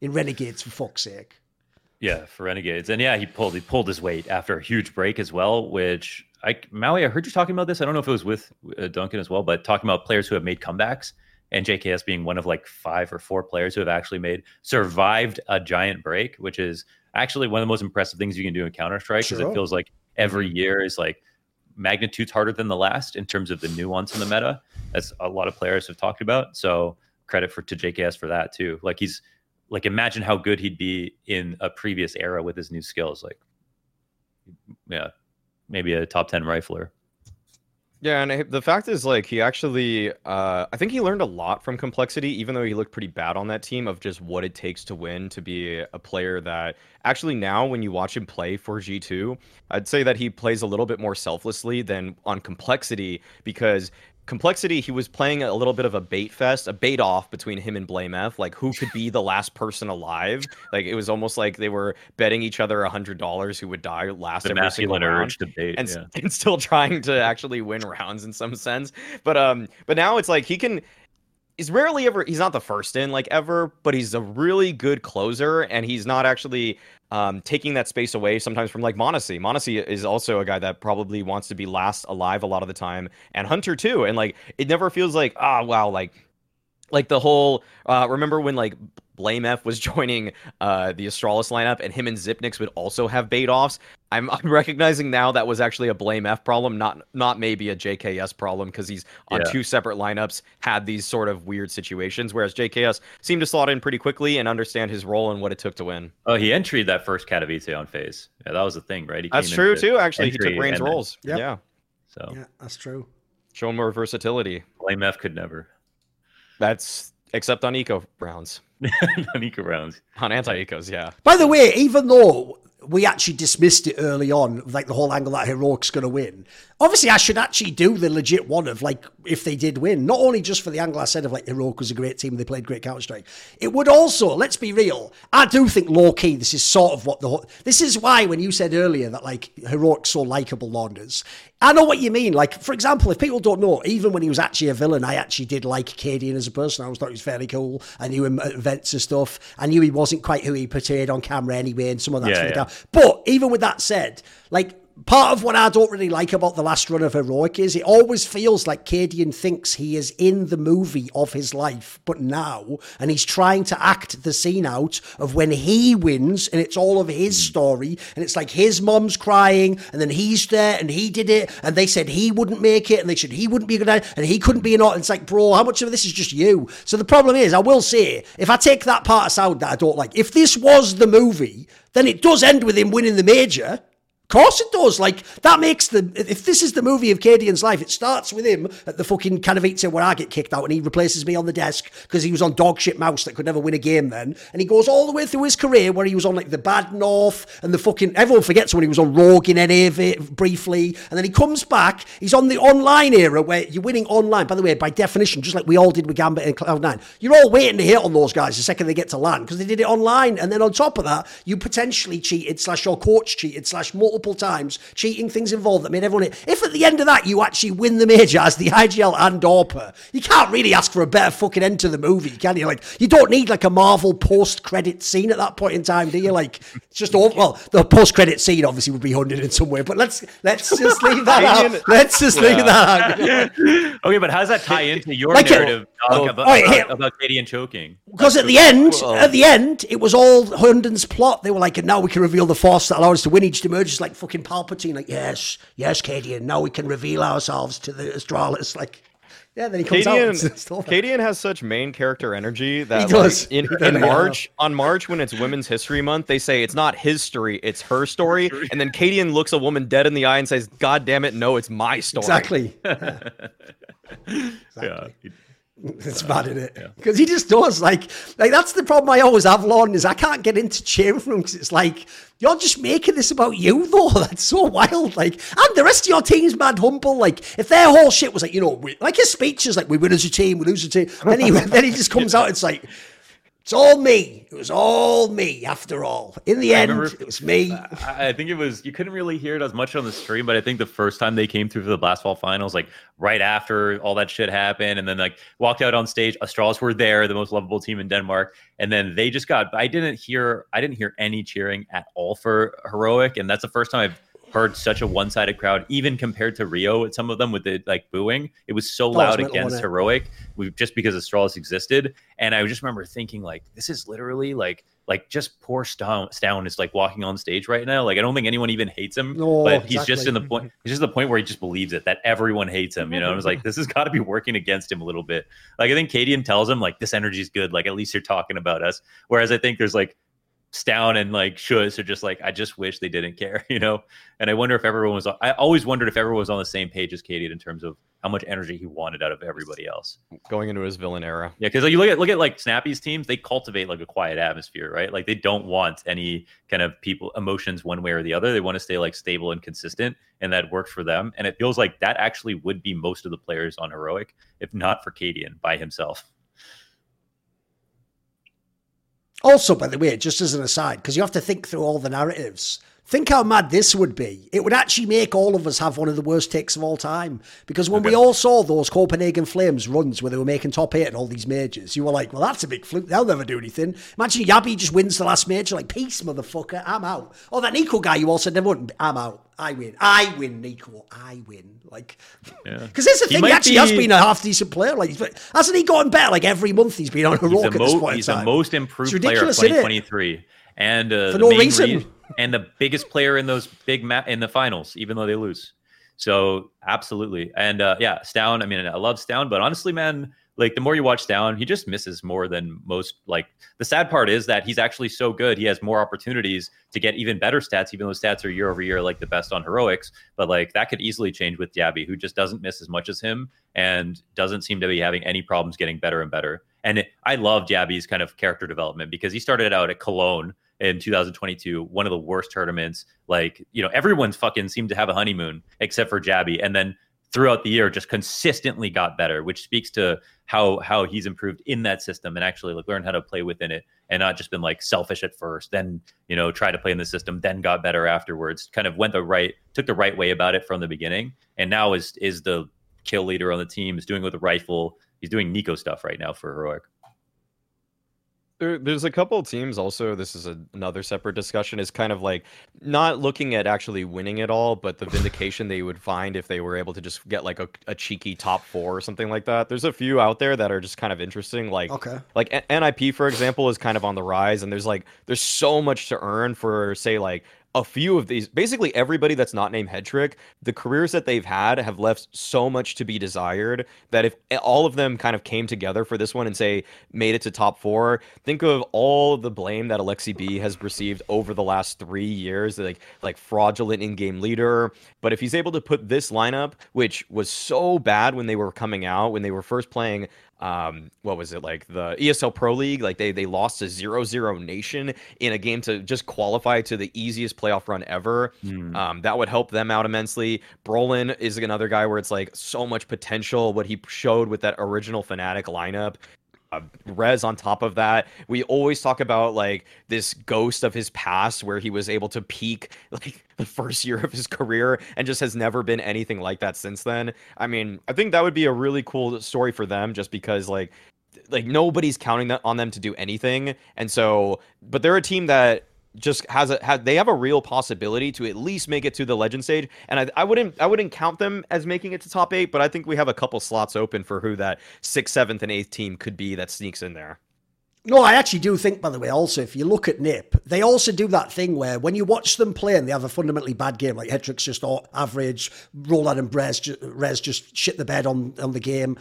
in Renegades, for fuck's sake. Yeah, for Renegades, and yeah, he pulled he pulled his weight after a huge break as well. Which I Maui, I heard you talking about this. I don't know if it was with uh, Duncan as well, but talking about players who have made comebacks and JKS being one of like five or four players who have actually made survived a giant break, which is actually one of the most impressive things you can do in Counter Strike because sure. it feels like every mm-hmm. year is like magnitudes harder than the last in terms of the nuance in the meta. As a lot of players have talked about. So credit for to JKS for that too. Like he's like imagine how good he'd be in a previous era with his new skills. Like yeah, maybe a top ten rifler. Yeah, and the fact is, like, he actually, uh, I think he learned a lot from Complexity, even though he looked pretty bad on that team, of just what it takes to win, to be a player that actually now, when you watch him play for G2, I'd say that he plays a little bit more selflessly than on Complexity because complexity he was playing a little bit of a bait fest a bait off between him and blamef like who could be the last person alive? Like it was almost like they were betting each other a hundred dollars who would die last the every single round debate, and, yeah. and still trying to actually win rounds in some sense. But um but now it's like he can he's rarely ever he's not the first in like ever but he's a really good closer and he's not actually um, taking that space away sometimes from like m0NESY. m0NESY is also a guy that probably wants to be last alive a lot of the time, and Hunter too. And like it never feels like ah wow like like the whole uh remember when like Blamef was joining uh, the Astralis lineup, and him and Xyp9x would also have bait offs. I'm, I'm recognizing now that was actually a Blamef problem, not not maybe a JKS problem, because he's on Yeah. two separate lineups had these sort of weird situations, whereas JKS seemed to slot in pretty quickly and understand his role and what it took to win. Oh, he entered that first Katowice on FaZe. Yeah, that was the thing, right? He That's came true too. Actually, he took Rain's roles. Yep. Yeah, So Yeah, that's true. show more versatility. Blamef could never. That's except on eco rounds, on eco rounds. on anti ecos. Yeah. By the way, even though we actually dismissed it early on, like the whole angle that Heroic's going to win, obviously I should actually do the legit one of like if they did win, not only just for the angle I said of like Heroic was a great team, they played great Counter Strike. It would also, let's be real, I do think low key this is sort of what the whole. This is why when you said earlier that like Heroic's so likable, Launders. I know what you mean. Like, for example, if people don't know, even when he was actually a villain, I actually did like cadiaN as a person. I always thought he was fairly cool. I knew him at events and stuff. I knew he wasn't quite who he portrayed on camera anyway, and some of that Yeah, yeah. But even with that said, like part of what I don't really like about the last run of Heroic is it always feels like cadiaN thinks he is in the movie of his life, but now, and he's trying to act the scene out of when he wins, and it's all of his hmm. story, and it's like his mom's crying, and then he's there, and he did it, and they said he wouldn't make it, and they said he wouldn't be a good guy, and he couldn't be an aunt. It's like, bro, how much of this is just you? So the problem is, I will say, if I take that part aside that I don't like, if this was the movie, then it does end with him winning the major. Of course it does. Like that makes the if this is the movie of cadiaN's life, it starts with him at the fucking Katowice where I get kicked out and he replaces me on the desk because he was on dog shit mouse that could never win a game then. And he goes all the way through his career where he was on like the Bad North and the fucking everyone forgets when he was on Rogue in NA vi- briefly. And then he comes back, he's on the online era where you're winning online. By the way, by definition, just like we all did with Gambit and Cloud9, you're all waiting to hit on those guys the second they get to land because they did it online. And then on top of that, you potentially cheated slash your coach cheated slash multiple times, cheating things involved that made everyone. If at the end of that you actually win the major as the IGL and AWPer, you can't really ask for a better fucking end to the movie, can you? Like you don't need like a Marvel post credit scene at that point in time, do you? Like it's just all well, the post credit scene obviously would be hunted in some way, but let's let's just leave that out. Let's just leave that out. okay, but how does that tie into your Like it- narrative Doc, about, All right, here- about, about Katie and choking? Because at the end, at the end, it was all Herndon's plot. They were like, and now we can reveal the force that allowed us to win each emerges like fucking Palpatine. Like, yes, yes, Katie, and now we can reveal ourselves to the Astralis. Like, yeah, then he comes out. and cadiaN, cadiaN has such main character energy that like, in, in. March, on March when it's Women's History Month, they say it's not his story, it's her story. And then cadiaN looks a woman dead in the eye and says, God damn it, no, it's my story. Exactly. Yeah. It's bad in it because he just does like like that's the problem I always have. Lon is I can't get into cheering room because it's like you're just making this about you though. That's so wild. Like and the rest of your team's mad humble. Like if their whole shit was like you know we, like his speech is like we win as a team, we lose as a team. Then he then he just comes out. It's like it's all me. It was all me after all. In the end, remember- it was me. I I think it was you couldn't really hear it as much on the stream, but I think the first time they came through for the Blast Ball finals, like right after all that shit happened, and then like walked out on stage, Astralis were there, the most lovable team in Denmark, and then they just got. I didn't hear, I didn't hear any cheering at all for heroic, and that's the first time I've heard such a one-sided crowd, even compared to Rio. At some of them with the like booing, it was so was loud against heroic, we, just because Astralis existed, and I just remember thinking like, this is literally like. Like just poor stavn, stavn is like walking on stage right now. Like I don't think anyone even hates him, No, but he's just in the point. He's just the point where he just believes it that everyone hates him. You know, and was like this has got to be working against him a little bit. Like I think cadiaN tells him like this energy is good. Like at least you're talking about us. Whereas I think there's like stavn and like sjuush are just like I just wish they didn't care. You know, and I wonder if everyone was. I always wondered if everyone was on the same page as cadiaN in terms of how much energy he wanted out of everybody else. Going into his villain era. Yeah, because you look at look at like Snappi's teams, they cultivate like a quiet atmosphere, right? Like they don't want any kind of people emotions one way or the other. They want to stay like stable and consistent, and that works for them. And it feels like that actually would be most of the players on heroic, if not for cadiaN by himself. Also, by the way, just as an aside, because you have to think through all the narratives. Think how mad this would be. It would actually make all of us have one of the worst takes of all time. Because when we all saw those Copenhagen Flames runs where they were making top eight and all these majors, you were like, well, that's a big fluke. They'll never do anything. Imagine jabbi just wins the last major, like, peace, motherfucker, I'm out. Oh, that NiKo guy you all said never wouldn't. I'm out. I win. I win, NiKo. I win. Like, because yeah. there's the thing. He, actually be... has been a half decent player. Like, hasn't he gotten better? Like every month he's been on a this point. He's the most improved player of 2023, and uh, for no reason. Reason, and the biggest player in those big ma- in the finals, even though they lose. So absolutely, and uh, yeah, stavn. I mean, I love stavn, but honestly, man, like the more you watch stavn, he just misses more than most. Like the sad part is that he's actually so good. He has more opportunities to get even better stats, even though stats are year over year like the best on heroics. But like that could easily change with jabbi, who just doesn't miss as much as him and doesn't seem to be having any problems getting better and better. And it, I love jabbi's kind of character development because he started out at Cologne in 2022, one of the worst tournaments. Like, you know, everyone's fucking seemed to have a honeymoon except for jabbi. And then throughout the year just consistently got better, which speaks to how how he's improved in that system and actually like learned how to play within it and not just been like selfish at first, then you know, try to play in the system, then got better afterwards. Kind of went the right took the right way about it from the beginning. And now is is the kill leader on the team, is doing with the rifle. He's doing NiKo stuff right now for Heroic. There, there's a couple of teams also. This is a, another separate discussion. Is kind of like not looking at actually winning it all, but the vindication they would find if they were able to just get like a, a cheeky top four or something like that. There's a few out there that are just kind of interesting. Like okay, like NIP for example is kind of on the rise, and there's like there's so much to earn for say like a few of these, basically everybody that's not named headtr1ck, the careers that they've had have left so much to be desired that if all of them kind of came together for this one and say made it to top four, think of all the blame that Aleksib has received over the last three years, like like fraudulent in-game leader. But if he's able to put this lineup, which was so bad when they were coming out, when they were first playing um what was it like the ESL Pro League? Like they they lost to 00Nation in a game to just qualify to the easiest playoff run ever. Mm. um that would help them out immensely. Brollan is another guy where it's like so much potential what he showed with that original Fnatic lineup uh, Rez on top of that. We always talk about like this ghost of his past where he was able to peak like the first year of his career and just has never been anything like that since then. I mean, I think that would be a really cool story for them just because like like nobody's counting that on them to do anything. And so but they're a team that just has a has, they have a real possibility to at least make it to the legend stage and I, I wouldn't i wouldn't count them as making it to top eight but i think we have a couple slots open for who that sixth seventh and eighth team could be that sneaks in there no, I actually do think, by the way, also, if you look at NIP, they also do that thing where when you watch them play and they have a fundamentally bad game, like headtr1ck's just average, Roland and Rez, Rez just shit the bed on, on the game.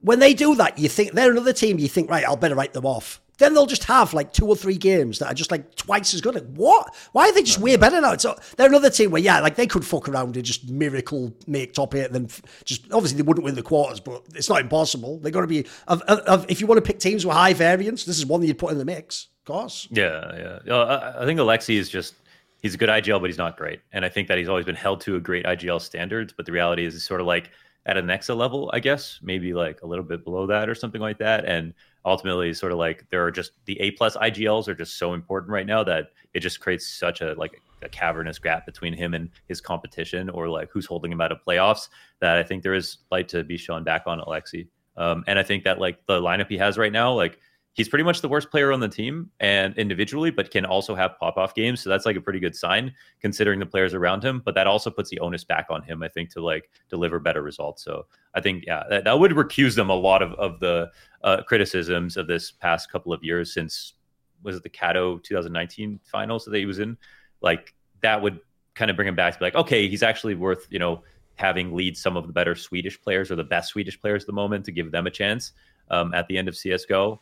When they do that, you think they're another team, you think, right, I'll better write them off. Then they'll just have like two or three games that are just like twice as good. Like, what? Why are they just way better now? So they're another team where, yeah, like they could fuck around and just miracle make top eight. Then just obviously they wouldn't win the quarters, but it's not impossible. They're going to be, of, of, if you want to pick teams with high variance, this is one that you'd put in the mix. Of course. Yeah, yeah. Uh, I, I think Alexi is just he's a good IGL, but he's not great. And I think that he's always been held to a great IGL standards. But the reality is, he's sort of like at an Nexa level, I guess, maybe like a little bit below that or something like that. And ultimately, sort of like there are just the A plus IGLs are just so important right now that it just creates such a like a cavernous gap between him and his competition, or like who's holding him out of playoffs. That I think there is light to be shown back on Alexi. Um, and I think that like the lineup he has right now, like he's pretty much the worst player on the team and individually, but can also have pop off games. So that's like a pretty good sign considering the players around him. But that also puts the onus back on him, I think, to like deliver better results. So I think, yeah, that, that would recuse them a lot of, of the uh, criticisms of this past couple of years since was it the Cato 2019 finals that he was in? Like that would kind of bring him back to be like, okay, he's actually worth, you know, having lead some of the better Swedish players or the best Swedish players at the moment to give them a chance um, at the end of CSGO.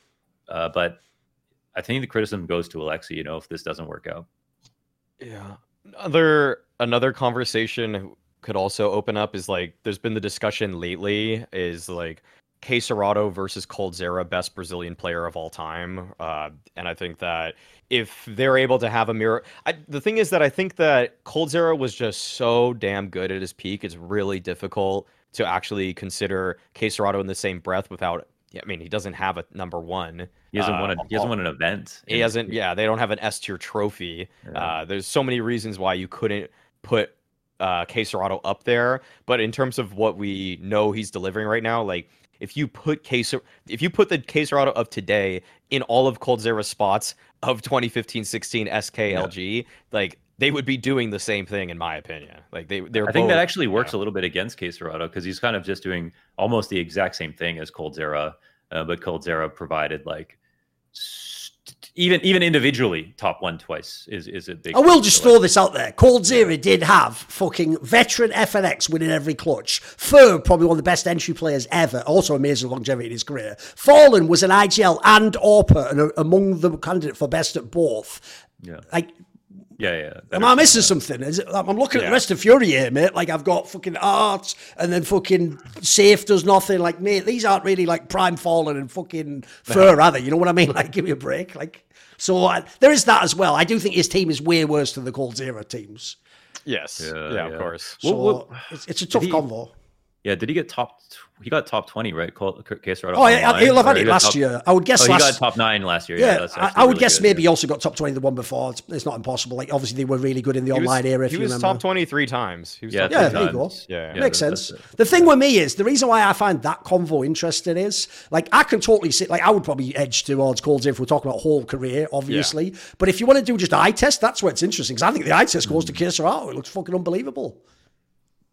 Uh, but I think the criticism goes to Alexi, you know, if this doesn't work out. Yeah. Another another conversation could also open up is like there's been the discussion lately is like KSCERATO versus coldzera best Brazilian player of all time. Uh, and I think that if they're able to have a mirror, I, the thing is that I think that coldzera was just so damn good at his peak. It's really difficult to actually consider KSCERATO in the same breath without I mean, he doesn't have a number one. He hasn't uh, won. A, he hasn't won an event. He hasn't. Yeah, they don't have an S tier trophy. Uh, there's so many reasons why you couldn't put uh, KSCERATO up there. But in terms of what we know he's delivering right now, like if you put K if you put the KSCERATO of today in all of coldzera's spots of 2015-16 SKLG, yeah. like they would be doing the same thing in my opinion. Like they, they're. I think that actually works a little bit against KSCERATO because he's kind of just doing almost the exact same thing as coldzera, uh, but coldzera provided like even even individually top one twice is is a big. I will just throw this out there. coldzera yeah. did have fucking veteran FNX winning every clutch. fer, probably one of the best entry players ever. Also amazing longevity in his career. FalleN was an IGL and AWPer and among the candidate for best at both. Yeah. Like yeah, yeah. Am I missing something? It, I'm looking yeah. at the rest of FURIA here, mate. Like I've got fucking art, and then fucking safe does nothing. Like, mate, these aren't really like prime FalleN and fucking fer, are they? You know what I mean? Like, give me a break. Like, so uh, there is that as well. I do think his team is way worse than the coldzera teams. Yes. Yeah, yeah, yeah. of course. So what, what, it's, it's, a tough he, convo. Yeah, did he get top? He got top twenty, right? Case oh, right. Oh, yeah, he'll have had it last top, year. I would guess. Oh, last, he got top nine last year. Yeah, yeah I, I, would really guess good, maybe yeah. he also got top twenty the one before. It's, it's, not impossible. Like obviously they were really good in the he online was, era. If he you was remember. top twenty three times. He was yeah, yeah, there you go. Yeah, yeah makes sense. The thing with me is the reason why I find that convo interesting is like I can totally see. Like I would probably edge towards Colds if we're talking about whole career, obviously. But if you want to do just eye test, that's where it's interesting. Because I think the eye test goes to KSCERATO. It looks fucking unbelievable.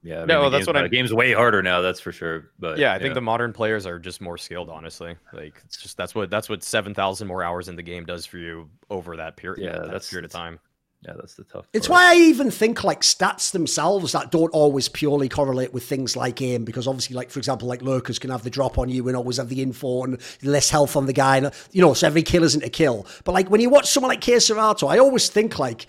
Yeah, I mean, no, that's what uh, I'm. The game's way harder now, that's for sure. But yeah, I think the modern players are just more skilled. Honestly, like it's just that's what that's what seven thousand more hours in the game does for you over that period. Yeah, that that's period of time. Yeah, that's the tough. It's why I even think like stats themselves that don't always purely correlate with things like aim, because obviously, like for example, like lurkers can have the drop on you and always have the info and less health on the guy, and you know, so every kill isn't a kill. But like when you watch someone like K Serrato, I always think like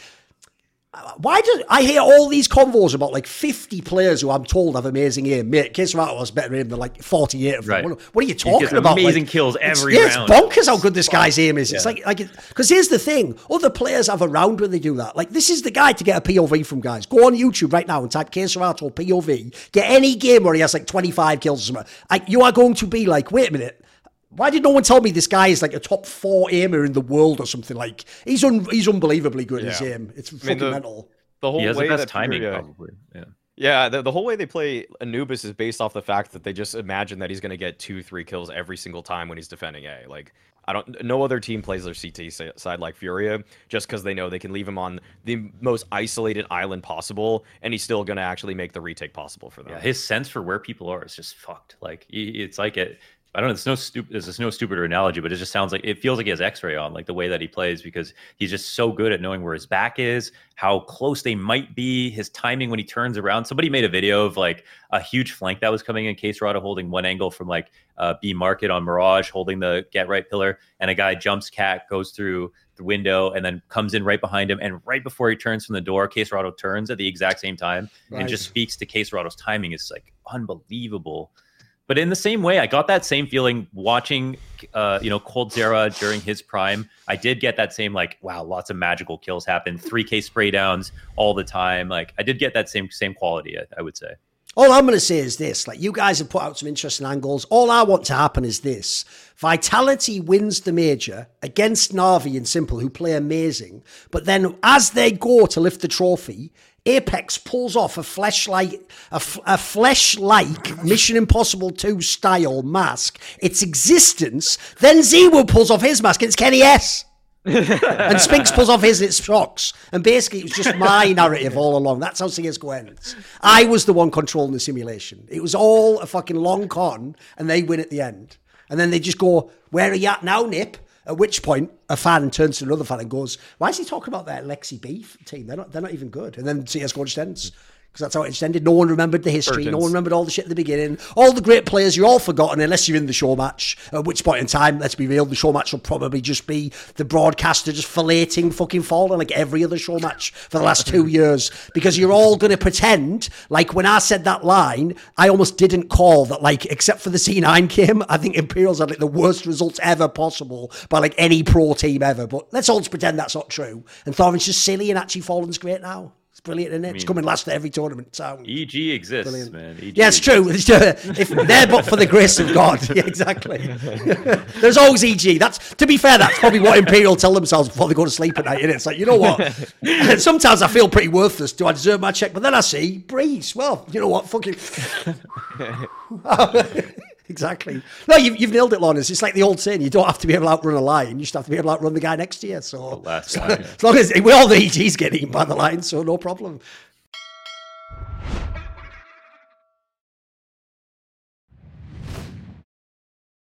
why do I hear all these convos about like 50 players who I'm told have amazing aim? Mate, Case was better aim than like 48 of them. Right. What, are you talking about? Amazing like, kills every it's, round. Yeah, it's bonkers how good this guy's aim is. Yeah. It's like, like, because here's the thing other players have a round when they do that. Like, this is the guy to get a POV from guys. Go on YouTube right now and type Case POV. Get any game where he has like 25 kills or something. Like, you are going to be like, wait a minute why did no one tell me this guy is like a top four aimer in the world or something? Like he's un- he's unbelievably good yeah. at his aim. It's fucking I mean, the, mental the whole he has way the best timing, Furia, probably. Yeah. Yeah, the, the whole way they play Anubis is based off the fact that they just imagine that he's going to get two, three kills every single time when he's defending A. Like, I don't, no other team plays their CT side like Furia just because they know they can leave him on the most isolated island possible, and he's still going to actually make the retake possible for them. Yeah, his sense for where people are is just fucked. Like, it's like it. I don't know. It's no stupid. It's no stupider analogy, but it just sounds like it feels like he has X-ray on, like the way that he plays, because he's just so good at knowing where his back is, how close they might be, his timing when he turns around. Somebody made a video of like a huge flank that was coming in, KSCERATO holding one angle from like uh, B market on Mirage, holding the get right pillar, and a guy jumps cat, goes through the window, and then comes in right behind him, and right before he turns from the door, KSCERATO turns at the exact same time, right. and just speaks to KSCERATO's timing is like unbelievable. But in the same way, I got that same feeling watching, uh, you know, coldzera during his prime. I did get that same like, wow, lots of magical kills happen, three K spray downs all the time. Like I did get that same same quality. I, I would say. All I'm going to say is this: like you guys have put out some interesting angles. All I want to happen is this: Vitality wins the major against Navi and s1mple, who play amazing. But then, as they go to lift the trophy, apEX pulls off a fleshlight, a, f- a flesh-like Mission Impossible 2 style mask. Its existence. Then ZywOo pulls off his mask. It's kennyS. and Spinx pulls off his its shox. And basically, it was just my narrative all along. That's how CSGO ends. I was the one controlling the simulation. It was all a fucking long con, and they win at the end. And then they just go, Where are you at now, Nip? At which point, a fan turns to another fan and goes, "Why is he talking about that Lexi Beef team? They're not. They're not even good." And then CS:GO just ends because that's how it ended. No one remembered the history. No one remembered all the shit at the beginning. All the great players, you're all forgotten unless you're in the show match. At which point in time, let's be real, the show match will probably just be the broadcaster just filleting fucking FalleN like every other show match for the last two years. Because you're all going to pretend like when I said that line, I almost didn't call that, like, except for the C9 game, I think Imperials had like the worst results ever possible by like any pro team ever. But let's all just pretend that's not true. And Thorin's just silly and actually FalleN's great now. It's brilliant, isn't it? it's mean- coming last at every tournament. So. EG exists, Brilliant. man. EG Yeah, it's true. It's true. If they're but for the grace of God. Yeah, exactly. There's always EG. That's to be fair, that's probably what Imperial tell themselves before they go to sleep at night. And it's like, you know what? Sometimes I feel pretty worthless. Do I deserve my check? But then I see Breeze. Well, you know what? Fucking exactly. No, you've, you've nailed it, Lawrence. It's like the old saying: you don't have to be able to outrun a lion; you just have to be able to outrun the guy next to you. So, as long as we all the he's getting eaten by the lion, so no problem.